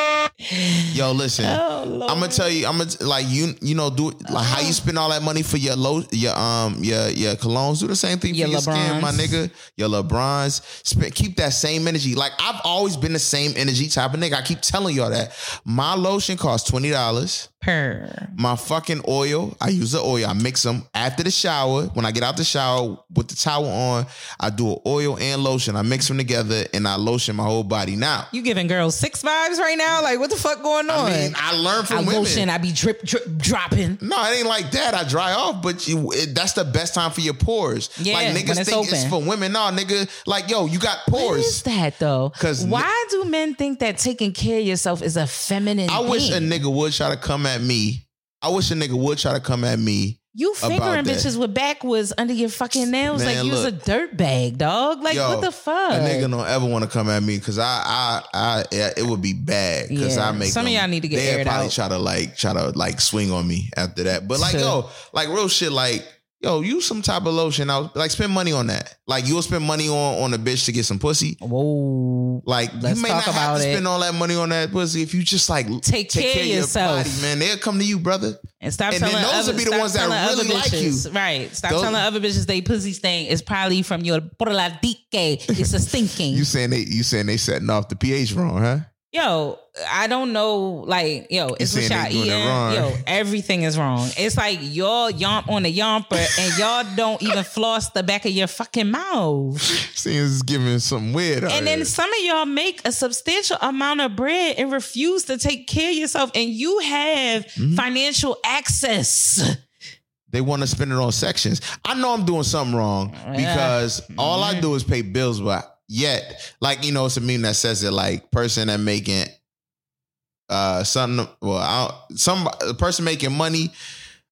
Yo, listen. Oh, I'm gonna tell you. I'm gonna like you. You know, do like how you spend all that money for your low, your um, your your colognes. Do the same thing for Your your skin, my nigga. Your LeBrons. Spend, keep that same energy. Like I've always been the same energy type of nigga. I keep telling y'all that. My lotion costs twenty dollars. Per. My fucking oil, I use the oil. I mix them after the shower. When I get out the shower with the towel on, I do an oil and lotion. I mix them together and I lotion my whole body. Now, You giving girls six vibes right now? Like what the fuck going on? I mean, I learned from I women. lotion, I be drip drip dropping. No, it ain't like that. I dry off, but you, it, that's the best time for your pores. Yeah, like niggas it's think it's for women. No, nigga, like yo, you got pores. is that though? Because why do men think that taking care of yourself is a feminine? I wish a nigga would try to come at me. I wish a nigga would try to come at me. You fingering bitches with backwoods under your fucking nails Man, like you was a look. dirt bag, dog. Like Yo, what the fuck? A nigga don't ever want to come at me because I, I, I, yeah, it would be bad because Yeah, I make some of them- y'all need to get they'd aired probably out. try to like try to like swing on me after that. But like Sure. yo, like real shit, like yo, use some type of lotion. I like spend money on that. Like you'll spend money on on a bitch to get some pussy. Whoa. Like Let's you may not have to it. spend all that money on that pussy if you just like Take care of yourself. body, man. They'll come to you, brother. And stop And then telling those other, would be the ones that really like you. Right. Stop Those- telling other bitches they pussy stink is probably from your porladike. It's a stinking. You saying they you saying they setting off the pH wrong, huh? Yo, I don't know. Like, yo, it's what saying y'all it eating. Yo, everything is wrong. It's like y'all yomp on the yomper and y'all don't even floss the back of your fucking mouth. Seems giving some weird. And then here. some of y'all make a substantial amount of bread and refuse to take care of yourself, and you have Mm-hmm. financial access. they want to spend it on sections. I know I'm doing something wrong because all I do is pay bills, but yet, like you know, it's a meme that says it like person that making uh something. Well, I don't, some a person making money.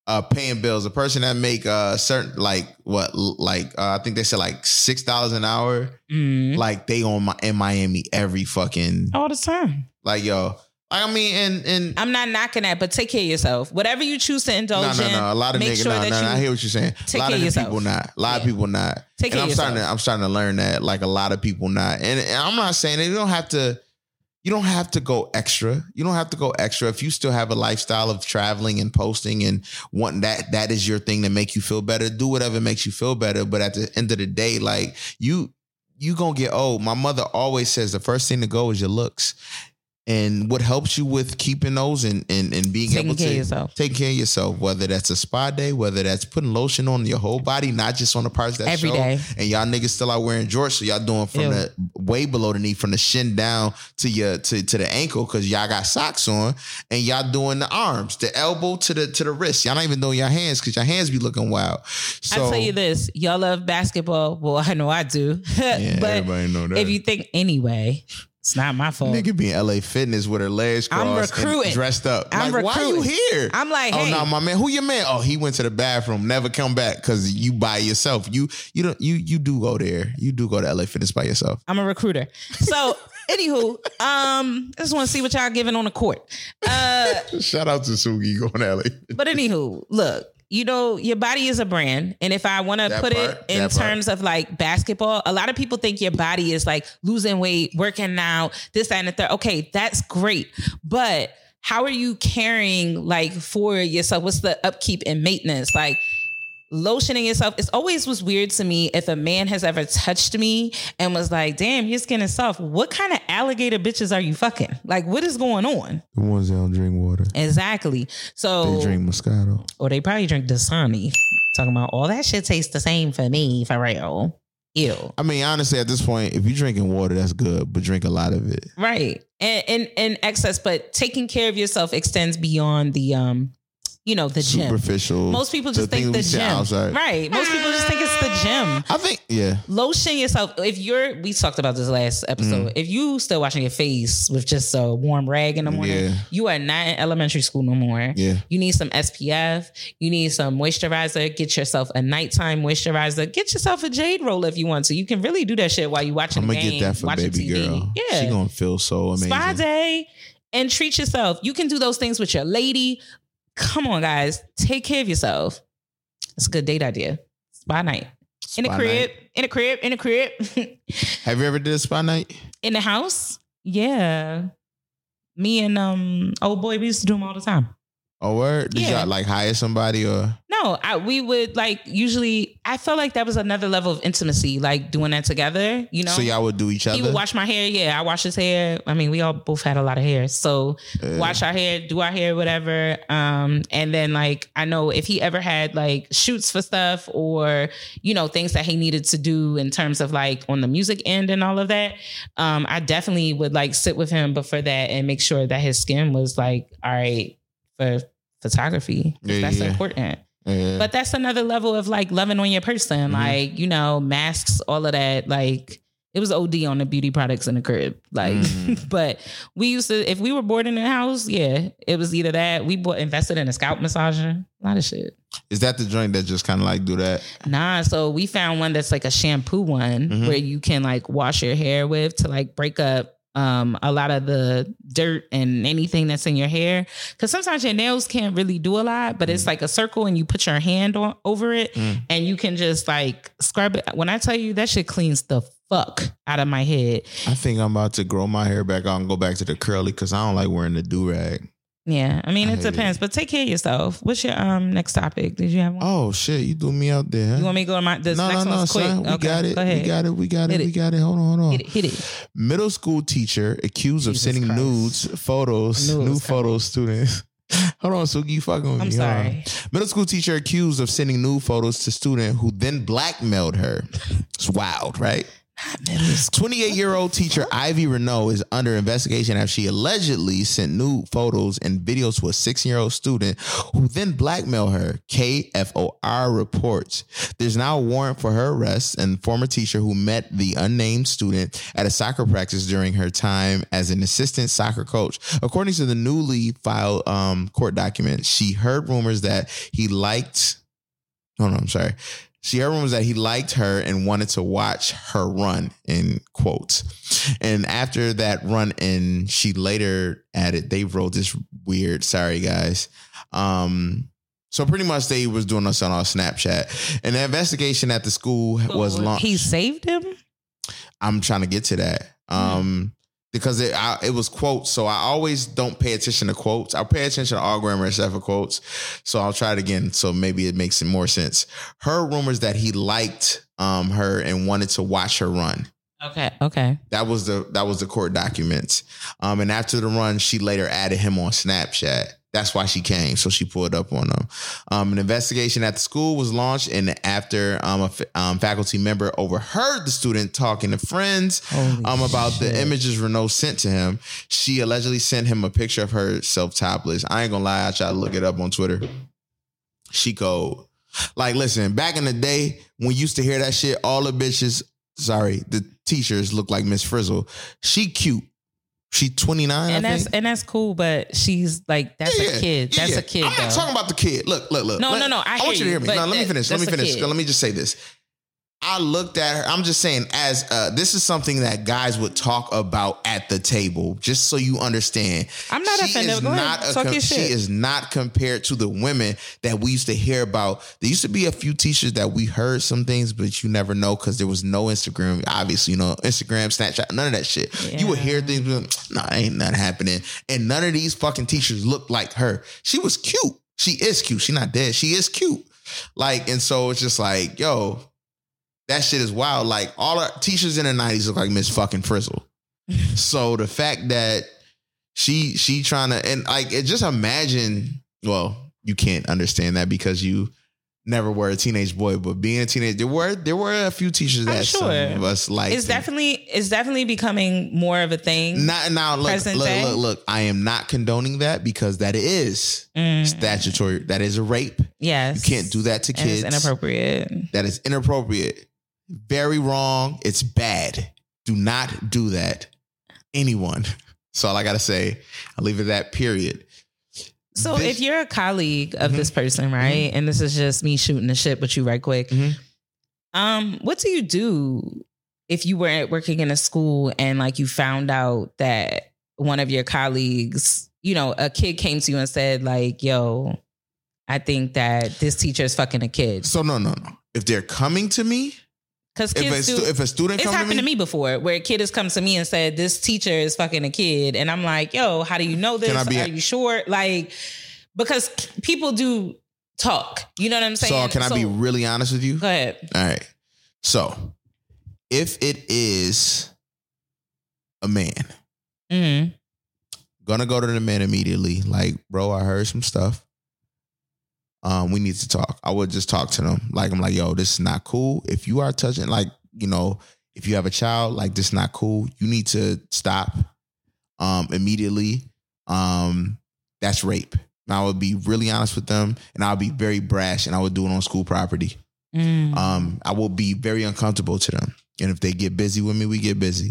Uh, paying bills. A person that make uh certain like what like uh, I think they said like six dollars an hour. Mm. Like they on my in Miami every fucking All the time. like yo. I mean, and and I'm not knocking that, but take care of yourself. Whatever you choose to indulge no, in, no. A lot of make niggas, sure no, that no, you. I hear what you're saying. take a lot care of yourself. people not. A lot of people not. Take and care I'm of starting to yourself. I'm starting to learn that like a lot of people not. And, and I'm not saying that you don't have to you don't have to go extra. You don't have to go extra if you still have a lifestyle of traveling and posting and wanting that that is your thing to make you feel better. Do whatever makes you feel better. But at the end of the day, like you you gonna get old. My mother always says the first thing to go is your looks. And what helps you with keeping those and and, and being Taking able care to of yourself. take care of yourself, whether that's a spa day, whether that's putting lotion on your whole body, not just on the parts that Every show. day. And y'all niggas still out wearing jorts, so y'all doing from Ew. the way below the knee, from the shin down to your to, to the ankle, because y'all got socks on, and y'all doing the arms, the elbow to the to the wrist. Y'all not even doing your hands because your hands be looking wild. So I tell you this, y'all love basketball. Well, I know I do. Yeah, but everybody know that. if you think anyway, it's not my fault. Nigga be in LA Fitness with her legs I'm crossed, and recruiting. dressed up. I'm like, why you recruiting. here? I'm like, oh hey. no, my man. Who your man? Oh, he went to the bathroom. Never come back because you by yourself. You you don't you you do go there. You do go to LA Fitness by yourself. I'm a recruiter. So, anywho, um, I just want to see what y'all giving on the court. Uh, Shout out to Suki going to LA. but anywho, look, you know, your body is a brand. And if I want to put part, it in that part. terms of like basketball, a lot of people think your body is like losing weight, working out, this, that, and the third. Okay, that's great. But how are you caring like for yourself? What's the upkeep and maintenance? Like, lotioning yourself. It's always was weird to me if a man has ever touched me and was like, damn, your skin is soft. What kind of alligator bitches are you fucking? Like, what is going on? The ones that don't drink water, Exactly. So, they drink Moscato. or they probably drink Dasani. Talking about all that shit tastes the same for me, for real. Ew. I mean, honestly, at this point, if you're drinking water, that's good, but drink a lot of it. Right. And in in excess, but taking care of yourself extends beyond the um, you know, the gym. Superficial. Most people just think the gym. Right. Most people just think it's the gym. I think, yeah. lotion yourself. If you're, we talked about this last episode. Mm-hmm. If you still washing your face with just a warm rag in the morning, Yeah. you are not in elementary school no more. Yeah. You need some SPF. You need some moisturizer. Get yourself a nighttime moisturizer. Get yourself a jade roller if you want to. You can really do that shit while you watching I'm gonna game, get that for baby TV. girl. Yeah, She gonna feel so amazing. spa day and treat yourself. You can do those things with your lady. Come on, guys, take care of yourself. It's a good date idea. Spa night in a crib, night. in a crib, in a crib. Have you ever did a spa night? in the house. Yeah. Me and um old boy, we used to do them all the time. Oh, word? Did Yeah. y'all like hire somebody or? No, I, we would like usually. I felt like that was another level of intimacy, like doing that together. You know, So y'all would do each other. he would wash my hair. Yeah, I wash his hair. I mean, we all both had a lot of hair, so wash our hair, do our hair, whatever. Um, and then like I know if he ever had like shoots for stuff or you know things that he needed to do in terms of like on the music end and all of that, um, I definitely would like sit with him before that and make sure that his skin was like all right for photography. Yeah, that's yeah. important. Yeah. But that's another level of like loving on your person. Mhm. Like, you know, masks, all of that. Like, it was OD on the beauty products in the crib. Like, Mhm. but we used to, if we were bored in the house, yeah, it was either that. We bought, invested in a scalp massager, a lot of shit. Is that the joint that just kind of like do that? Nah, so we found one that's like a shampoo one Mhm. where you can like wash your hair with to like break up um a lot of the dirt and anything that's in your hair because sometimes your nails can't really do a lot but it's like a circle and you put your hand on over it Mm. and you can just like scrub it when i tell you that shit cleans the fuck out of my head I think I'm about to grow my hair back out and go back to the curly because I don't like wearing the do rag. Yeah i mean I it hate it. depends but take care of yourself what's your um next topic did you have one? Oh shit, you threw me out there. you want me to go to my this no, next no, no, one's quick. We Okay, got it. go ahead We got it. We got it. Hit We it. got it. Hold on, hold on. hit it hit it Middle school teacher accused of sending Christ. nudes, photos, new photos, students. Hold on, Suki, you fucking with i'm me. Sorry Middle school teacher accused of sending nude photos to student who then blackmailed her. It's wild, right? 28 year old teacher Ivy Renault is under investigation after she allegedly sent nude photos and videos to a 16 year old student who then blackmailed her. KFOR reports. There's now a warrant for her arrest and former teacher who met the unnamed student at a soccer practice during her time as an assistant soccer coach. According to the newly filed um, court document, she heard rumors that he liked. Oh no, I'm sorry. She heard rumors that he liked her and wanted to watch her run, in quotes. And after that run in, she later added, they wrote this weird, sorry guys. Um, so pretty much they was doing us on our Snapchat. And the investigation at the school was launched. he saved him I'm trying to get to that. Um, because it I, it was quotes, so I always don't pay attention to quotes. I pay attention to all grammar except for quotes. So I'll try it again. So maybe it makes it more sense. Her rumors that he liked um her and wanted to watch her run. okay okay That was the that was the court documents. Um, and after the run, she later added him on Snapchat. That's why she came. So she pulled up on them. Um, an investigation at the school was launched, and after um, a um, faculty member overheard the student talking to friends um, about shit. the images Renault sent to him, she allegedly sent him a picture of herself topless. I ain't gonna lie, I tried to look it up on Twitter. She cold. Like, listen, back in the day when you used to hear that shit, all the bitches, sorry, the teachers look like Miss Frizzle. She cute. She 29. and I that's think. and that's cool but she's like that's Yeah, a kid yeah, that's yeah. a kid I'm not though. talking about the kid. Look, look, look. No, Let- no, no, I want hear you to hear me. No, let me finish. Let me finish. Let me just say this. I looked at her. I'm just saying, as uh, this is something that guys would talk about at the table, just so you understand. I'm not She offended. is ahead. not com- she shit. is not compared to the women that we used to hear about. There used to be a few teachers that we heard some things, but you never know because there was no Instagram. Obviously, you know, Instagram, Snapchat, none of that shit. You would hear things, but, nah, ain't nothing happening. And none of these fucking teachers looked like her. She was cute. She is cute. She not dead. She is cute. Like, and so it's just like, yo, that shit is wild. Like all our teachers in the 90s look like Miss fucking Frizzle. so the fact that she she trying to and like it just imagine, well, you can't understand that because you never were a teenage boy, but being a teenager, there were there were a few teachers that some of us like. it's definitely it's definitely becoming more of a thing. not now look, present look, look, look, I am not condoning that because that is Mm, statutory. That is a rape. yes, You can't do that to kids. It's inappropriate. That is inappropriate. Very wrong. It's bad. Do not do that. Anyone. So all I gotta say. I'll leave it at that. Period. So This- if you're a colleague of Mhm. this person, right, and this is just me shooting the shit with you right quick, Mhm. um, what do you do if you weren't working in a school and like you found out that one of your colleagues, you know, a kid came to you and said like, "Yo, I think that this teacher is fucking a kid," So no, no, no. If they're coming to me, because if a, do. if a student it's comes to happened me, to me before where a kid has come to me and said this teacher is fucking a kid and i'm like yo how do you know this Can I be- are you sure like because people do talk. You know what I'm saying? So can I be really honest with you? Go ahead. All right. So if it is a man, Mm-hmm. gonna go to the man immediately. Like, bro, I heard some stuff. Um, we need to talk. I would just talk to them. Like, I'm like, yo, this is not cool. If you are touching, like, you know, if you have a child, like this is not cool. You need to stop um immediately. Um, that's rape. And I would be really honest with them and I'll be very brash and I would do it on school property. Mm. Um, I will be very uncomfortable to them. And if they get busy with me, we get busy.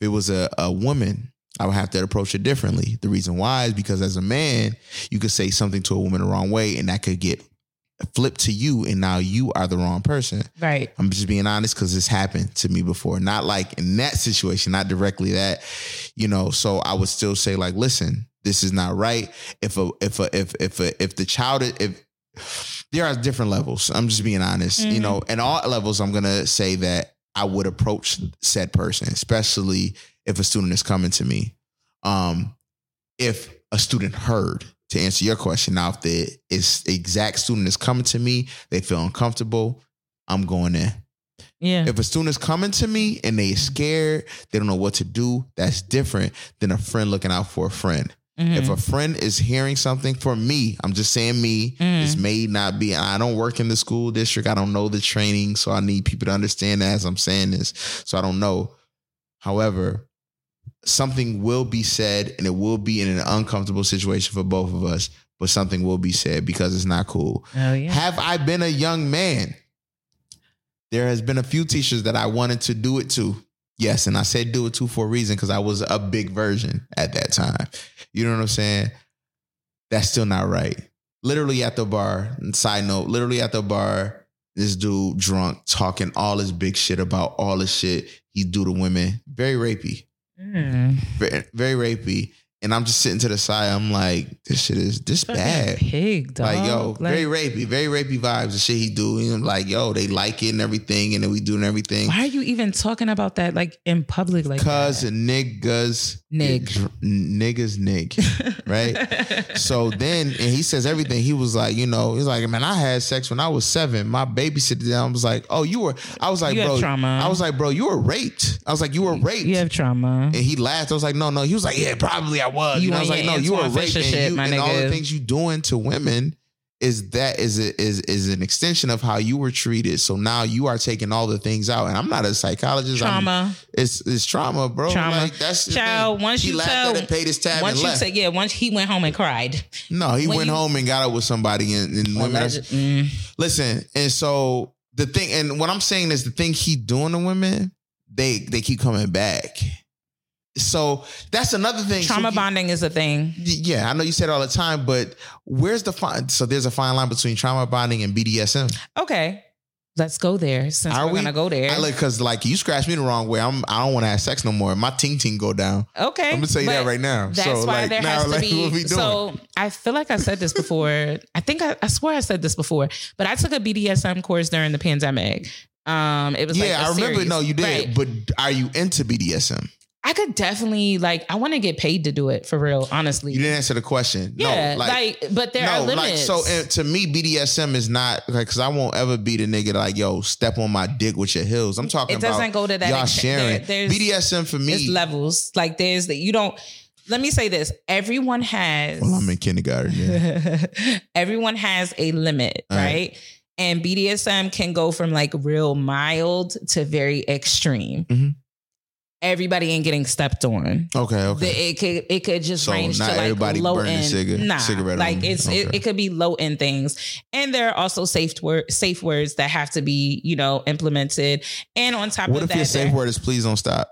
If it was a, a woman, I would have to approach it differently. The reason why is because as a man, you could say something to a woman the wrong way and that could get flipped to you and now you are the wrong person. right. I'm just being honest because this happened to me before. Not like in that situation, not directly that, you know. So I would still say, like, listen, this is not right. If a if a if if a, if the child if there are different levels. I'm just being honest. You Mhm. know, and all levels, I'm gonna say that I would approach said person, especially if a student is coming to me. Um, if a student heard to answer your question, now if the is exact student is coming to me, they feel uncomfortable, I'm going in. Yeah. If a student is coming to me and they scared, they don't know what to do, that's different than a friend looking out for a friend. Mhm. If a friend is hearing something for me, I'm just saying me, Mm. this may not be, I don't work in the school district. I don't know the training. So I need people to understand that as I'm saying this. So I don't know. However, something will be said and it will be in an uncomfortable situation for both of us, but something will be said because it's not cool. oh yeah. Have I been a young man? There has been a few teachers that I wanted to do it to. Yes, and I said do it to for a reason because I was a big version at that time. You know what I'm saying? That's still not right. Literally at the bar, side note, literally at the bar, this dude drunk talking all this big shit about all the shit he do to women. Very rapey. Mm. Very, very rapey. And I'm just sitting to the side. I'm like, this shit is this bad. pig, dog. Like, yo, very rapey, very rapey vibes. The shit he do. And I'm like, yo, they like it and everything, and then we doing everything. Why are you even talking about that like in public like Cause that? niggas, Nig. dr- niggas, nig, right? so then, and he says everything. He was like, you know, he's like, man, I had sex when I was seven. My babysitter down was like, oh, you were. I was like, You bro, trauma. I was like, bro, you were raped. I was like, you were raped. you have trauma. And he laughed. I was like, no, no. He was like, yeah, probably I was. You You know, I was on like, no, you were Antwone raped. Fisher And, shit, you, my and all the things you doing to women is that is a, is is an extension of how you were treated. So now you are taking all the things out. And I'm not a psychologist. Trauma. it's it's trauma, bro. Trauma. Like that's the Child, thing. once he you laughed tell- at it, paid his tab once you left. say yeah, once he went home and cried. no, he when went you- home and got up with somebody and, and women. are- mm. Listen, and so the thing, and what I'm saying is the thing he doing to women, they they keep coming back. So that's another thing. Trauma So bonding is a thing. Yeah, I know you say it all the time, but where's the fine? So there's a fine line between trauma bonding and BDSM. Okay. Let's go there since Are we're we? gonna go there. I like because like you scratch me the wrong way. I'm I don't want to have sex no more. My ting ting go down. okay. I'm gonna tell you that right now. That's so why like there now, has to be. what we doing? So I feel like I said this before. I think I, I swear I said this before, but I took a BDSM course during the pandemic. Um, it was like yeah, a I remember. series. No, you did. Right. But are you into BDSM? I could definitely like. I want to get paid to do it for real. Honestly, You didn't answer the question. yeah, no, like, but there no, are limits. like so. And to me, BDSM is not like because I won't ever be the nigga like yo step on my dick with your heels. I'm talking it doesn't about go to that. y'all extent. sharing. There- there's BDSM for there's me. levels. Like there's that you don't. Let me say this: everyone has. well, I'm in kindergarten. Yeah. everyone has a limit, All right. right? And BDSM can go from like real mild to very extreme. Mhm. Everybody ain't getting stepped on. okay, The- okay. it could it could just So range not to like everybody low burning end. cigar- nah, cigarette like on- it's it, okay. it could be low end things, and there are also safe word safe words that have to be you know implemented. And on top What of that, what if your safe word is please don't stop?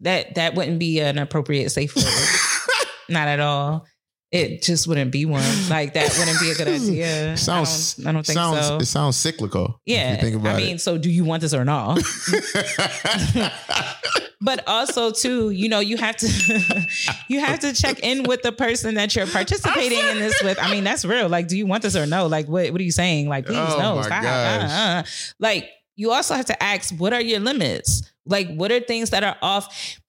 that that wouldn't be an appropriate safe word. Not at all. It just wouldn't be one. Like that wouldn't be a good idea. Sounds. I don't, I don't think sounds, so. It sounds cyclical. Yeah, you think about I mean, so do you want this or not? but also, too, you know, you have to you have to check in with the person that you're participating in this with. I mean, that's real. Like, do you want this or no? Like, what what are you saying? Like, please Oh no, stop. Uh-uh. Like, you also have to ask, what are your limits? Like, what are things that are off?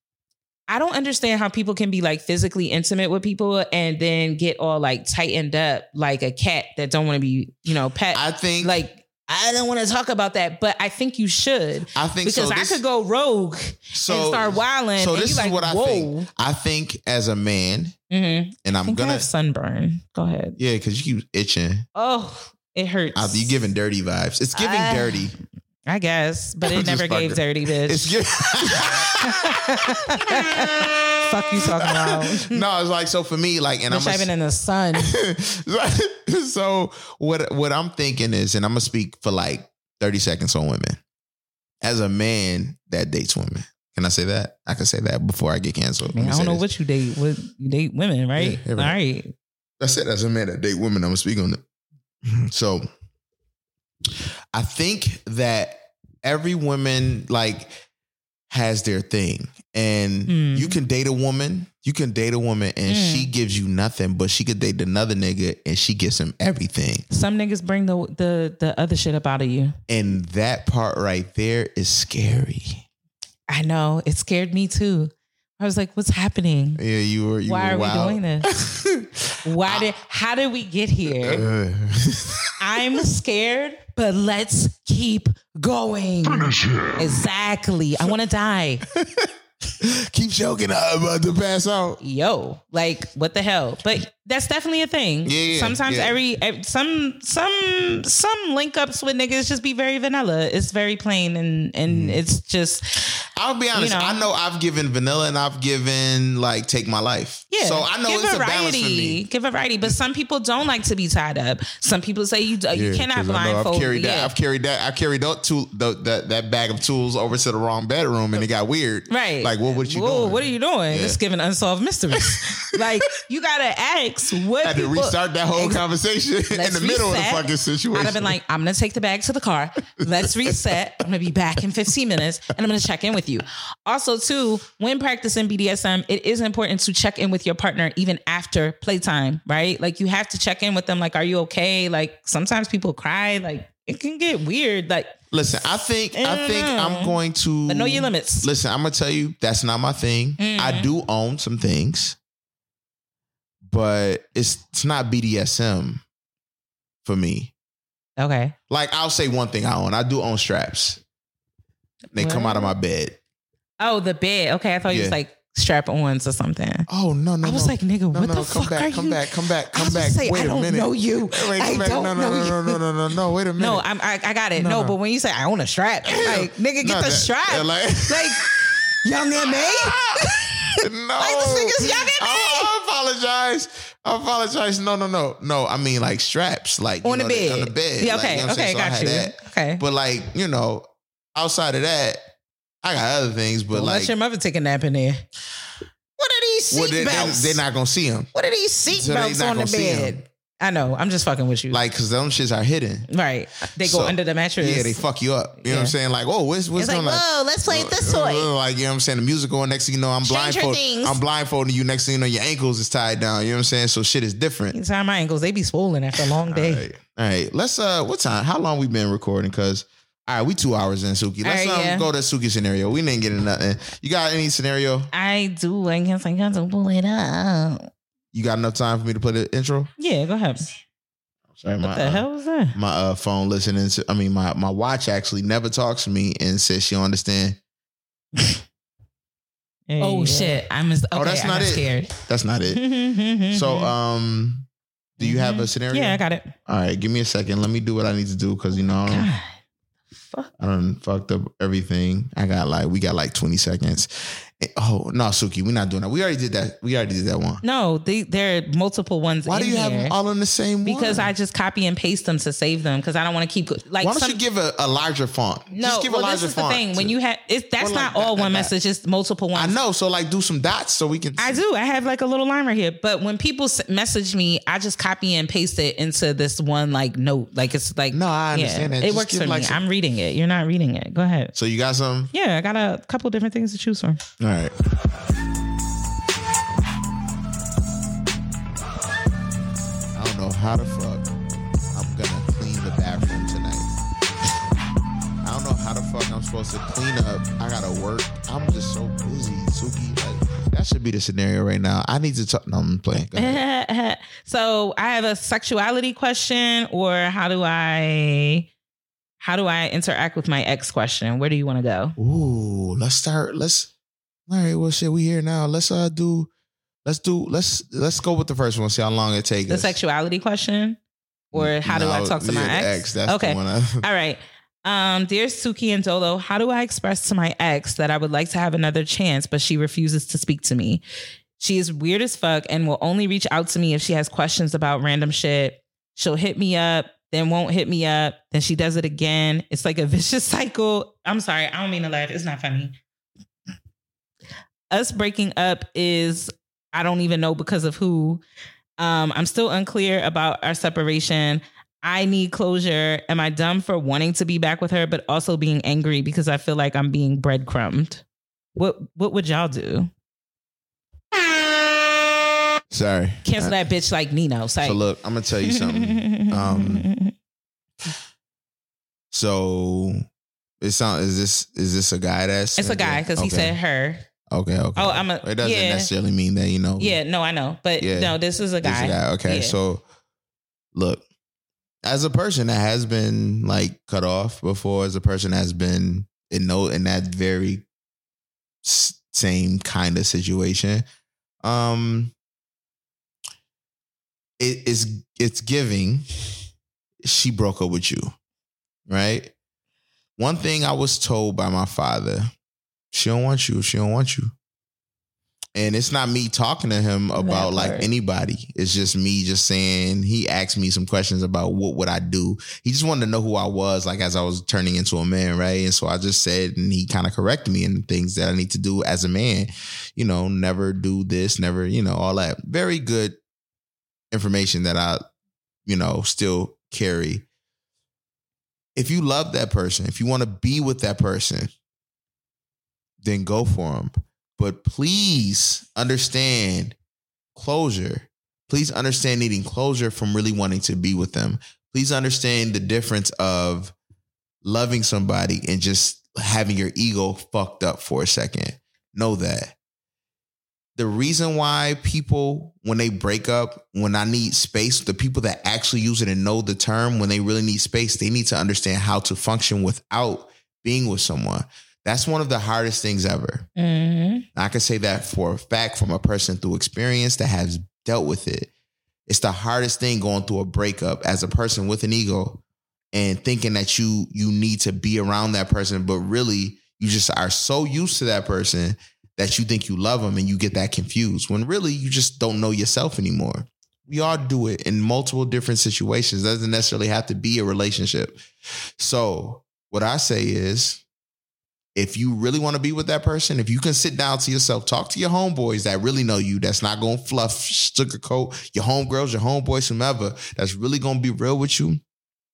I don't understand how people can be like physically intimate with people and then get all like tightened up like a cat that don't want to be, you know, pet. I think like I don't want to talk about that, but I think you should I think because so. I could go rogue so, and start wilding. So this is like, what I Whoa. think. I think as a man, Mm-hmm. and I'm gonna have sunburn. Go ahead. yeah, because you keep itching. Oh, it hurts. Uh, You giving dirty vibes. It's giving dirty. I guess, but it never gave dirty bitch. Fuck you talking about. no, it's like so for me, like, and I'm Bitch, I've been in the sun. so what what I'm thinking is, and I'm gonna speak for like 30 seconds on women. As a man that dates women, can I say that? I can say that before I get canceled. Man, I don't know this. what you date. What you date women, right? Yeah, All right. I said as a man that date women, I'm gonna speak on it. So I think that every woman like has their thing. And Mm. you can date a woman, you can date a woman and Mm. she gives you nothing, but she could date another nigga and she gives him everything. Some niggas bring the the the other shit up out of you. And that part right there is scary. I know it scared me too. I was like, "What's happening? Yeah, you were you Why were are we doing this? Why did? How did we get here? Uh, I'm scared, but let's keep going. Finish him. Exactly. I want to die. keep joking I'm about to pass out. Yo, like what the hell? But that's definitely a thing. Yeah, yeah, Sometimes yeah. every, ev- some some some link ups with niggas just be very vanilla. It's very plain and and mm-hmm. it's just I'll be honest. You know. I know I've given vanilla and I've given like take my life. yeah. So I know give it's a variety. balance for me. Give a variety, but some people don't like to be tied up. Some people say you uh, you Yeah, cannot I know blindfold. I've carried that. yeah. I've carried that. I carried that tool, the, that that bag of tools over to the wrong bedroom, and it got weird. Right. Like, what? What you Whoa, doing? What are you doing? It's giving unsolved mysteries. like you gotta what had to restart that whole conversation in the middle of the fucking situation. I'd have been like, I'm gonna take the bag to the car. Let's reset. I'm gonna be back in 15 minutes and I'm gonna check in with you. Also, too, when practicing BDSM, it is important to check in with your partner even after playtime, right? Like you have to check in with them, like, are you okay? Like sometimes people cry, like it can get weird. Like, Listen, I think I think Mm. I'm going to. but know your limits. Listen, I'm gonna tell you that's not my thing. I Mhm. do own some things, but it's it's not BDSM for me. Okay. Like I'll say one thing I own. I do own straps. They come out of my bed. Oh, the bed. Okay, I thought you was like strap ons or something. Oh no no! I was no. like, nigga, no, what no, the come fuck back, are come you? back, come back, come back. gonna say, Wait I a don't minute. know you. Wait, I come back. don't no, no, know no, you. no, no, no, no, no. Wait a minute. No, I'm, I, I got it. No, No, no. but when you say I own a strap, like nigga, get No, the that- strap. yeah, like, like- young me. no. Like, this nigga's young at me. I apologize. I apologize. No, no, no, no. I mean like straps, like you On the know, bed. On the bed. Yeah, Like, okay, you know okay? So I got you. that. Okay. But like you know, outside of that, I got other things. But Don't like, let your mother take a nap in there. What are these well, they, seatbelts? they, are not gonna see them. what are these seat So belts on the bed? I know. I'm just fucking with you. Like, cause them shits are hidden. right. They go So, under the mattress. Yeah, they fuck you up. You know what I'm Yeah. saying? Like, oh, what's what's It's like, going on? whoa, let's play this Uh, toy. Like, you know what I'm saying? The music going next thing you know, I'm Stranger blindfolded. Things. I'm blindfolding you. Next thing you know, your ankles is tied down. You know what I'm saying? So shit is different. You tie my ankles, they be swollen after a long day. All right. All right. Let's uh what time? How long we been recording? Cause all right, we two hours in, Suki. Let's All right, um, yeah. go to Suki scenario. We didn't get into nothing. You got any scenario? I do. I guess I got to pull it up. You got enough time for me to play the intro? Yeah, go ahead. Sorry, my What the uh, hell was that? my uh, phone listening to I mean my my watch actually never talks to me and says she don't understand. Oh shit! I'm as, okay, Oh, that's I not it. scared. That's not it. So um do you have a scenario? Mm-hmm. Yeah, I got it. All right, give me a second. Let me do what I need to do because you know I don't, God, fuck. I done fucked up everything. I got like we got like 20 seconds. Oh no, Suki, we're not doing that. We already did that. We already did that one. No, they, there are multiple ones. Why do you have them all in the same one? Because one? I just copy and paste them to save them because I don't want to keep like. Why don't some, you give a, a larger font? no, Just give well, a larger this is the font. thing. When you have, it's that's like not all that, one that. message. It's multiple ones. I know, so like do some dots so we can I do. I have like a little line right here. But when people message me, I just copy and paste it into this one like note. Like it's like No, I understand that. It Just works for like, me. some- I'm reading it. You're not reading it. Go ahead. So you got some? Yeah, I got a couple different things to choose from. All right. I don't know how the fuck I'm gonna clean the bathroom tonight. I don't know how the fuck I'm supposed to clean up. I gotta work. I'm just so busy, Suki. Like, that should be the scenario right now. I need to talk. No, I'm playing. Go ahead. so I have a sexuality question, or how do I how do I interact with my ex question? Where do you want to go? Ooh, let's start. Let's. All right. Well, shit, we here now. Let's uh do. Let's do. Let's let's go with the first one. See how long it takes. The sexuality question, or how do I talk to yeah, my ex? That's okay. the one. I, All right. Um, dear Suki and Dolo, how do I express to my ex that I would like to have another chance, but she refuses to speak to me? She is weird as fuck and will only reach out to me if she has questions about random shit. She'll hit me up, then won't hit me up, then she does it again. It's like a vicious cycle. I'm sorry, I don't mean to laugh. It's not funny. Us breaking up is I don't even know because of who. Um, I'm still unclear about our separation. I need closure. Am I dumb for wanting to be back with her, but also being angry because I feel like I'm being breadcrumbed? What What would y'all do? sorry. Cancel Uh, that bitch like Nino. Say. So look, I'm gonna tell you something. Um, So it sound is this is this a guy that's it's a guy because he said her. Okay okay. Oh, I'm a It doesn't yeah, necessarily mean that you know. yeah. No, I know, but Yeah. no, this is a guy. This guy. guy. Okay, Yeah. so look, as a person that has been like cut off before, as a person that has been in no in that very same kind of situation, um, it is it's giving. She broke up with you, right? One thing I was told by my father: she don't want you. She don't want you. And it's not me talking to him about like anybody. It's just me just saying he asked me some questions about what would I do. He just wanted to know who I was, like as I was turning into a man, right? And so I just said, and he kind of corrected me in things that I need to do as a man. You know, never do this, never, you know, all that. Very good information that I, you know, still carry. If you love that person, if you want to be with that person, then go for them. But please understand closure. Please understand needing closure from really wanting to be with them. Please understand the difference of loving somebody and just having your ego fucked up for a second. Know that. The reason why people, when they break up, when I need space, the people that actually use it and know the term, when they really need space, they need to understand how to function without being with someone. That's one of the hardest things ever. Mhm. I can say that for a fact from a person through experience that has dealt with it. It's the hardest thing going through a breakup as a person with an ego and thinking that you you need to be around that person, but really you just are so used to that person that you think you love them and you get that confused when really you just don't know yourself anymore. We all do it in multiple different situations. It doesn't necessarily have to be a relationship. So what I say is if you really want to be with that person, if you can sit down to yourself, talk to your homeboys that really know you, that's not going to fluff, sugarcoat your homegirls, your homeboys, whomever, that's really going to be real with you.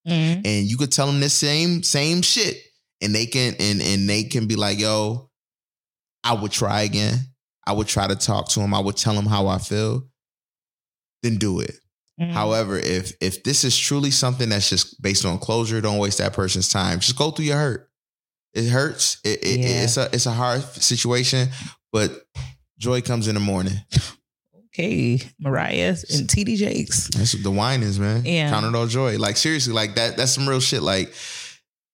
Mhm. And you could tell them the same, same shit. And they can, and, and they can be like, yo, I would try again. I would try to talk to him. I would tell him how I feel. Then do it. Mhm. However, if if this is truly something that's just based on closure, don't waste that person's time. Just go through your hurt. It hurts. It, it, Yeah. It's a it's a hard situation, but joy comes in the morning. okay, Mariah and TD Jakes. That's what the wine is, man. Yeah. Count it all joy. Like seriously, like that. That's some real shit. Like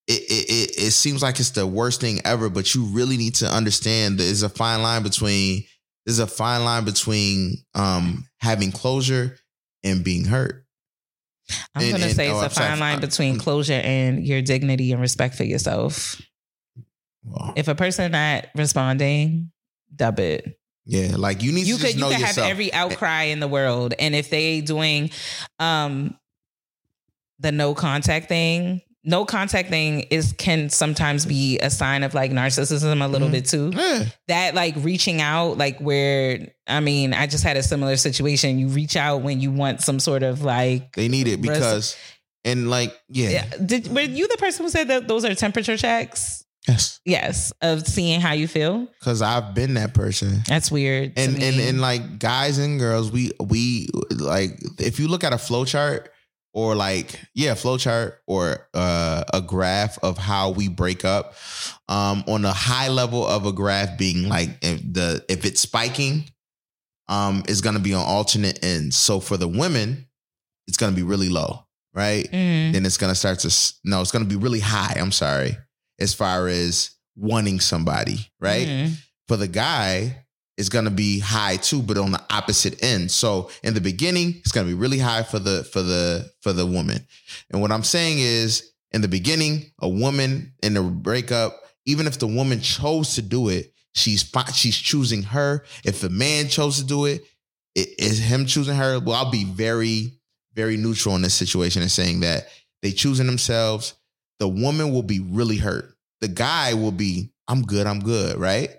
it, it, it, it seems like it's the worst thing ever, but you really need to understand there's a fine line between there's a fine line between um having closure and being hurt. I'm And- gonna and- say oh, it's a I'm sorry. fine line between closure and your dignity and respect for yourself. Well, If a person not responding, dub it. yeah, like you need You to could you could yourself. have every outcry in the world, and if they doing um the no contact thing, no contact thing is can sometimes be a sign of like narcissism a little Mhm. bit too. yeah. That like reaching out, like where I mean, I just had a similar situation. You reach out when you want some sort of like They need it because and like yeah. Yeah. Did were you the person who said that those are temperature checks? Yes. Yes, of seeing how you feel. Cause I've been that person. That's weird. And and and like guys and girls, we we like if you look at a flow chart, or like yeah, flow chart or uh, a graph of how we break up. Um, on a high level of a graph being like if the if it's spiking, um, is going to be on alternate ends. So for the women, it's going to be really low, right? Mm. Then it's going to start to s- no, it's going to be really high. I'm sorry, as far as wanting somebody, right? Mhm. for the guy it's going to be high too but on the opposite end. So in the beginning it's going to be really high for the for the for the woman. And what i'm saying is in the beginning a woman in a breakup even if the woman chose to do it she's she's choosing her. If the man chose to do it it is him choosing her? Well i'll be very very neutral in this situation and saying that they choosing themselves the woman will be really hurt the guy will be i'm good i'm good right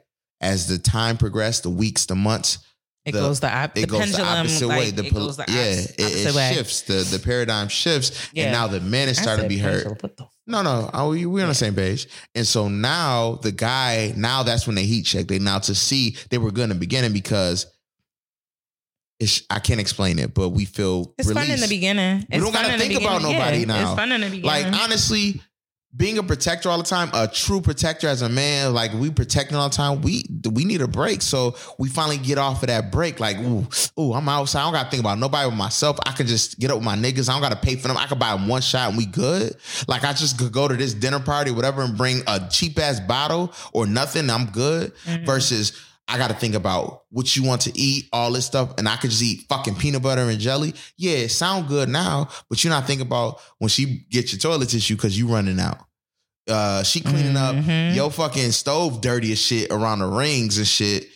as the time progressed, the weeks, the months, It the- goes the, op- it the goes pendulum. the opposite like, way. The it goes the yeah, opposite, it, it way. shifts. The the paradigm shifts, Yeah. and now the man is starting to be hurt. pendulum. What the No, no, we we're on the same page. And so now the guy, now that's when they heat check. They now to see they were good in the beginning because it's I can't explain it, but we feel It's fun in the beginning. We don't gotta think about beginning. nobody Yeah, now. It's fun in the beginning. Like honestly, being a protector all the time, a true protector as a man, like we protecting all the time, we we need a break. So we finally get off of that break. Like, ooh, ooh, I'm outside. I don't gotta think about nobody but myself. I can just get up with my niggas. I don't gotta pay for them. I could buy them one shot and we good. Like I just could go to this dinner party, whatever, and bring a cheap ass bottle or nothing. I'm good. Mhm. Versus I got to think about what you want to eat, all this stuff, and I could just eat fucking peanut butter and jelly. Yeah, it sound good now, but you're not thinking about when she gets your toilet tissue because you running out. Uh, she cleaning Mhm. up your fucking stove dirty as shit around the rings and shit,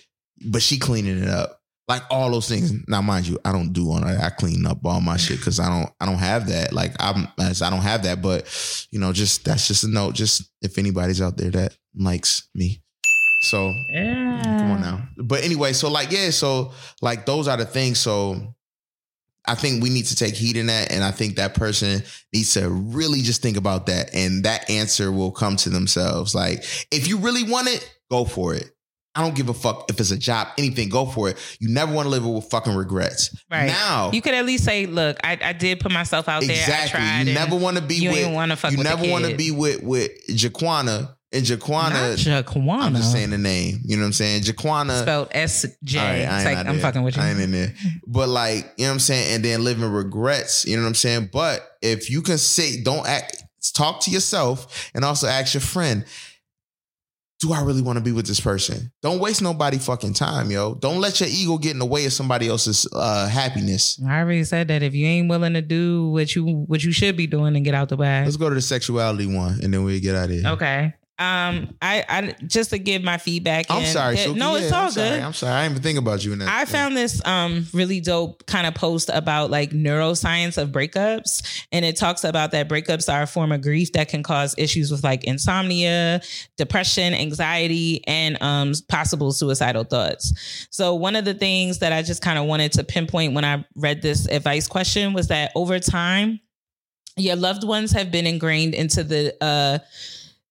but she cleaning it up. Like all those things. Now, mind you, I don't do all that. I clean up all my shit because I don't, I don't have that. Like I'm, as I don't have that. But you know, just that's just a note. Just if anybody's out there that likes me, so yeah. Come on now. But anyway, so like, yeah, so like those are the things. So I think we need to take heed in that. And I think that person needs to really just think about that. And that answer will come to themselves. Like, if you really want it, go for it. I don't give a fuck if it's a job, anything, go for it. You never want to live with fucking regrets. Right. Now, You could at least say, "Look, I, I did put myself out there. I exactly. You never want to be you with, want to fuck you with never want to be with, with Jaquana. And Jaquana, Not Jaquana. I'm just saying the name. You know what I'm saying? Jaquana. spelled S J. Right, I It's ain't like I'm there. fucking with you. I ain't in there. But like, you know what I'm saying? And then living regrets, you know what I'm saying? But if you can say, don't act, talk to yourself and also ask your friend, do I really want to be with this person? Don't waste nobody fucking time, yo. Don't let your ego get in the way of somebody else's uh, happiness. I already said that if you ain't willing to do what you what you should be doing and get out the way. Let's go to the sexuality one and then we get out of here. Okay. Um, I, I just to give my feedback. I'm and- sorry. Suki. no, it's Yeah, all I'm sorry. good. I'm sorry. I didn't even think about you in that. I found this um really dope kind of post about like neuroscience of breakups and it talks about that breakups are a form of grief that can cause issues with like insomnia, depression, anxiety and um possible suicidal thoughts. So one of the things that I just kind of wanted to pinpoint when I read this advice question was that over time your loved ones have been ingrained into the uh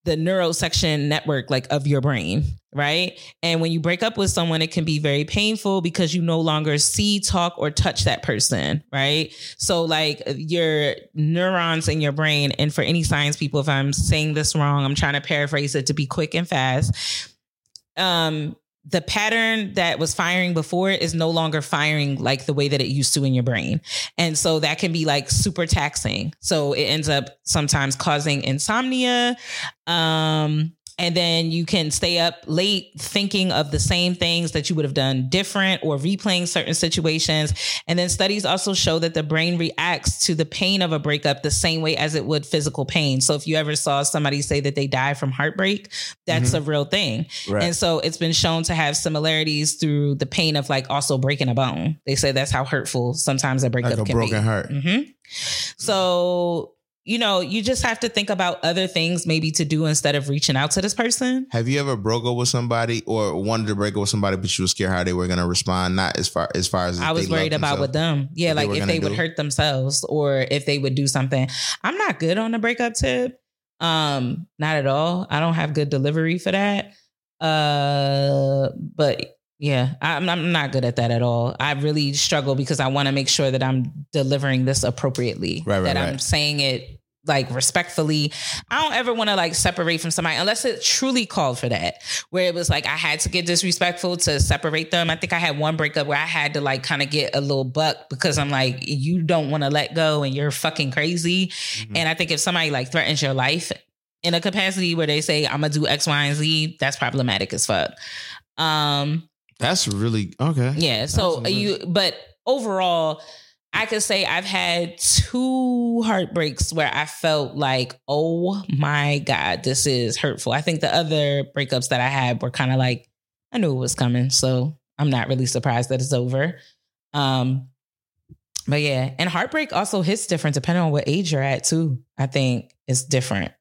the neurosection network like of your brain right? And when you break up with someone it can be very painful because you no longer see talk or touch that person right? So like your neurons in your brain and for any science people if i'm saying this wrong i'm trying to paraphrase it to be quick and fast um the pattern that was firing before is no longer firing like the way that it used to in your brain. And so that can be like super taxing. So it ends up sometimes causing insomnia. Um, and then you can stay up late thinking of the same things that you would have done different or replaying certain situations. And then studies also show that the brain reacts to the pain of a breakup the same way as it would physical pain. So if you ever saw somebody say that they die from heartbreak, that's a real thing. Right. And so it's been shown to have similarities through the pain of like also breaking a bone. They say that's how hurtful sometimes a breakup like a can broken be. heart. hmm So, you know, you just have to think about other things maybe to do instead of reaching out to this person. Have you ever broke up with somebody or wanted to break up with somebody, but you were scared how they were gonna respond? Not as far as far as I was worried about with them. Yeah, what they like if they would hurt themselves or if they would do something. I'm not good on the breakup tip. Um, not at all. I don't have good delivery for that. Uh, but Yeah, I'm, I'm not good at that at all. I really struggle because I want to make sure that I'm delivering this appropriately. Right, right, that I'm saying it like respectfully. I don't ever want to like separate from somebody unless it truly called for that. Where it was like I had to get disrespectful to separate them. I think I had one breakup where I had to like kind of get a little buck because I'm like, you don't want to let go and you're fucking crazy. Mm-hmm. And I think if somebody like threatens your life in a capacity where they say I'm gonna do X, Y, and Z, that's problematic as fuck. Um, That's really okay. yeah. So Absolutely. you, but overall, I could say I've had two heartbreaks where I felt like, oh my God, this is hurtful. I think the other breakups that I had were kind of like, I knew it was coming. So I'm not really surprised that it's over. Um, but yeah, and heartbreak also hits different depending on what age you're at too. I think it's different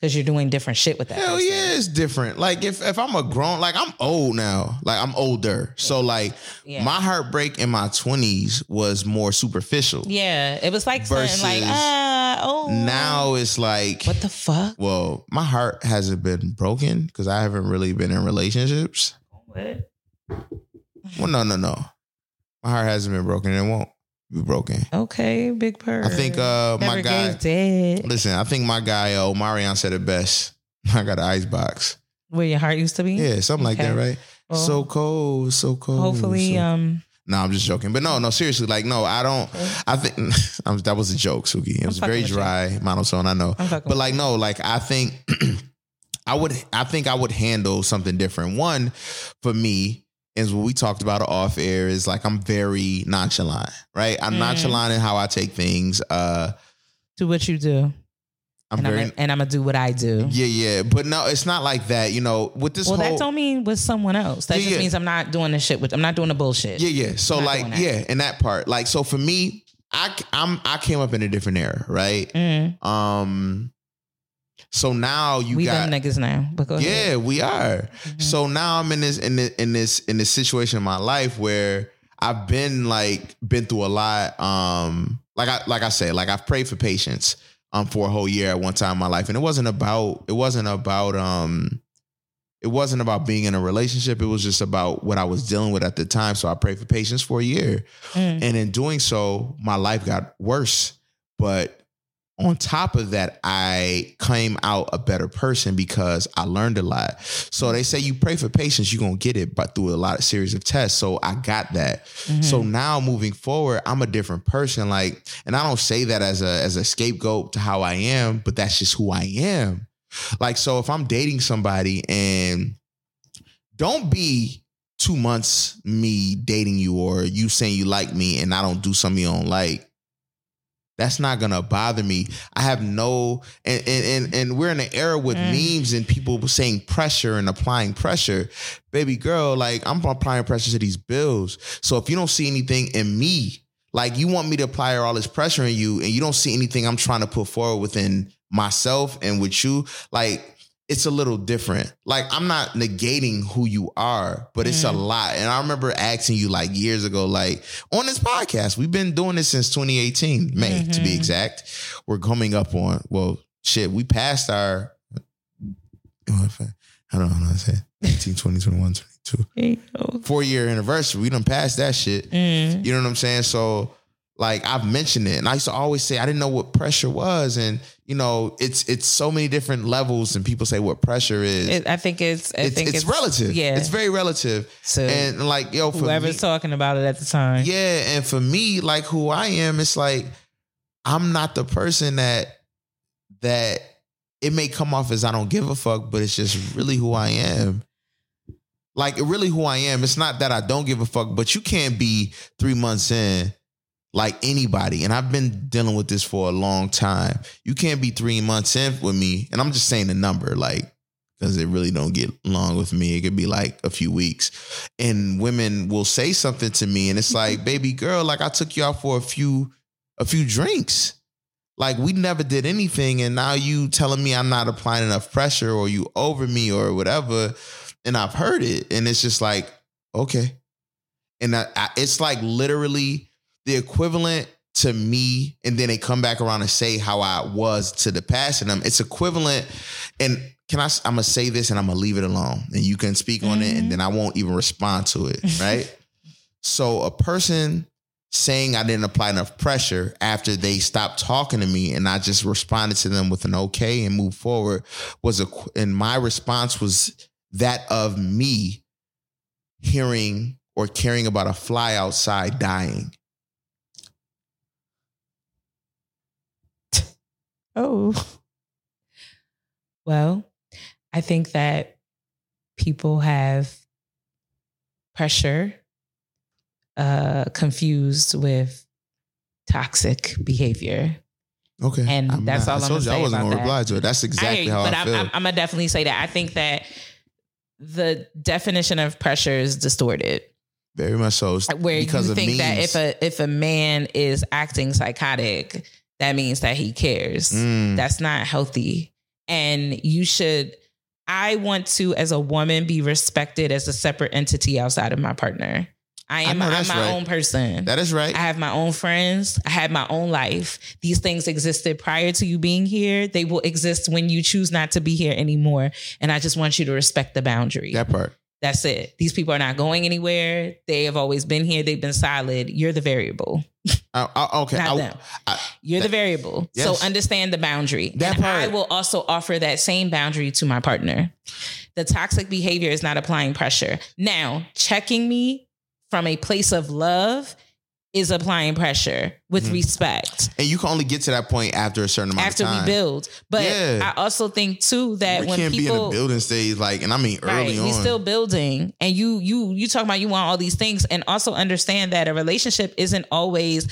because you're doing different shit with that. Hell person. yeah, it's different. Like if if I'm a grown, like I'm old now, like I'm older. So like Yeah. my heartbreak in my twenties was more superficial. Yeah, it was like something like, Versus ah, oh. Now it's like, what the fuck? well, my heart hasn't been broken because I haven't really been in relationships. What? Well, no, no, no. My heart hasn't been broken. and It won't be broken. Okay, big purr. I think uh my guy. dead. Listen, I think my guy uh, Omarion said it best. I got an ice box. Where your heart used to be. Yeah, something like that, right? Well, so cold, so cold. hopefully, so- um, No, I'm just joking. But no, no, seriously, like, no, I don't. I think I'm, that was a joke, Suki. It was very with you. dry monotone. I know, but like, no, like, I think I would. I think I would handle something different. One for me is what we talked about off air. Is like I'm very nonchalant, right? I'm Mhm. nonchalant in how I take things. Uh, do what you do, I'm and very. I'm and I'm gonna do what I do. yeah, yeah, but no, it's not like that. You know, with this well, whole that don't mean with someone else. That Yeah, just yeah. means I'm not doing the shit with. I'm not doing the bullshit. Yeah, yeah. So like, yeah, in that part, like, so for me, I I'm I came up in a different era, right? Mm, Um, so now you we got them niggas now. But go ahead. yeah, we are. Mhm. So now I'm in this in this in this in this situation in my life where I've been like been through a lot. Um, like I like I said, like I've prayed for patience um for a whole year at one time in my life, and it wasn't about it wasn't about um it wasn't about being in a relationship. It was just about what I was dealing with at the time. So I prayed for patience for a year. Mm. And in doing so, my life got worse. But on top of that, I came out a better person because I learned a lot. So they say you pray for patience, you're gonna get it, but through a lot of series of tests. So I got that. Mhm. So now moving forward, I'm a different person. Like, and I don't say that as a as a scapegoat to how I am, but that's just who I am. Like, so if I'm dating somebody and don't be two months me dating you or you saying you like me and I don't do something you don't like. That's not gonna bother me. I have no and and and, and we're in an era with Mm. memes and people saying pressure and applying pressure. Baby girl, like I'm applying pressure to these bills. So if you don't see anything in me, like you want me to apply all this pressure in you and you don't see anything I'm trying to put forward within myself and with you, like it's a little different. Like I'm not negating who you are, but it's a lot. And I remember asking you like years ago, like on this podcast, we've been doing this since 2018, May to be Mhm. exact. We're coming up on well, shit, we passed our I don't know how to say it. 19, 20, 21, 22. There you go. Four year anniversary. We done passed that shit. Mm. You know what I'm saying? So like I've mentioned it and I used to always say I didn't know what pressure was. And you know, it's it's so many different levels and people say what pressure is. It, I think it's. I it's, think it's, relative. Yeah. It's very relative. so And like, yo, for whoever's me, talking about it at the time. yeah, and for me, like who I am, it's like I'm not the person that that it may come off as I don't give a fuck, but it's just really who I am. Like really who I am. It's not that I don't give a fuck, but you can't be three months in like anybody. And I've been dealing with this for a long time. You can't be three months in with me, and I'm just saying the number, like because it really don't get long with me. It could be like a few weeks. And women will say something to me, and it's mm-hmm. like, baby girl, like I took you out for a few a few drinks. Like we never did anything, and now you telling me I'm not applying enough pressure, or you over me, or whatever. And I've heard it, and it's just like, okay. And I, I, it's like literally the equivalent to me and then they come back around and say how I was to the past in them, it's equivalent. And can I? I'm to say this and I'm to leave it alone and you can speak on it and mm-hmm. then I won't even respond to it. Right. so a person saying I didn't apply enough pressure after they stopped talking to me and I just responded to them with an okay and moved forward was a, and my response was that of me hearing or caring about a fly outside dying. Oh. Well, I think that people have pressure uh, confused with toxic behavior. Okay. And I'm that's all I I'm told gonna you I wasn't about gonna that. reply to it. That's exactly you, how but I I'm, feel. I'm, I'm gonna definitely say that I think that the definition of pressure is distorted. Very much so. Where because you of think that if a if a man is acting psychotic, that means that he cares. Mm. That's not healthy. And you should, I want to, as a woman, be respected as a separate entity outside of my partner. I am know I'm my right. own person. that is right. I have my own friends. I have my own life. These things existed prior to you being here. They will exist when you choose not to be here anymore. And I just want you to respect the boundary. that part. That's it. These people are not going anywhere. They have always been here. They've been solid. You're the variable, I, okay. not I- them. I- You're the variable. Yes. So understand the boundary. That and part. I will also offer that same boundary to my partner. The toxic behavior is not applying pressure. Now, checking me from a place of love is applying pressure with Mhm. respect and you can only get to that point after a certain amount after of time. After we build. But Yeah. I also think too that we when can't be in people a building stage like, and I mean early right, on. we still building, and you you you talk about you want all these things, and also understand that a relationship isn't always.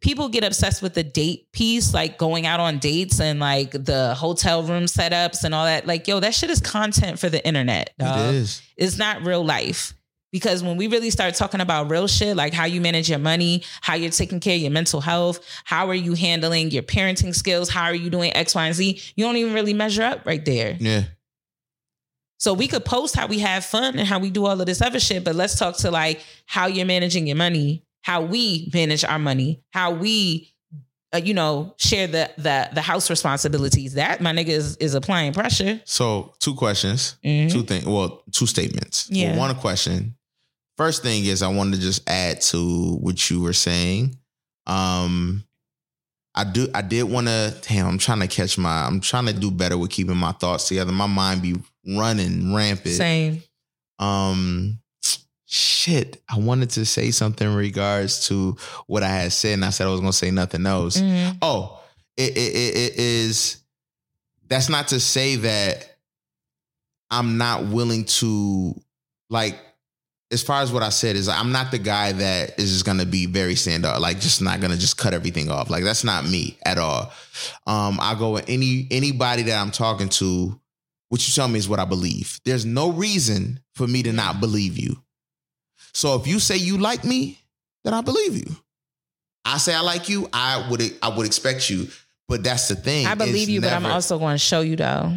People get obsessed with the date piece, like going out on dates and like the hotel room setups and all that. Like, yo, that shit is content for the internet. dog. it is. It's not real life. Because when we really start talking about real shit, like how you manage your money, how you're taking care of your mental health, how are you handling your parenting skills, how are you doing X, Y, and Z, you don't even really measure up right there. Yeah. So we could post how we have fun and how we do all of this other shit, but let's talk to like how you're managing your money, how we manage our money, how we, uh, you know, share the the the house responsibilities. That my nigga is is applying pressure. So two questions, Mhm. two things. Well, two statements. Yeah. Well, one question. First thing is I wanted to just add to what you were saying. Um, I do. I did want to. Damn, I'm trying to catch my. I'm trying to do better with keeping my thoughts together. My mind be running rampant. Same. Um, shit. I wanted to say something in regards to what I had said, and I said I was gonna say nothing else. Mhm. Oh, it, it, it, it is. That's not to say that I'm not willing to, like, as far as what I said is, I'm not the guy that is just gonna be very stand up, like, just not gonna just cut everything off. Like, that's not me at all. Um, I go with any anybody that I'm talking to. What you tell me is what I believe. There's no reason for me to not believe you. So if you say you like me, then I believe you. I say I like you, I would I would expect you. But that's the thing. I believe It's you, but I'm also going to show you though,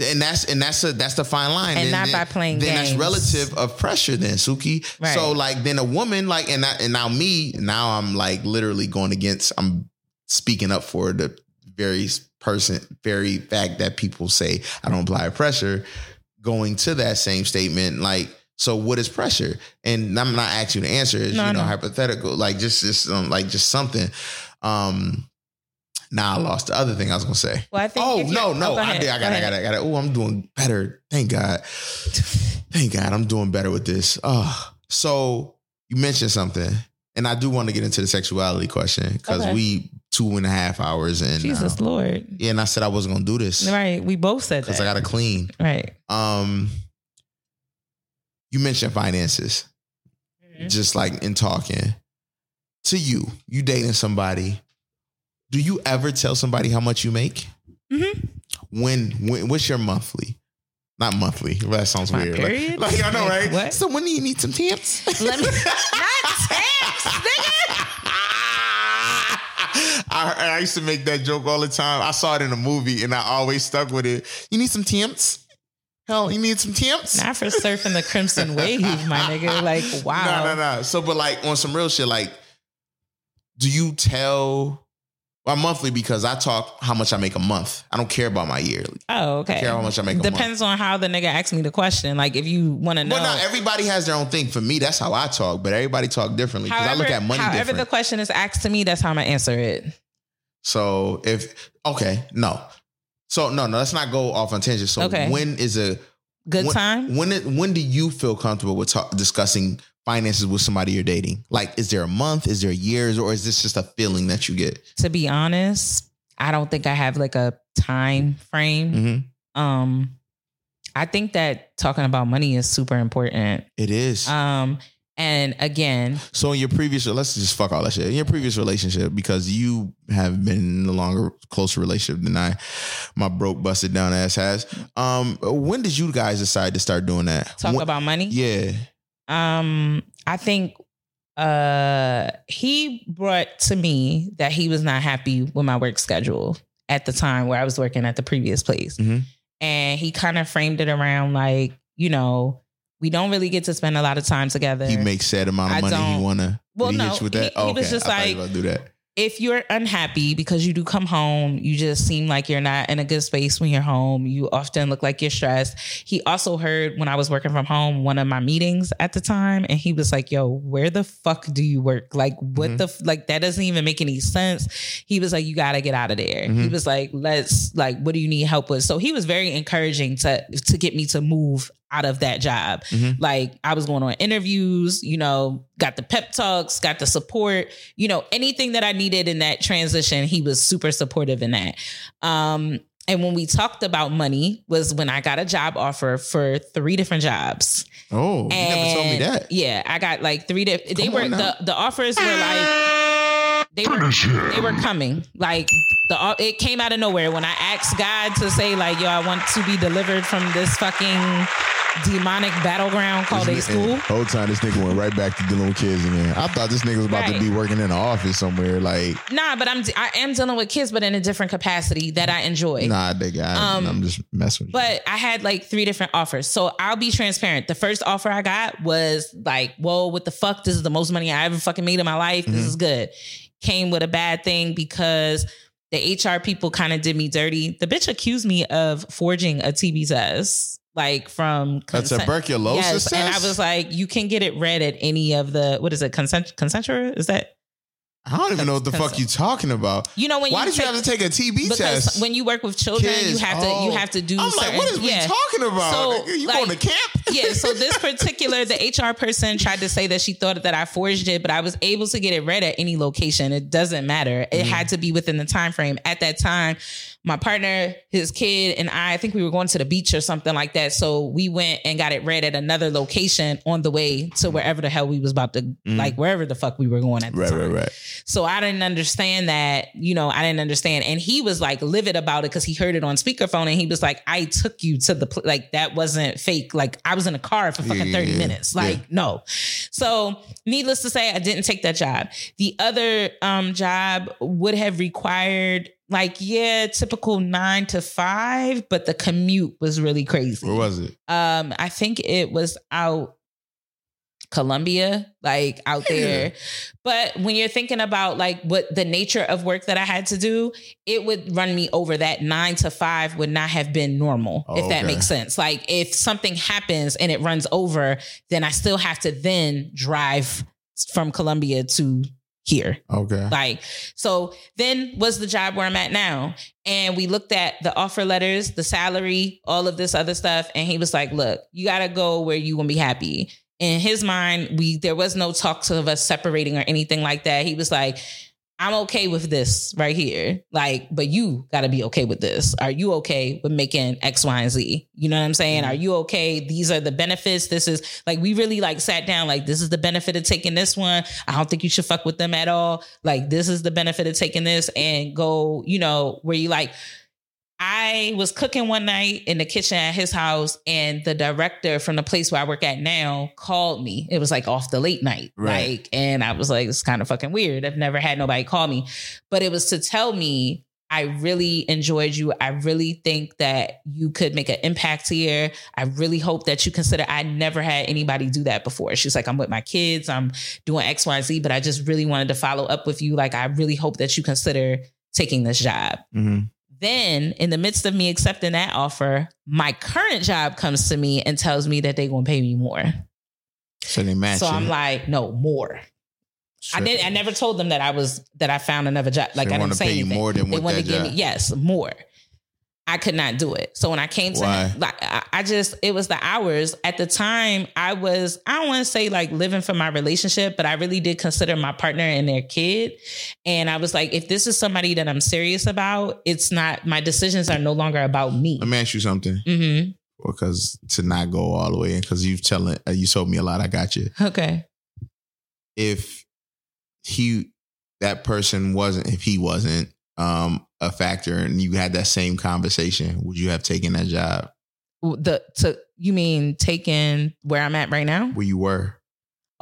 and that's and that's a that's the fine line. and Then- not then- by playing then games. that's relative of pressure then Suki. Right. So like then a woman like and I, and now me now I'm like literally going against I'm speaking up for the very person very fact that people say I don't apply pressure going to that same statement like so what is pressure and I'm not asking you to answer is No, you know no. hypothetical like just just um, like just something um now I lost the other thing I was gonna say Well, I think. Oh no, no, go I did. I go got it, I got it, I got it. Oh, I'm doing better. Thank God. Thank God, I'm doing better with this. Oh, so you mentioned something, and I do want to get into the sexuality question because Okay. we two and a half hours in. Jesus now. Lord. Yeah, and I said I wasn't gonna do this Right. We both said because. I got to clean. right. Um, you mentioned finances, Mm-hmm. just like in talking to you. You dating somebody. Do you ever tell somebody how much you make? Mm-hmm. When, when what's your monthly? Not monthly. That sounds My weird. Like- period? Like, I know, right? What? So when do you need some tips? Let me not text, nigga. I, I used to make that joke all the time. I saw it in a movie and I always stuck with it. You need some temps? Hell, you need some temps? Not for surfing the crimson wave, my nigga. Like, wow. No, no, no. So, but like on some real shit, like, do you tell well monthly because I talk how much I make a month. I don't care about my yearly. Oh, okay. care how much I make a month. Depends on how the nigga asks me the question. Like if you want to know. Well, not everybody has their own thing. For me, that's how I talk, but everybody talk differently because I look at money however different. the question is asked to me, that's how I'm gonna answer it. so if okay, no. So no, no, let's not go off on tangent. So Okay. when is a Good when, time. When when do you feel comfortable with talk, discussing finances with somebody you're dating? Like, is there a month? Is there years? Or is this just a feeling that you get? To be honest, I don't think I have like a time frame. Mm-hmm. Um, I think that talking about money is super important. It is. Um, and again, so in your previous, let's just fuck all that shit. In your previous relationship, because you have been in a longer, closer relationship than I, my broke, busted down ass has. Um, when did you guys decide to start doing that? talk When- about money. Yeah. Um, I think uh he brought to me that he was not happy with my work schedule at the time where I was working at the previous place. Mhm. And he kind of framed it around like, you know, we don't really get to spend a lot of time together. He makes said amount of I money. He wanna. Well, he no, hit you with that? he- oh, he okay. was just I like- to do that. If you're unhappy because you do come home, you just seem like you're not in a good space when you're home. You often look like you're stressed. He also heard when I was working from home one of my meetings at the time, and he was like, "Yo, where the fuck do you work? Like, what Mhm. the f- like that doesn't even make any sense." He was like, "You got to get out of there." He Mhm. was like, "Let's like, what do you need help with?" So he was very encouraging to to get me to move out of that job. Mhm. Like I was going on interviews, you know, got the pep talks, got the support, you know, anything that I needed in that transition, he was super supportive in that. Um, and when we talked about money was when I got a job offer for three different jobs. Oh, you never told me that. Yeah, I got like three different. They were on the the offers were like they were him. they were coming. Like the it came out of nowhere when I asked God to say like, "Yo, I want to be delivered from this fucking demonic battleground called a school." Whole time this nigga went right back to dealing with kids again. I thought this nigga was about Right. to be working in an office somewhere. Like, Nah, but I'm I am dealing with kids, but in a different capacity that I enjoy. nah, nigga, I, Um, I'm just messing with you. But I had like three different offers. So I'll be transparent. The first offer I got was like, whoa, what the fuck? This is the most money I ever fucking made in my life. This Mhm. is good. Came with a bad thing because the HR people kind of did me dirty. The bitch accused me of forging a TB test. Like from A consent- tuberculosis Yes, and I was like, you can get it read at any of the what is it? Consent Concentra? Is that I don't even know what the fuck you talking about. you know when Why you did you have to take a TB test? when you work with children, you Kids, have to you oh. have to do. I'm certain, like, what is we talking about? So, you like- going to camp? yeah, so this particular the HR person tried to say that she thought that I forged it, but I was able to get it read at any location. It doesn't matter. It mm. had to be within the time frame. At that time, my partner, his kid, and I, I think we were going to the beach or something like that. So we went and got it read at another location on the way to wherever the hell we was about to like wherever the fuck we were going at the Right, time. right, right. So I didn't understand that, you know, I didn't understand. And he was like livid about it because he heard it on speakerphone and he was like, I took you to the, pl- like, that wasn't fake. Like, I was in a car for fucking Yeah, 30 yeah, minutes. yeah. Like, no. So needless to say, I didn't take that job. The other um, job would have required, like, yeah, typical nine to five, but the commute was really crazy. Where was it? Um, I think it was out Columbia, like out there. But when you're thinking about like what the nature of work that I had to do, it would run me over that nine to five would not have been normal, if that Okay. makes sense. Like if something happens and it runs over, then I still have to then drive from Columbia to here. Okay. Like, so then was the job where I'm at now. And we looked at the offer letters, the salary, all of this other stuff. And he was like, look, you got to go where you to be happy. In his mind, we, there was no talks of us separating or anything like that. He was like, I'm okay with this right here. Like, but you got to be okay with this. Are you okay with making X, Y, and Z? You know what I'm saying? Are mm-hmm. you okay? These are the benefits. This is like, we really like sat down, like, this is the benefit of taking this one. I don't think you should fuck with them at all. Like, this is the benefit of taking this and go, you know, where you like, I was cooking one night in the kitchen at his house, and the director from the place where I work at now called me. It was like off the late night, Right. like, and I was like, it's kind of fucking weird. I've never had nobody call me, but it was to tell me I really enjoyed you. I really think that you could make an impact here. I really hope that you consider. I never had anybody do that before. She's like, I'm with my kids, I'm doing X, Y, Z, but I just really wanted to follow up with you. Like, I really hope that you consider taking this job. Mm-hmm. Then, in the midst of me accepting that offer, my current job comes to me and tells me that they're going to pay me more. So they match. So. I'm like, no, more. I did. I never told them that I was that I found another job. Like they I didn't say pay you anything. more than they what wanted that to give me job. yes more. I could not do it. So when I came to Why? like I, just it was the hours. At the time, I was I don't want to say like living for my relationship, but I really did consider my partner and their kid. And I was like, if this is somebody that I'm serious about, it's not my decisions are no longer about me. Let me ask you something, hmm because to not go all the way in, because you've telling uh, you told me a lot. I got you. Okay. If he that person wasn't, if he wasn't um a factor, and you had that same conversation, would you have taken that job The to you mean taking where I'm at right now? where you were?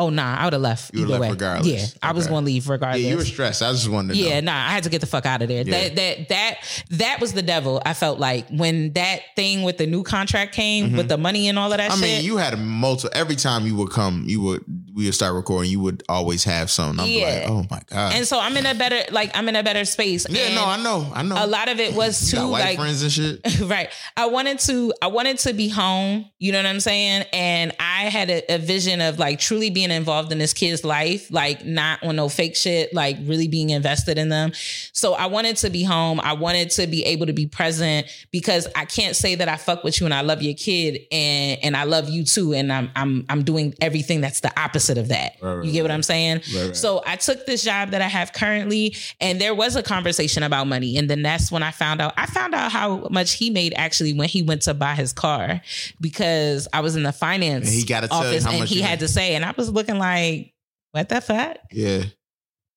Oh nah, I would have left. You left way. regardless. Yeah, I was going to leave regardless. Yeah, you were stressed. I just wanted to Yeah, know. nah, I had to get the fuck out of there. Yeah. That that that that was the devil. I felt like when that thing with the new contract came Mhm. with the money and all of that I shit. mean, you had a multiple. Every time you would come, you would we would start recording. You would always have something. I'm Yeah. like, oh my god. and so I'm in a better like I'm in a better space. yeah, And no, I know, I know. a lot of it was too like friends and shit. right. I wanted to I wanted to be home, you know what I'm saying? And I had a, a vision of like truly being involved in this kid's life, like not on no fake shit, like really being invested in them. So I wanted to be home. I wanted to be able to be present because I can't say that I fuck with you and I love your kid and and I love you too and I'm I'm I'm doing everything that's the opposite of that. Right, right, you get what I'm saying? So I took this job that I have currently, and there was a conversation about money. And then that's when I found out. I found out how much he made actually when he went to buy his car because I was in the finance And he gotta office and he had make. to say, and I was looking like, what the fuck? Yeah,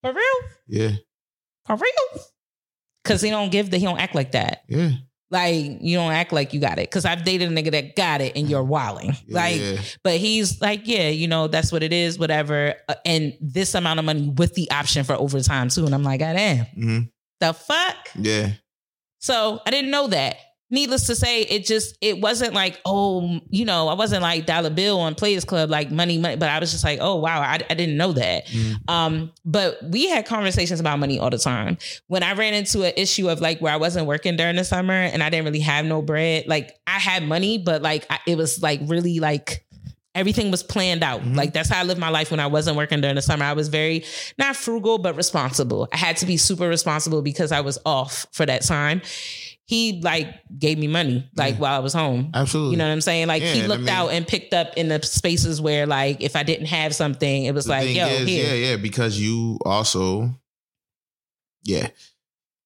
For real? yeah, For real? Cause he don't give the he don't act like that. yeah. Like you don't act like you got it. Cause I've dated a nigga that got it and you're wilding. yeah, Like but he's like, yeah, you know, that's what it is, whatever. Uh, and this amount of money with the option for overtime too. And I'm like, God damn, Mhm. the fuck? yeah. So I didn't know that. Needless to say, it just it wasn't like, oh, you know, I wasn't like dollar bill on Players Club, like money, money. But I was just like, oh wow, I, I didn't know that. Mhm. Um, but we had conversations about money all the time. When I ran into an issue of like where I wasn't working during the summer and I didn't really have no bread, like I had money, but like I, it was like really like everything was planned out. Mhm. Like that's how I lived my life when I wasn't working during the summer. I was very not frugal, but responsible. I had to be super responsible because I was off for that time. He like gave me money like Yeah. while I was home. Absolutely. You know what I'm saying? Like Yeah, he and I looked mean- out and picked up in the spaces where like if I didn't have something, it was like, yo, is, yeah, yeah, because you also, yeah,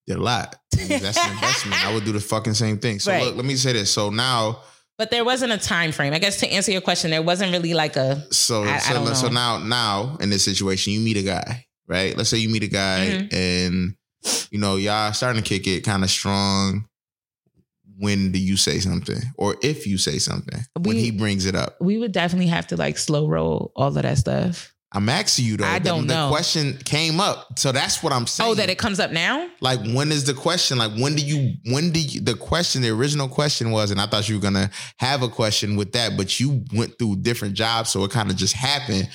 did a lot. That's an investment. I would do the fucking same thing. So Right. look, let me say this. So now, But there wasn't a time frame. I guess to answer your question, there wasn't really like a so I- I so, don't so now now in this situation, you meet a guy, right? Let's say you meet a guy Mhm. and you know y'all starting to kick it kind of strong. When do you say something, or if you say something when he brings it up? we would definitely have to like slow roll all of that stuff. I'm asking you though. I don't the, know. question came up, so that's what I'm saying. Oh, that it comes up now? like when is the question like when do you when do you the question the original question was and i thought you were gonna have a question with that but you went through different jobs so it kind of just happened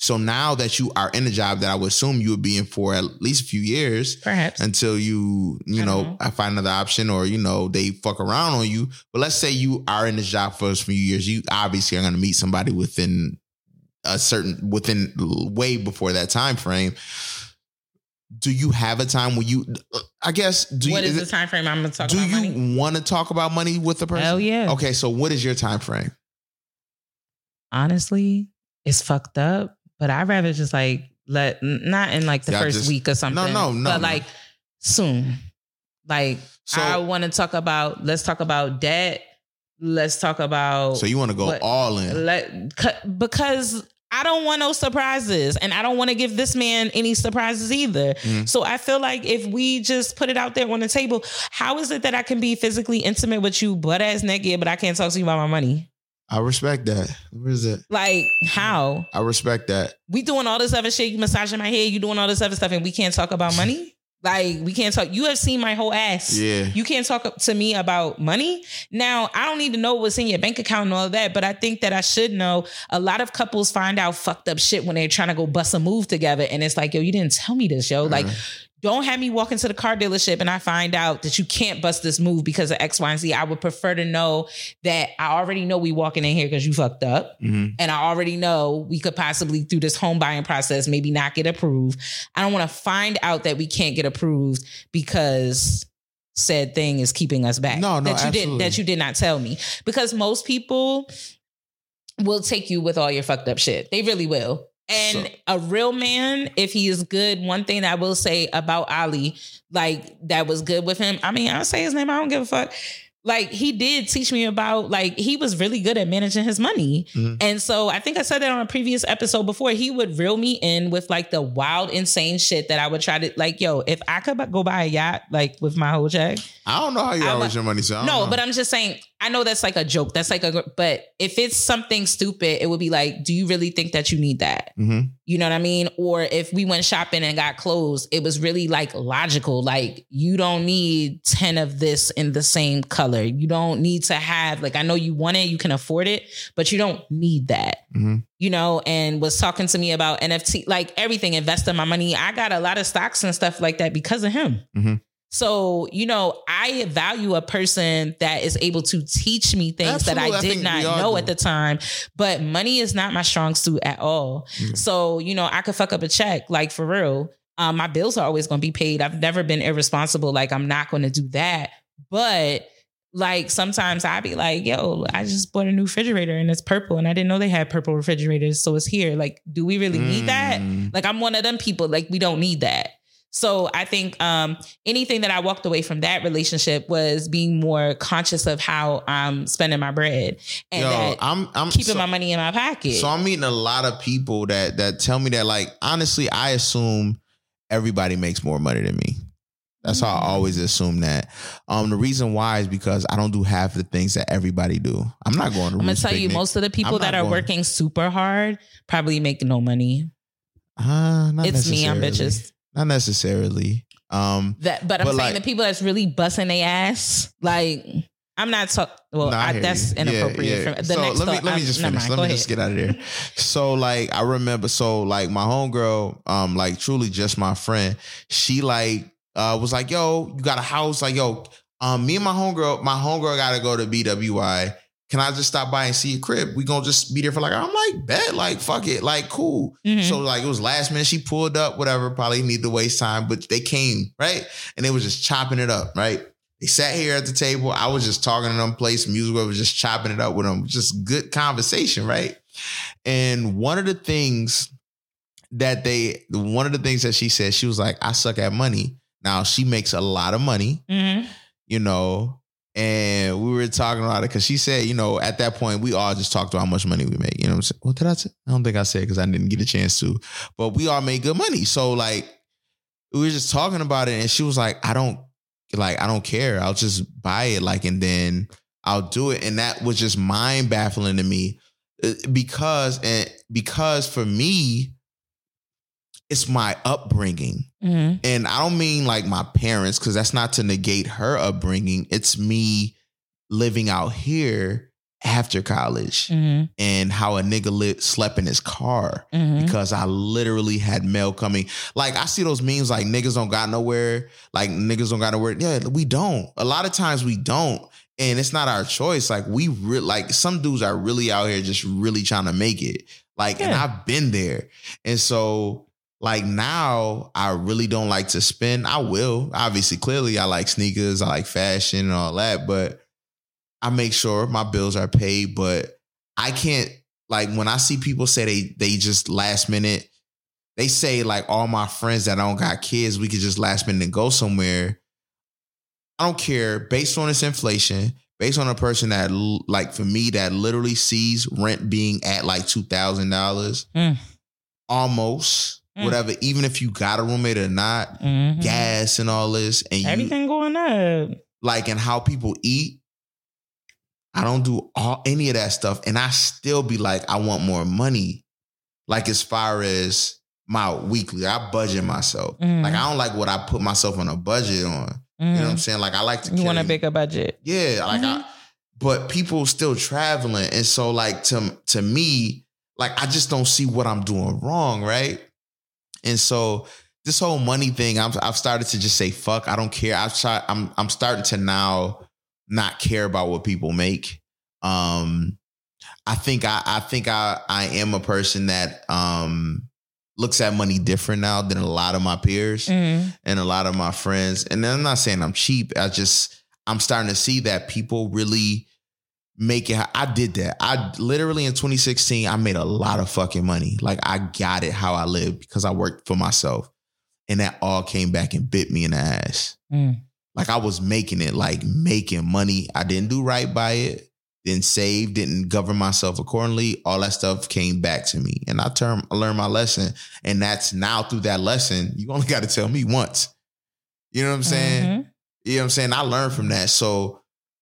so now that you are in a job that i would assume you would be in for at least a few years Perhaps. until you you know. I find another option or you know they fuck around on you but let's say you are in this job for a few years you obviously are going to meet somebody within a certain within way before that time frame do you have a time when you i guess do what you is is the time frame I'm gonna talk do about you want to talk about money with the person Hell yeah. okay so what is your time frame Honestly, it's fucked up. But I'd rather just like let not in like the Yeah, first just- week or something. no, no, no. But no. like soon. Like so I want to talk about let's talk about debt. Let's talk about so you want to go what- all in let because I don't want no surprises and I don't want to give this man any surprises either. Mhm. So I feel like if we just put it out there on the table, how is it that I can be physically intimate with you, butt ass naked, but I can't talk to you about my money? I respect that where is it Like how? i respect that We doing all this other shit, you massaging my head, you doing all this other stuff, and we can't talk about money? Like we can't talk. You have seen my whole ass. Yeah. You can't talk to me about money. Now, I don't need to know what's in your bank account and all of that, but I think that I should know. A lot of couples find out fucked up shit when they're trying to go bust a move together. And it's like, yo, you didn't tell me this, yo. Like, uh-huh. Don't have me walk into the car dealership and I find out that you can't bust this move because of X, Y, and Z. I would prefer to know that I already know we walking in here because you fucked up. Mhm. And I already know we could possibly through this home buying process maybe not get approved. I don't want to find out that we can't get approved because said thing is keeping us back. No, no, that you did absolutely. that you did not tell me. Because most people will take you with all your fucked up shit. They really will. And So- a real man, if he is good, one thing I will say about Ali, like that was good with him. I mean, I'll say his name, I don't give a fuck. Like he did teach me about like he was really good at managing his money. Mhm. And so I think I said that on a previous episode before. He would reel me in with like the wild, insane shit that I would try to like, yo, if I could go buy a yacht like with my whole check, I don't know how you always a- your money. So I don't no, know. but I'm just saying, I know that's like a joke. That's like a, but if it's something stupid, it would be like, do you really think that you need that? Mhm. You know what I mean? Or if we went shopping and got clothes, it was really like logical. Like, you don't need 10 of this in the same color. You don't need to have, like, I know you want it, you can afford it, but you don't need that. Mhm. You know, and was talking to me about NFT, like everything, investing my money. I got a lot of stocks and stuff like that because of him. Mhm. So, you know, I value a person that is able to teach me things that Absolutely. I I did think not know do. at the time. But money is not my strong suit at all. Yeah. So, you know, I could fuck up a check, like for real. Um, my bills are always going to be paid. I've never been irresponsible. Like, I'm not going to do that. But like sometimes I'd be like, yo, I just bought a new refrigerator and it's purple and I didn't know they had purple refrigerators. So it's here. Like, do we really need that? Mm. Like I'm one of them people, like we don't need that. So I think um anything that I walked away from that relationship was being more conscious of how I'm spending my bread and Yo, that I'm I'm keeping so, my money in my pocket. So I'm meeting a lot of people that that tell me that like honestly, I assume everybody makes more money than me. That's how I Mm. always assume that. Um, the reason why is because I don't do half the things that everybody do. I'm not going to. I'm gonna tell you, most of the people I'm that are going- working super hard probably make no money. Uh, not It's me, I'm bitches. Not necessarily. Um, That, but I'm saying like- the people that's really busting their ass, like I'm not talking. Well, No, I I that's you. Inappropriate. yeah. The so let me thought- let me just finish. mind. Let me just get out of there. So like I remember, so like my homegirl, um, like truly just my friend, she like uh was like, yo, you got a house? Like, yo, um, me and my homegirl, my homegirl gotta go to BWI. Can I just stop by and see your crib? We gonna just be there for like, I'm like, bet, like, fuck it, like, cool. Mhm. So like it was last minute. She pulled up, whatever. Probably need to waste time, but they came right, and they was just chopping it up. Right, they sat here at the table. I was just talking to them, play some music. I was just chopping it up with them. Just good conversation, right? And one of the things that they, one of the things that she said, she was like, "I suck at money." Now she makes a lot of money, Mhm. you know. And we were talking about it because she said, you know, at that point, we all just talked about how much money we make. You know what I'm saying? What did I say? I don't think I said because I didn't get a chance to. But we all made good money. So like we were just talking about it, and she was like, I don't like, I don't care. I'll just buy it, like, and then I'll do it. And that was just mind baffling to me. Uh, Because and because for me, it's my upbringing. Mhm. And I don't mean like my parents, because that's not to negate her upbringing. It's me living out here after college Mhm. and how a nigga lit, slept in his car Mhm. because I literally had mail coming. Like I see those memes like niggas don't got nowhere, like niggas don't got nowhere. Yeah, we don't. A lot of times we don't. And it's not our choice. Like we re- like some dudes are really out here just really trying to make it. Like, and I've been there. And so like now I really don't like to spend. I will. Obviously, clearly I like sneakers, I like fashion and all that, but I make sure my bills are paid, but I can't like when I see people say they they just last minute, they say like all my friends that don't got kids, we could just last minute and go somewhere. I don't care. Based on this inflation, based on a person that like for me that literally sees rent being at like two thousand dollars, Mm. almost Mm. whatever. Even if you got a roommate or not, Mhm. gas and all this, and you Everything going up. like and how people eat. I don't do all any of that stuff, and I still be like, I want more money. Like as far as my weekly. I budget myself. Mhm. Like I don't like what I put myself on a budget on. You know what I'm saying? Like I like to Mm-hmm. You want a bigger budget. yeah, like I, but people still traveling, and so like to to me, like I just don't see what I'm doing wrong, right? And so this whole money thing, I'm, I've started to just say fuck. I don't care. I've tried. I'm I'm starting to now not care about what people make. Um, I think I I think I I am a person that um looks at money different now than a lot of my peers Mhm. and a lot of my friends. And I'm not saying I'm cheap. I just I'm starting to see that people really make it. I did that. I literally in 2016 I made a lot of fucking money. Like I got it how I live because I worked for myself, and that all came back and bit me in the ass. Mm. Like I was making it, like making money. I didn't do right by it. Didn't save, didn't govern myself accordingly. All that stuff came back to me. And I term I learned my lesson. And that's now through that lesson, you only got to tell me once. You know what I'm saying? Mhm. You know what I'm saying? I learned from that. So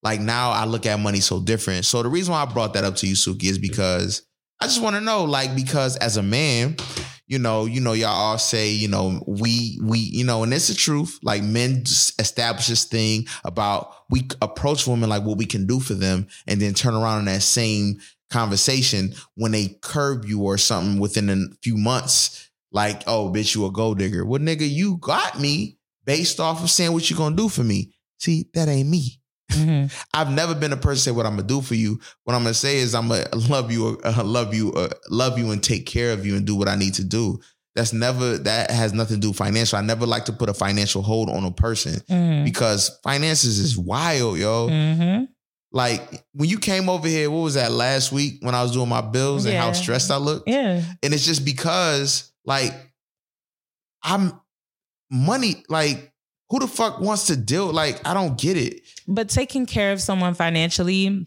like now I look at money so different. So the reason why I brought that up to you, Suki, is because I just want to know, like, because as a man, you know, you know, y'all all say, you know, we we, you know, and it's the truth. Like men establish this thing about we approach women like what we can do for them, and then turn around in that same conversation when they curb you or something within a few months, like, oh, bitch, you a gold digger. Well, nigga, you got me based off of saying what you gonna do for me. See, that ain't me. Mhm. I've never been a person to say what I'm gonna do for you. What I'm gonna say is I'm gonna love you, uh, love you, uh, love you, and take care of you and do what I need to do. That's never that has nothing to do with financial. I never like to put a financial hold on a person Mhm. because finances is wild, yo. Mhm. Like when you came over here, what was that last week when I was doing my bills and how stressed I looked? Yeah. And it's just because like I'm money, like who the fuck wants to deal? Like, I don't get it. But taking care of someone financially,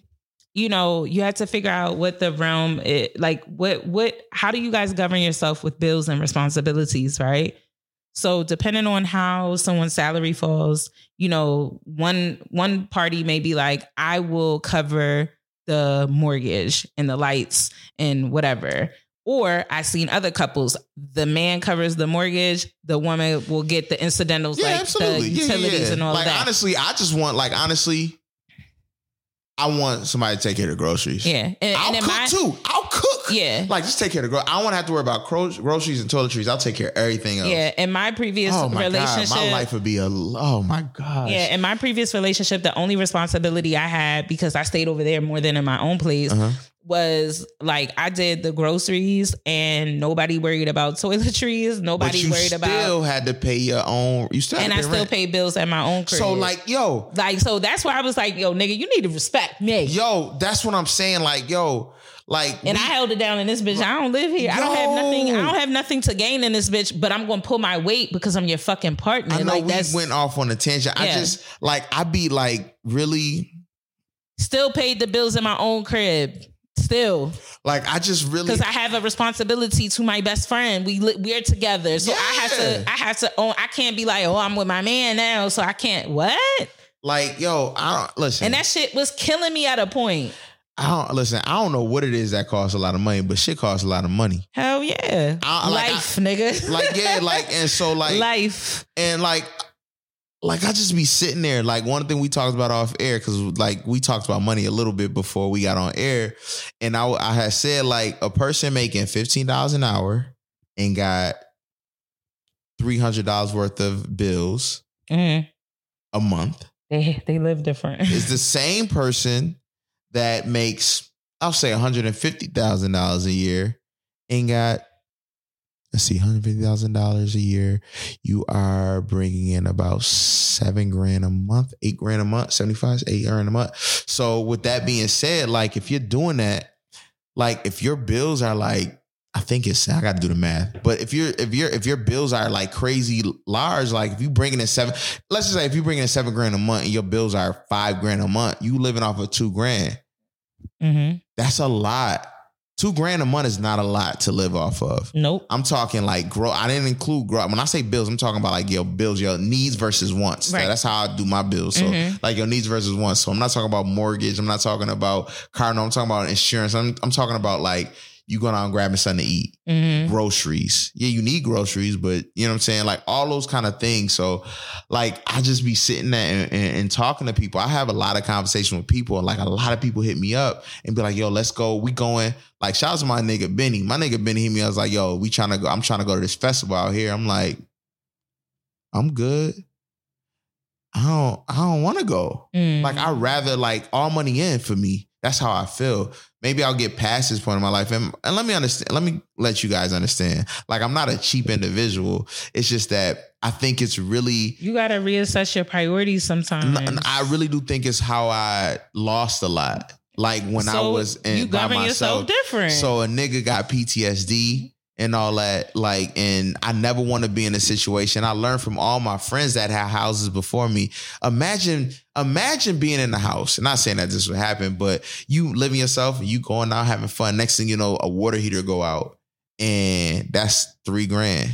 you know, you have to figure out what the realm it, like what what how do you guys govern yourself with bills and responsibilities, right? So depending on how someone's salary falls, you know, one one party may be like, I will cover the mortgage and the lights and whatever. Or I've seen other couples, the man covers the mortgage, the woman will get the incidentals Yeah, like absolutely. the Yeah, yeah, utilities yeah. and all like, that. honestly, I just want, like, honestly, I want somebody to take care of the groceries. yeah. And, I'll and cook my, too. I'll cook. Yeah. Like, just take care of the girl. I to have to worry about gro- groceries and toiletries. I'll take care of everything else. Yeah, in my previous Oh my relationship, god, my life would be a. Oh my god. yeah, in my previous relationship, the only responsibility I had because I stayed over there more than in my own place Uh-huh. was like I did the groceries and nobody worried about toiletries, nobody worried still about, Still had to pay your own. You still had and I still rent. pay bills at my own crib. So like, yo, like so that's why I was like, yo, nigga, you need to respect me. yo, that's what I'm saying. Like, yo, like, and we- I held it down in this bitch. I don't live here. I don't have nothing. I don't have nothing to gain in this bitch. But I'm gonna pull my weight because I'm your fucking partner. I know like we that's went off on a tangent. I just like I be like really still paid the bills in my own crib. Still, like I just really because I have a responsibility to my best friend. We li- we're together, so I have to. I have to. own I can't be like, oh, I'm with my man now, so I can't. What? like yo. I don't listen. And that shit was killing me at a point. I don't listen. I don't know what it is that costs a lot of money, but shit costs a lot of money. Hell yeah, I- like, life, nigga. Like yeah, like and so like life. and like like I just be sitting there. Like one thing we talked about off air because like we talked about money a little bit before we got on air, and I I had said like a person making fifteen dollars an hour and got three hundred dollars worth of bills Mm. a month They they live different. It's the same person that makes I'll say one hundred and fifty thousand dollars a year and got let's see, hundred fifty thousand dollars a year. You are bringing in about seven grand a month, eight grand a month, seventy five, eight grand a month. So with that being said, like if you're doing that, like if your bills are like. I think it's I got to do the math, but if you're if you're if your bills are like crazy large, like if you bringing in seven, let's just say if you bringing in seven grand a month and your bills are five grand a month, you living off of two grand. Hmm That's a lot. Two grand a month is not a lot to live off of. Nope. I'm talking like grow. I didn't include grow. When I say bills, I'm talking about like your bills, your needs versus wants. Right. That's how I do my bills. So Mhm. like your needs versus wants. So I'm not talking about mortgage. I'm not talking about car. No, I'm talking about insurance. I'm I'm talking about like you going out and grabbing something to eat. Mhm. Groceries. Yeah, you need groceries, but you know what I'm saying? Like all those kind of things. So like I just be sitting there and, and, and talking to people. I have a lot of conversation with people, and like a lot of people hit me up and be like, yo, let's go. We going. Like, shout out to my nigga Benny. My nigga Benny hit me. I was like, yo, we trying to go. I'm trying to go to this festival out here. I'm like, I'm good. I don't I don't want to go. Mm. Like I'd rather like all money in for me. That's how I feel. Maybe I'll get past this point in my life. And, and let me understand, let me let you guys understand. Like I'm not a cheap individual. It's just that I think it's really you gotta reassess your priorities sometimes. N- I really do think it's how I lost a lot. Like when I was in you by myself. different. So a nigga got PTSD and all that. Like, and I never want to be in a situation. I learned from all my friends that had houses before me. Imagine, imagine being in the house. And not saying that this would happen, but you living yourself and you going out having fun. Next thing you know, a water heater go out, and that's three grand.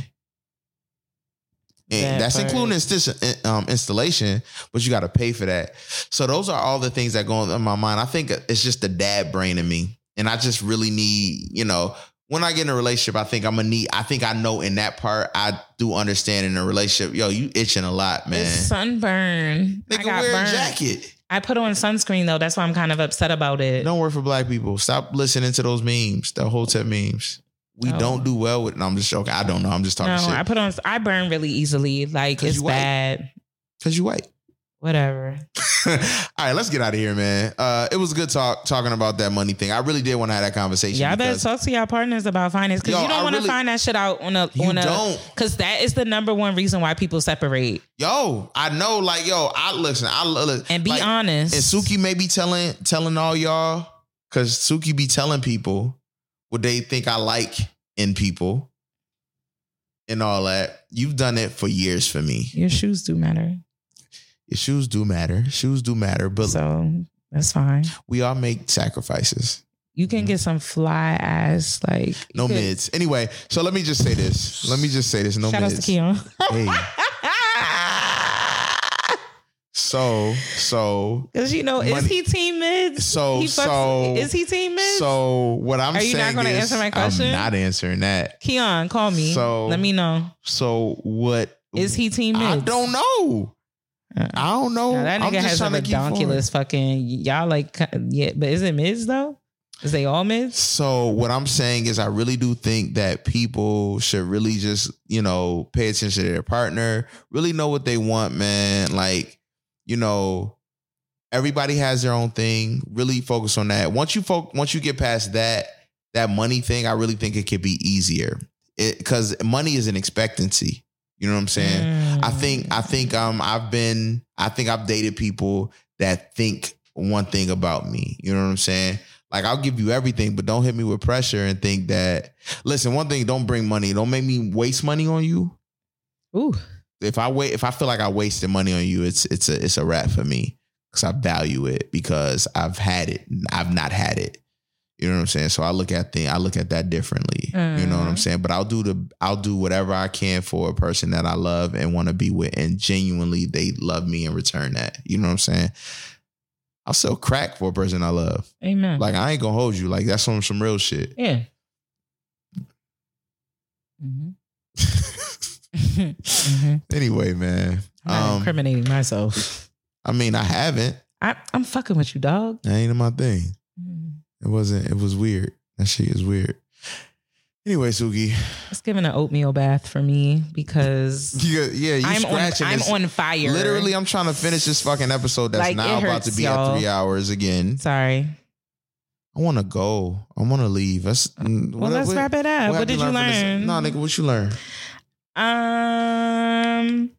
And That that's part. including insti- um, installation, but you got to pay for that. So those are all the things that go on in my mind. I think it's just the dad brain in me, and I just really need, you know, when I get in a relationship, I think I'm gonna need. I think I know in that part, I do understand in a relationship. Yo, you itching a lot, man. It's sunburn. I got wear burned. a jacket. I put on sunscreen though. That's why I'm kind of upset about it. Don't work for black people. Stop listening to those memes, the whole hotel memes. We Oh. don't do well with. No, I'm just joking. I don't know. I'm just talking no, shit. I put on. I burn really easily. Like it's bad. Cause you white. Whatever. All right, let's get out of here, man. Uh, it was good talk talking about that money thing. I really did want to have that conversation. Y'all better talk to y'all partners about finance because Yo, you don't want to really- find that shit out on a You on a don't. because that is the number one reason why people separate. Yo, I know, like, yo, I listen, I listen, And be like, honest. And Suki may be telling telling all y'all, cause Suki be telling people what they think I like in people and all that. You've done it for years for me. Your shoes do matter, shoes do matter. Shoes do matter, but so that's fine. we all make sacrifices. You can mm-hmm. get some fly ass like No could- mids. Anyway, so let me just say this. Let me just say this. No Shout out mids. to Keon. Hey. So, so, Because you know, is he team mids? So- he fucks- so- is he team mids? so what I'm Are you not gonna answer my question? I'm not answering that. Keon, call me. So- let me know. So what Is he team mids? I don't know. I don't know. Now, that I'm nigga just has a trying redonkulous fucking. Y'all like yeah, but is it mids though? Is they all mids? So what I'm saying is I really do think that people should really just, you know, pay attention to their partner, really know what they want, man. Like, you know, everybody has their own thing. Really focus on that. Once you fo- once you get past that that money thing, I really think it could be easier. It cuz money is an expectancy. You know what I'm saying? Mm. I think I think um I've been I think I've dated people that think one thing about me. You know what I'm saying? Like I'll give you everything, but don't hit me with pressure and think that listen, one thing, don't bring money. Don't make me waste money on you. Ooh, If I wait if I feel like I wasted money on you, it's it's a it's a wrap for me. Cause I value it because I've had it. I've not had it. You know what I'm saying? So I look at thing I look at that differently. You know what I'm Mm. saying? But I'll do the I'll do whatever I can for a person that I love and want to be with and genuinely they love me in return that. You know what I'm saying? I'll sell crack for a person I love. amen. Like I ain't gonna hold you. Like that's some some real shit. yeah. Mhm. Mhm. anyway, man. I'm Um, incriminating myself. I mean, I haven't. I, I'm fucking with you, dog. That ain't my thing. It wasn't. It was weird. That shit is weird. Anyway, Suki. It's giving an oatmeal bath for me because Yeah, yeah. You I'm on. I'm this- on fire. Literally, I'm trying to finish this fucking episode that's Like, now it about to be y'all. at three hours again. Sorry. I want to go. I want to leave. Let's, Well, let's wrap it up. What, did you learn? No, nigga, what you learn? Um,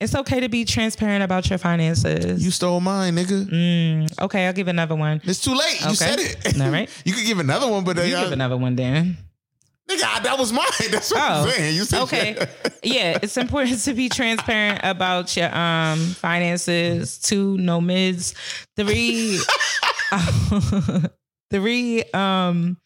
it's okay to be transparent about your finances. You stole mine, nigga. Mm, okay, I'll give another one. It's too late. You Okay. said it. All right. you could give another one, but You uh, give another one, Dan. nigga, I- that was mine. That's what I'm Oh, saying. You said okay. Yeah, it's important to be transparent about your um finances. Two, no mids. Three, three. Um,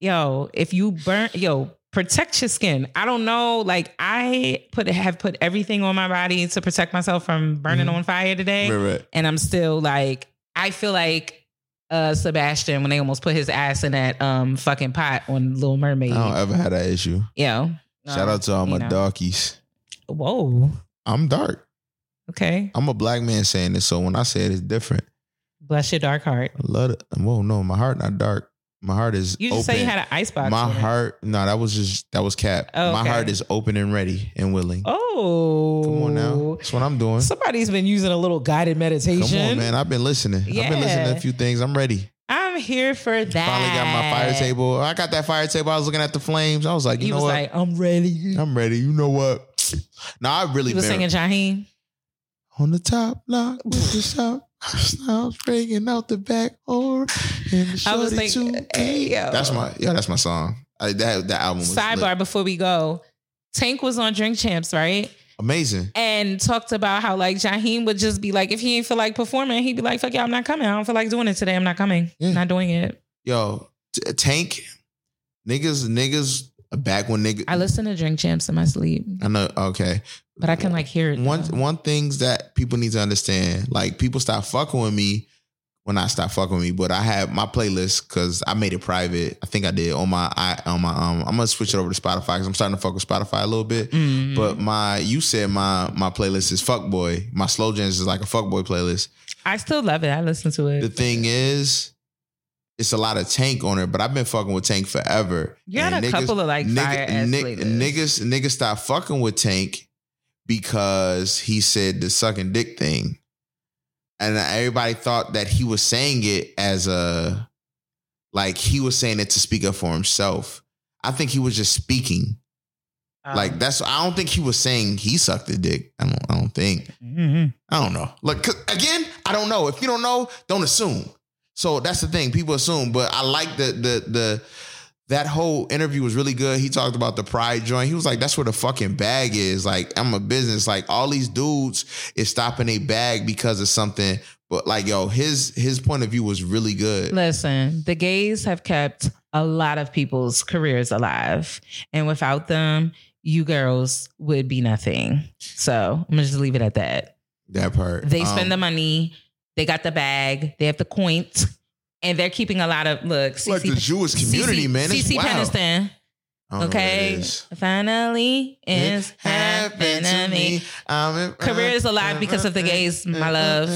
yo, if you burn, yo, protect your skin. I don't know. Like I put have put everything on my body to protect myself from burning Mhm. on fire today, Right, right. and I'm still like, I feel like uh Sebastian when they almost put his ass in that um fucking pot on Little Mermaid. I don't ever had that issue. Know. Shout out to all my know. darkies. Whoa. I'm dark. Okay. I'm a black man saying this, so when I say it, it's different. Bless your dark heart. I love it. Whoa, no, my heart not dark. My heart is You just open. say you had an icebox. my heart, no, that was just that was cap. Oh, My okay. heart is open and ready and willing. Oh. Come on now, that's what I'm doing. Somebody's been using a little guided meditation. Come on, man. I've been listening. I've been listening to a few things. I'm ready. I'm here for that. Finally got my fire table. I got that fire table. I was looking at the flames. I was like, you He know was what? like, I'm ready. I'm ready. You know what? Now I really He was singing Jaheim. on the top block with the shop. Sounds ringing out the back or and the I was too. hey, yo. That's my yeah. That's my song. I, that that album was Sidebar lit. before we go. Tank was on Drink Champs, right? amazing. And talked about how like Jaheim would just be like, if he ain't feel like performing, he'd be like, fuck yeah, I'm not coming. I don't feel like doing it today. I'm not coming. Yeah. Not doing it. Yo, t- Tank, niggas, niggas. Back when niggas, I listen to Drink Champs in my sleep, I know. Okay, but I can like hear it. one though. one things that people need to understand, like people stop fucking with me when I stop fucking with me, but I have my playlist because I made it private. I think I did on my I on my um. I'm gonna switch it over to Spotify because I'm starting to fuck with Spotify a little bit. Mm. But my you said my my playlist is fuckboy. My slow jams is like a fuckboy playlist. I still love it. I listen to it. The thing is, it's a lot of Tank on it, but I've been fucking with Tank forever. You had And a couple of, like, playlists. niggas niggas stopped fucking with Tank because he said the sucking dick thing, and everybody thought that he was saying it as a like he was saying it to speak up for himself. I think he was just speaking. Um, Like that's I don't think he was saying he sucked the dick. I don't I don't think. mhm. I don't know. Look again, I don't know. If you don't know, don't assume. So that's the thing. People assume, but I like the the the that whole interview was really good. He talked about the pride joint. He was like, "That's where the fucking bag is." Like, I'm a business. Like, all these dudes is stopping a bag because of something. But like, yo, his his point of view was really good. Listen, the gays have kept a lot of people's careers alive, and without them, you girls would be nothing. So I'm gonna just leave it at that. That part. They Um, spend the money, they got the bag, they have the coins, and they're keeping a lot of look. Like the Jewish community, man. It's CeCe wild. Peniston. I don't know what it Okay. Finally, it's It happened to me. I'm Career is alive because of the gays, my love.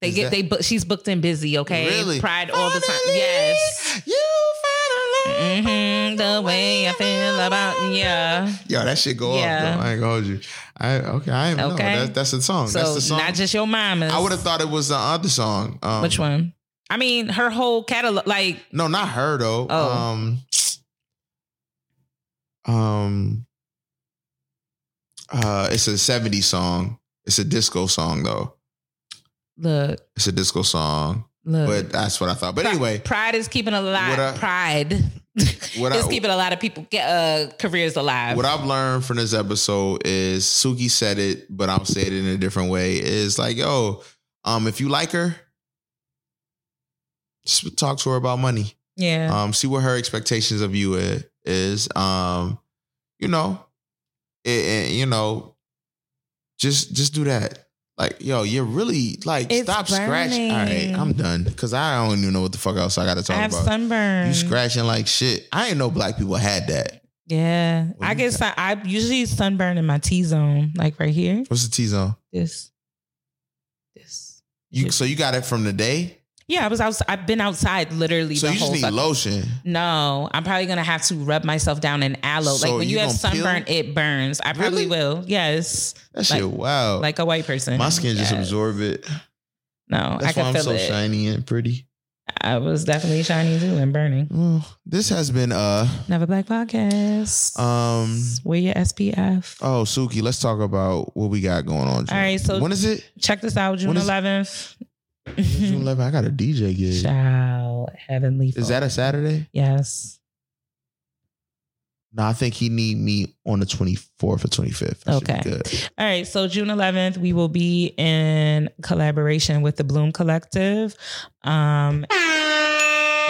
They Is get that- they book. She's booked and busy. Okay, Really? pride all the time. Yes. You finally. hmm The way I feel about yeah. Yo, that shit go Yeah. off. Though. I ain't gonna hold you. I okay. I ain't Okay. know. That, that's the song. that's the song. not just your mama's. I would have thought it was the other song. Um, Which one? I mean, her whole catalog. Like No, not her though. Oh. Um. Um. Uh, it's a '70s song. It's a disco song though. look, It's a disco song, look. but that's what I thought. But anyway, pride is keeping a lot. I- pride what is keeping a lot of people get uh, careers alive. What I've learned from this episode is Suki said it, but I'll say it in a different way. Is like, yo, um, if you like her, just talk to her about money. yeah. Um, see what her expectations of you i- is. Um, you know, it, it- you know, just just do that. Like, yo, you're really like It's stop scratching. All right. I'm done because I don't even know what the fuck else I got to talk I have about. sunburn. You scratching like shit. I didn't know black people had that. Yeah, What I you get. I usually sunburn in my T zone, like right here. What's the T zone? This, this. You so you got it from the day. Yeah, I was out. I've been outside literally. So the you just need fucking- lotion. No, I'm probably gonna have to rub myself down in aloe. So like when you you, have gonna peel? sunburn, it burns. I probably Really? will. Yes, That shit, Like- wow. like a white person. my skin just Yeah. absorb it. No, That's I can why I'm feel so it. shiny and pretty. I was definitely shiny too and burning. Well, this has been uh Never Black Podcast. um Wear your SPF. oh Suki, let's talk about what we got going on. June. All right, so- when is it? Check this out, June 11th. June 11th. I got a DJ gig. Child, heavenly. Is that a Saturday? yes? No, I think he need me on the 24th or 25th. That should be Okay. good. All right, so June 11th, we will be in collaboration with the Bloom Collective. Um,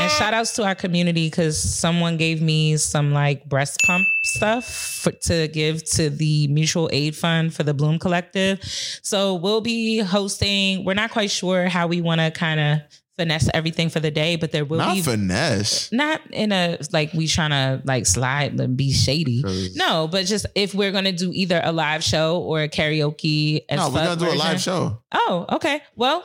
and shout outs to our community because someone gave me some like breast pump stuff for, to give to the mutual aid fund for the Bloom Collective. So we'll be hosting, we're not quite sure how we want to kind of finesse everything for the day, but there will Not be finesse. not in a like we trying to like slide and be shady. No, but just if we're gonna do either a live show or a karaoke. As No, we're gonna do a live show. Oh, okay. Well,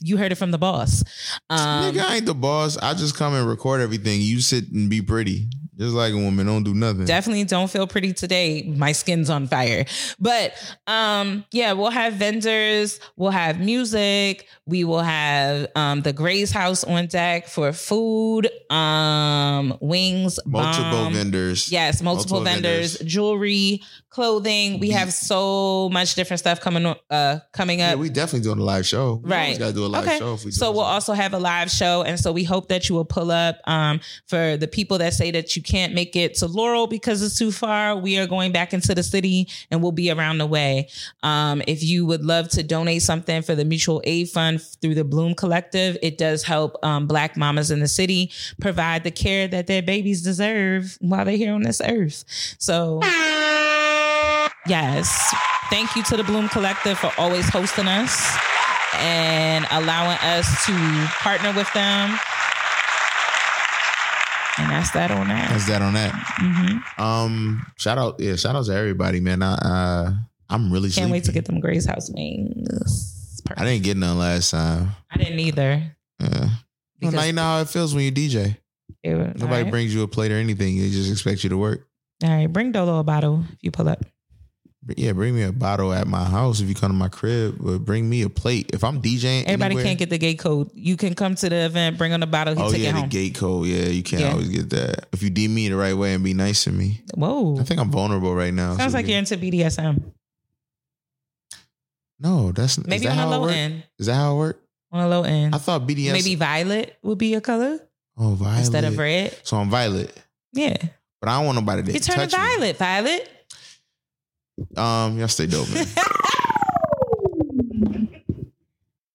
you heard it from the boss. Um, Nigga, I ain't the boss. I just come and record everything. You sit and be pretty. Just like a woman. Don't do nothing. definitely don't feel pretty today. My skin's on fire. But um, yeah, we'll have vendors, we'll have music, we will have um the Gray's house on deck for food, um, wings, Multiple bomb. vendors. Yes, multiple, Multiple vendors, vendors. jewelry, clothing. We have so much different stuff coming on- uh coming up. Yeah, we definitely doing a live show. We Right. gotta do a live okay. show if we so we'll something. also have a live show, and so we hope that you will pull up. Um, for the people that say that you can't make it to Laurel because it's too far, we are going back into the city, and we'll be around the way. Um, if you would love to donate something for the mutual aid fund through the Bloom Collective, it does help um, Black mamas in the city provide the care that their babies deserve while they're here on this earth. So. Yes. Thank you to the Bloom Collective for always hosting us and allowing us to partner with them. And that's that on that. That's that on that. Mhm. Um, shout out, yeah, shout out to everybody, man. I, uh, I'm really Can't wait to get them Gray's House wings. I didn't get none last time. I didn't either. Yeah. Well, now you know how it feels when you DJ. were- Nobody right. brings you a plate or anything. They just expect you to work. All right, bring Dolo a bottle if you pull up. Yeah, bring me a bottle at my house if you come to my crib. But bring me a plate if I'm DJing. Everybody anywhere- can't get the gate code. You can come to the event, bring on a bottle, he Oh take yeah, it the gate code. Yeah, you can't Yeah. always get that. If you DM me the right way and be nice to me, Whoa. I think I'm vulnerable right now. Sounds so like you're into BDSM. No, that's Maybe that on a how it low end. Is that how it work? On a low end. I thought BDS. Maybe violet would be a color oh violet instead of red. So I'm violet, Yeah. but I don't want nobody to You turn violet, violet. Um, y'all stay dope, man.